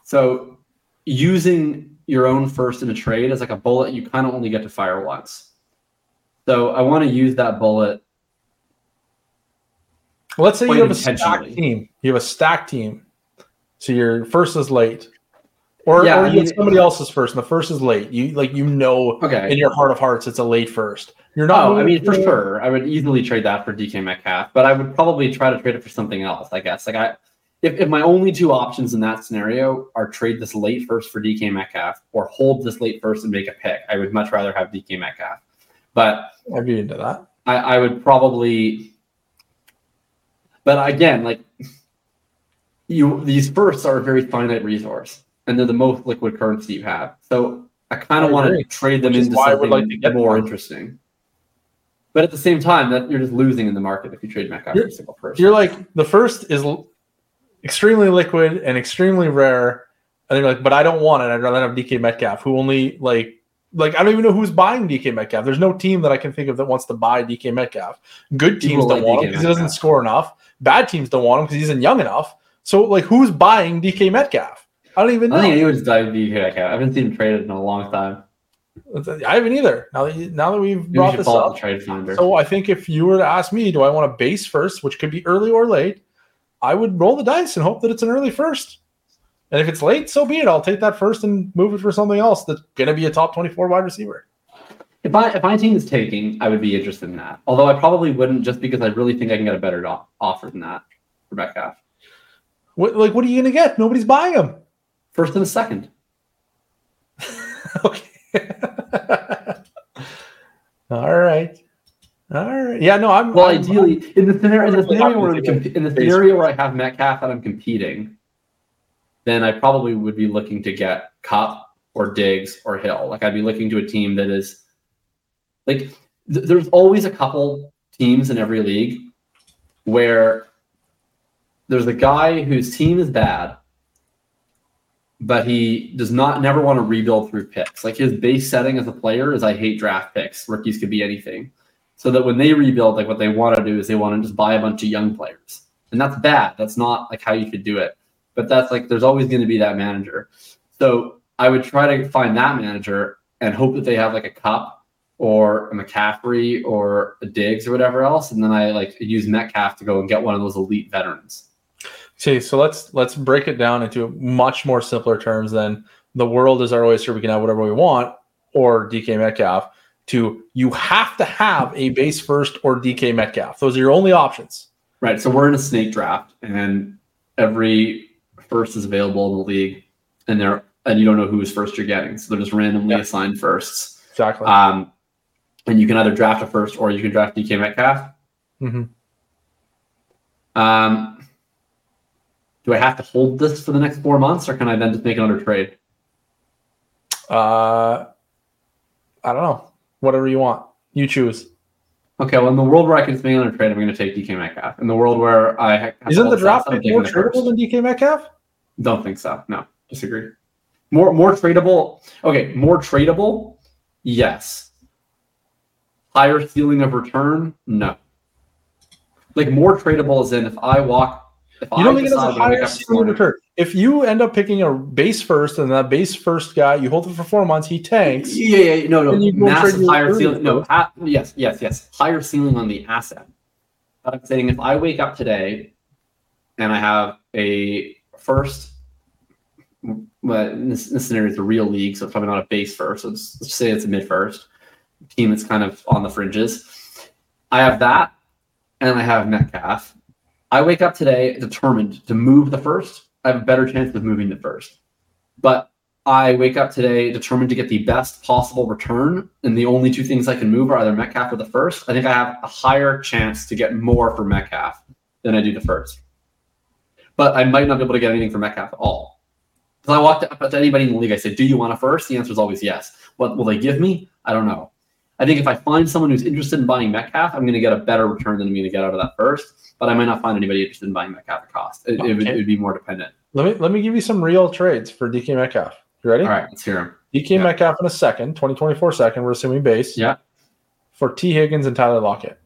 So using your own first in a trade is like a bullet you kind of only get to fire once. So I want to use that bullet. Let's say you have a stacked team. You have a stacked team. So your first is late. Or, Yeah, or I mean- get somebody else's first, and the first is late. You like you know Okay. in your heart of hearts it's a late first. You're not. Oh, I mean, for sure, I would easily trade that for DK Metcalf, but I would probably try to trade it for something else. I guess, like I, if, if my only two options in that scenario are trade this late first for DK Metcalf or hold this late first and make a pick, I would much rather have DK Metcalf. But I'd be into that. I, I would probably, but again, like you, these firsts are a very finite resource, and they're the most liquid currency you have. So I kind of want to trade them Which into something like more more. interesting. But at the same time, that you're just losing in the market if you trade Metcalf for You're- single first. You're like the first is l- extremely liquid and extremely rare, and you're like, but I don't want it. I'd rather have DK Metcalf, who only like like I don't even know who's buying DK Metcalf. There's no team that I can think of that wants to buy DK Metcalf. Good teams People don't like want DK him because he doesn't score enough. Bad teams don't want him because he isn't young enough. So like, who's buying DK Metcalf? I don't even know. I think anyone's dive DK Metcalf. I haven't seen him traded in a long time. I haven't either. Now that you, now that we've Maybe we brought should this up, the trade finder. So I think if you were to ask me, do I want a base first, which could be early or late, I would roll the dice and hope that it's an early first. And if it's late, so be it. I'll take that first and move it for something else that's going to be a top 24 wide receiver. If my if my team is taking, I would be interested in that. Although I probably wouldn't, just because I really think I can get a better offer than that for Metcalf. What, like, what are you going to get? Nobody's buying them. First and a second. okay. All right. All right. Yeah, no, I'm. Well, I'm- ideally, in the scenario, in the scenario where I'm comp- in the where I have Metcalf and I'm competing, then I probably would be looking to get Kupp or Diggs or Hill. Like I'd be looking to a team that is like th- there's always a couple teams in every league where there's a guy whose team is bad, but he does not never want to rebuild through picks. Like his base setting as a player is I hate draft picks. Rookies could be anything so that when they rebuild, like what they want to do is they want to just buy a bunch of young players, and that's bad. That's not like how you should do it. But that's like there's always going to be that manager. So I would try to find that manager and hope that they have like a Kupp or a McCaffrey or a Diggs or whatever else, and then I like use Metcalf to go and get one of those elite veterans. Okay, so let's let's break it down into much more simpler terms than the world is our oyster. We can have whatever we want, or DK Metcalf. To you have to have a base first or DK Metcalf. Those are your only options. Right. So we're in a snake draft, and every first is available in the league, and they're and you don't know whose first you're getting. So they're just randomly Yeah. assigned firsts. Exactly. Um, and you can either draft a first or you can draft DK Metcalf. Mhm. Um, do I have to hold this for the next four months, or can I then just make another trade? Uh, I don't know. Whatever you want, you choose. Okay. Well, in the world where I can make another trade, I'm going to take DK Metcalf. In the world where I have Isn't the draft pick more tradable than DK Metcalf? Don't think so. No, disagree. More more tradable. Okay, more tradable. Yes. Higher ceiling of return. No. Like more tradable as in if I walk. If You don't I think it has a decide when I wake higher ceiling return? If you end up picking a base first, and that base first guy, you hold it for four months, he tanks. Yeah, yeah, yeah, no, no, massive higher ceiling. No, ha- yes, yes, yes, higher ceiling on the asset. But I'm saying if I wake up today and I have a first, well, in this, this scenario it's a real league, so it's probably not a base first. So let's, let's say it's a mid first team that's kind of on the fringes. I have that, and I have Metcalf. I wake up today determined to move the first. I have a better chance of moving the first, but I wake up today determined to get the best possible return, and the only two things I can move are either Metcalf or the first. I think I have a higher chance to get more for Metcalf than I do the first. But I might not be able to get anything for Metcalf at all. Because I walked up to anybody in the league, I said, Do you want a first? The answer is always yes. What will they give me? I don't know. I think if I find someone who's interested in buying Metcalf, I'm going to get a better return than I'm going to get out of that first. But I might not find anybody interested in buying Metcalf at cost. It, it, would, it would be more dependent. Let me let me give you some real trades for DK Metcalf. You ready? All right, let's hear him. DK Yeah. Metcalf in a second, 2024 second, we're assuming base. Yeah. For Tee Higgins and Tyler Lockett.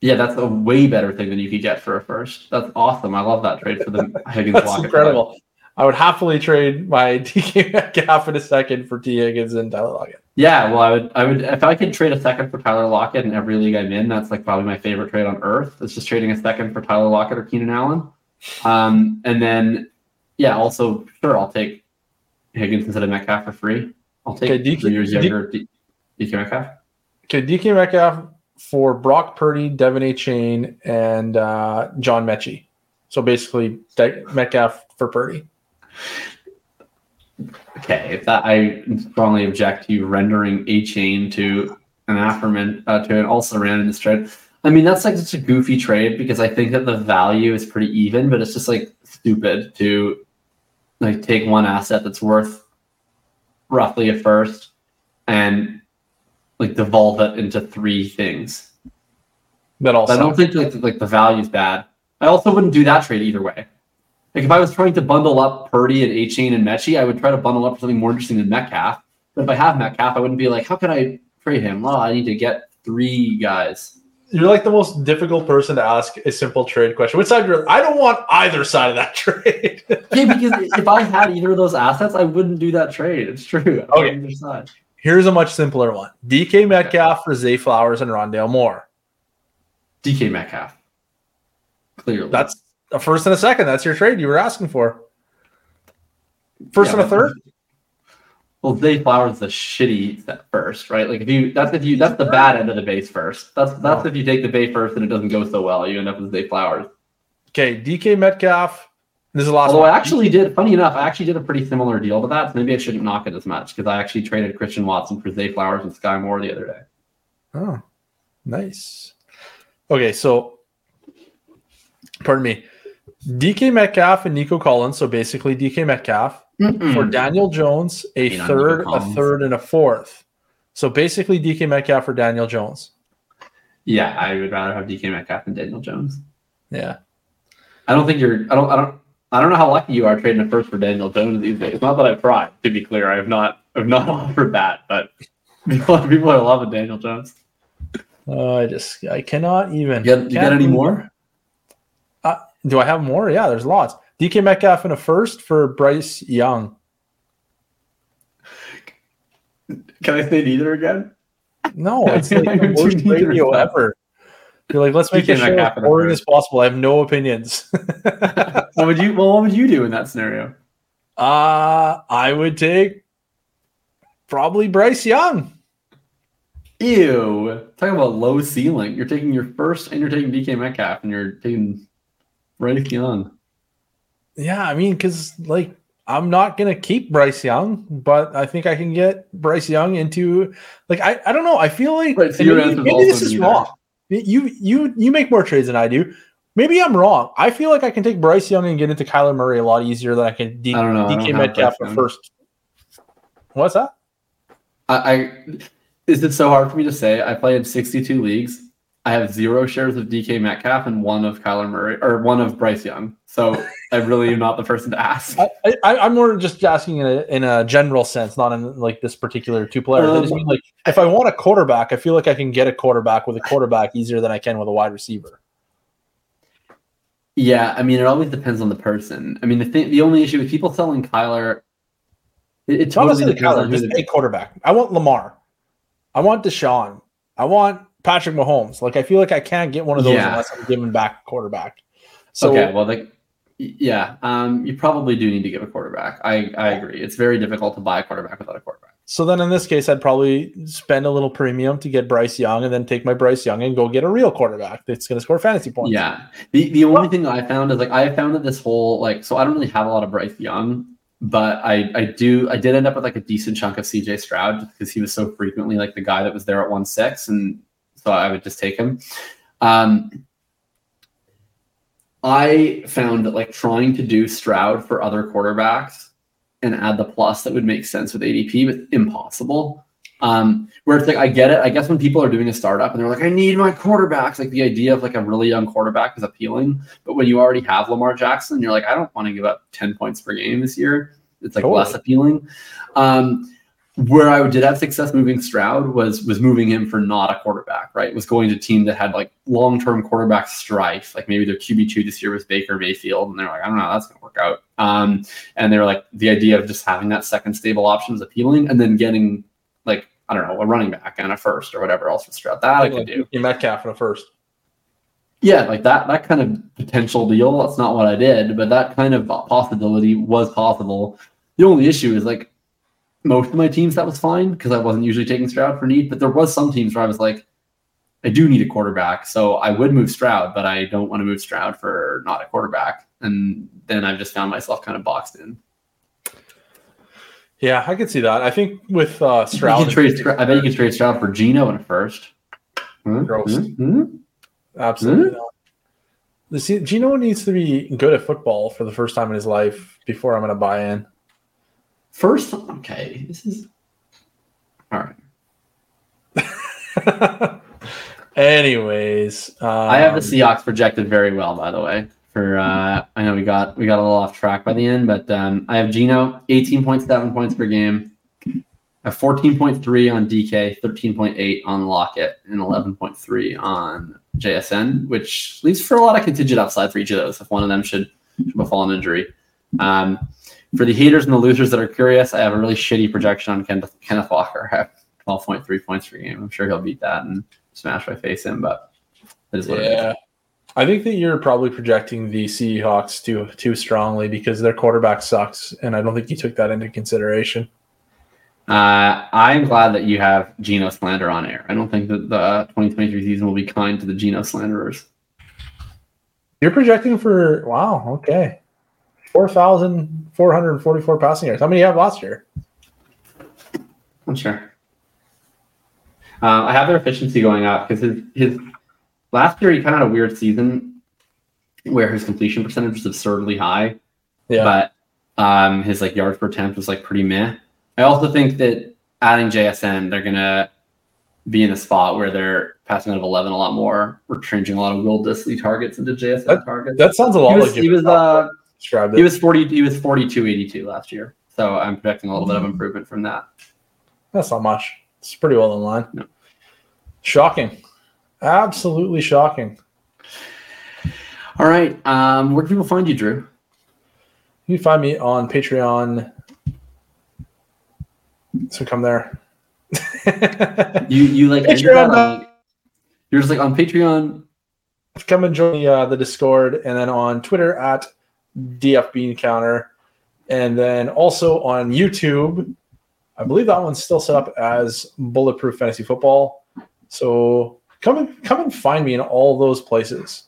Yeah, that's a way better thing than you could get for a first. That's awesome. I love that trade for the Higgins That's Lockett. incredible. I would happily trade my DK Metcalf in a second for Tee Higgins and Tyler Lockett. Yeah, well, I would, I would, if I could trade a second for Tyler Lockett in every league I'm in, that's like probably my favorite trade on earth. It's just trading a second for Tyler Lockett or Keenan Allen. Um, and then yeah, also sure I'll take Higgins instead of Metcalf for free. I'll take Okay, DK three years younger D- DK Metcalf. Okay, DK Metcalf for Brock Purdy, De'Von Achane, and uh, John Metchie. So basically, Metcalf for Purdy. Okay, if that I strongly object to you rendering Achane to an Afferman uh, to an also ran in this trade. I mean, that's like such a goofy trade because I think that the value is pretty even, but it's just like stupid to like take one asset that's worth roughly a first and like devolve it into three things. That all I don't think like, like the value's bad. I also wouldn't do that trade either way. Like if I was trying to bundle up Purdy and Achane and Metchie, I would try to bundle up for something more interesting than Metcalf. But if I have Metcalf, I wouldn't be like, how can I trade him? Well, I need to get three guys. You're like the most difficult person to ask a simple trade question. Which side? I don't want either side of that trade. Yeah, because if I had either of those assets, I wouldn't do that trade. It's true. Okay. Either side. Here's a much simpler one: DK Metcalf for Zay Flowers and Rondale Moore. DK Metcalf. Clearly. That's a first and a second. That's your trade you were asking for. First Yeah, and a third. Well, Zay Flowers is the shitty first, right? Like if you that's if you that's the bad end of the base first. That's that's Oh. if you take the base first and it doesn't go so well, you end up with Zay Flowers. Okay, DK Metcalf. This is the last Although one. I actually did, funny enough, I actually did a pretty similar deal to that. So maybe I shouldn't knock it as much because I actually traded Christian Watson for Zay Flowers and Skyy Moore the other day. Oh, nice. Okay, so pardon me. DK Metcalf and Nico Collins. So basically, DK Metcalf for Daniel Jones, a Hate on third, a third, and a fourth. So basically, DK Metcalf for Daniel Jones. Yeah, I would rather have DK Metcalf than Daniel Jones. Yeah. I don't think you're. I don't. I don't. I don't know how lucky you are trading a first for Daniel Jones these days. Not that I've tried. To be clear, I have not. I've not offered that, but people, people are loving Daniel Jones. Uh, I just I cannot even. You got, you got Can't any more? Do I have more? Yeah, there's lots. DK Metcalf in a first for Bryce Young. Can I say neither again? No, it's like the Do worst neither radio of ever. You're like, let's make DK this show as Metcalf boring as possible. I have no opinions. What would you? Well, what would you do in that scenario? uh I would take probably Bryce Young. Ew. Talking about low ceiling. You're taking your first and you're taking DK Metcalf and you're taking Bryce Young. Yeah, I mean, because like I'm not gonna keep Bryce Young, but I think I can get Bryce Young into like I, I don't know. I feel like Right, so maybe, maybe this is wrong. You you you make more trades than I do. Maybe I'm wrong. I feel like I can take Bryce Young and get into Kyler Murray a lot easier than I can D- I don't know. DK Metcalf at first. What's that? I, I is it so hard for me to say? I play in 62 leagues. I have zero shares of DK Metcalf and one of Kyler Murray or one of Bryce Young. So I really am not the person to ask. I, I, I'm more just asking in a, in a general sense, not in like this particular two players. I just Um, mean like if I want a quarterback, I feel like I can get a quarterback with a quarterback easier than I can with a wide receiver. Yeah, I mean, it always depends on the person. I mean, the thing, the only issue with people selling Kyler, it, it totally depends on Kyler, who just the- a quarterback. I want Lamar. I want Deshaun. I want Patrick Mahomes. Like I feel like I can't get one of those Yeah. unless I'm giving back a quarterback. So okay, well, like, yeah, um, you probably do need to give a quarterback. I, I agree. It's very difficult to buy a quarterback without a quarterback. so then in this case, I'd probably spend a little premium to get Bryce Young, and then take my Bryce Young and go get a real quarterback that's going to score fantasy points. Yeah. The the only thing I found is like I found that this whole like so I don't really have a lot of Bryce Young, but I I do I did end up with like a decent chunk of CJ Stroud because he was so frequently like the guy that was there at one six, and so I would just take him. Um, I found that like trying to do Stroud for other quarterbacks and add the plus that would make sense with ADP was impossible. Um, where it's like I get it. I guess when people are doing a startup and they're like, I need my quarterbacks, like the idea of like a really young quarterback is appealing. But when you already have Lamar Jackson, you're like, I don't want to give up 10 points per game this year. It's like Totally. less appealing. Um, where I did have success moving Stroud was was moving him for not a quarterback, right? Was going to a team that had like long term quarterback strife, like maybe their QB two this year was Baker Mayfield, and they're like, I don't know, how that's gonna work out. Um, and they were like, the idea of just having that second stable option is appealing, and then getting like I don't know a running back and a first or whatever else with Stroud that I could do. Like Metcalf in a first. Yeah, like that that kind of potential deal. That's not what I did, but that kind of possibility was possible. The only issue is like most of my teams that was fine because I wasn't usually taking Stroud for need, but there was some teams where I was like, I do need a quarterback, so I would move Stroud, but I don't want to move Stroud for not a quarterback, and then I've just found myself kind of boxed in. Yeah, I could see that. I think with uh, Stroud, trade, I bet you can trade Stroud for Geno in a first. Gross. Hmm? Absolutely not. The see, Geno needs to be good at football for the first time in his life before I'm going to buy in. First, okay, this is all right. Anyways, um, I have the Seahawks projected very well, by the way. For uh, I know we got we got a little off track by the end, but um, I have Geno, eighteen point seven points per game, a fourteen point three on DK, thirteen point eight on Lockett, and eleven point three on JSN, which leaves for a lot of contingent upside for each of those if one of them should, should befall an injury. Um, for the haters and the losers that are curious, I have a really shitty projection on Kenneth, Kenneth Walker. I have 12.3 points per game. I'm sure he'll beat that and smash my face in, but it is what it is. yeah. I think that you're probably projecting the Seahawks too too strongly because their quarterback sucks, and I don't think you took that into consideration. Uh, I'm glad that you have Geno slander on air. I don't think that the 2023 season will be kind to the Geno slanderers. You're projecting for wow, okay, four thousand four hundred forty-four passing yards. How many you have last year? I'm sure. Uh, I have their efficiency going up because his, his last year he kind of had a weird season where his completion percentage was absurdly high, Yeah, but um, his like yards per attempt was like pretty meh. I also think that adding JSN, they're gonna be in a spot where they're passing out of 11 a lot more. We're changing a lot of Will Dissly targets into JSN That- targets. that sounds a lot he was, like he was uh described he it. was 40 he was 42 82 last year. So I'm projecting a little bit of improvement from that. That's not much. It's pretty well in line. No. Shocking, absolutely shocking. All right. Um, where can people find you, Drew? You can find me on Patreon. So come there. You you like Patreon, on- you're just like on Patreon. come and join the, uh, the Discord, and then on Twitter at DFBeanCounter. And then also on YouTube. I believe that one's still set up as Bulletproof Fantasy Football. So come and come and find me in all those places.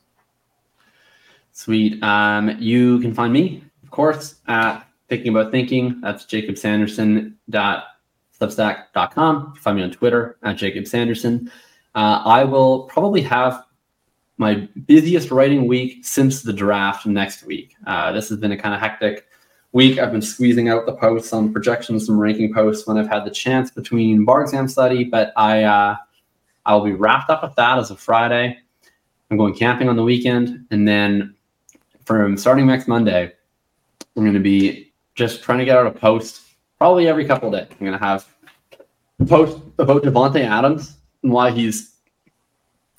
Sweet. Um, you can find me, of course, at Thinking About Thinking. That's jakobsanderson.substack.com. Find me on Twitter at Jakob Sanderson. Uh, I will probably have my busiest writing week since the draft next week. Uh, this has been a kind of hectic week. I've been squeezing out the posts on projections, some ranking posts when I've had the chance between bar exam study, but I uh, I'll be wrapped up with that as of Friday. I'm going camping on the weekend, and then from starting next Monday, I'm going to be just trying to get out a post probably every couple of days. I'm going to have a post about Davante Adams and why he's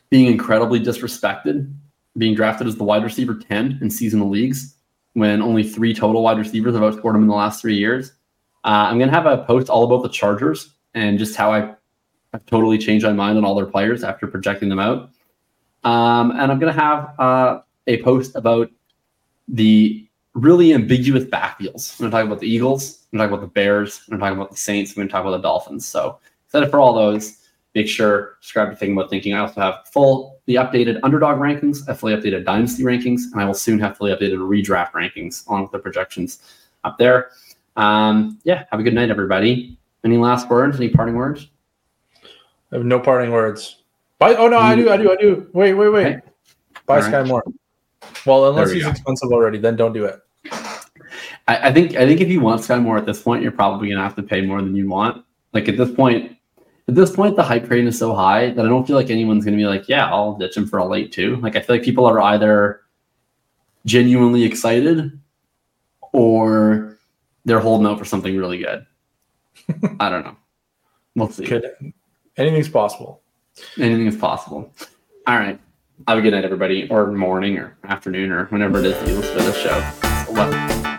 being incredibly disrespected, being drafted as the wide receiver 10 in seasonal leagues when only three total wide receivers have outscored him in the last three years. Uh, I'm going to have a post all about the Chargers and just how I have totally changed my mind on all their players after projecting them out. Um, and I'm going to have uh, a post about the really ambiguous backfields. I'm going to talk about the Eagles. I'm going to talk about the Bears. I'm going to talk about the Saints. I'm going to talk about the Dolphins. So excited for all those. Make sure subscribe to Thinking About Thinking. I also have full the updated underdog rankings. I fully updated dynasty rankings, and I will soon have fully updated redraft rankings along with the projections up there. Um, yeah, have a good night, everybody. Any last words? Any parting words? I have no parting words. Buy, oh no, I do, I do, I do. Wait, wait, wait. Okay. Buy Skyy right. Moore. Well, unless we he's go. expensive already, then don't do it. I, I think I think if you want Skyy Moore at this point, you're probably gonna have to pay more than you want. Like at this point, at this point, the hype train is so high that I don't feel like anyone's gonna be like, yeah, I'll ditch him for a late two. Like I feel like people are either genuinely excited or they're holding out for something really good. I don't know. We'll see. Could anything's possible. Anything is possible. All right. Have a good night, everybody, or morning or afternoon or whenever it is that you listen to this show. Love.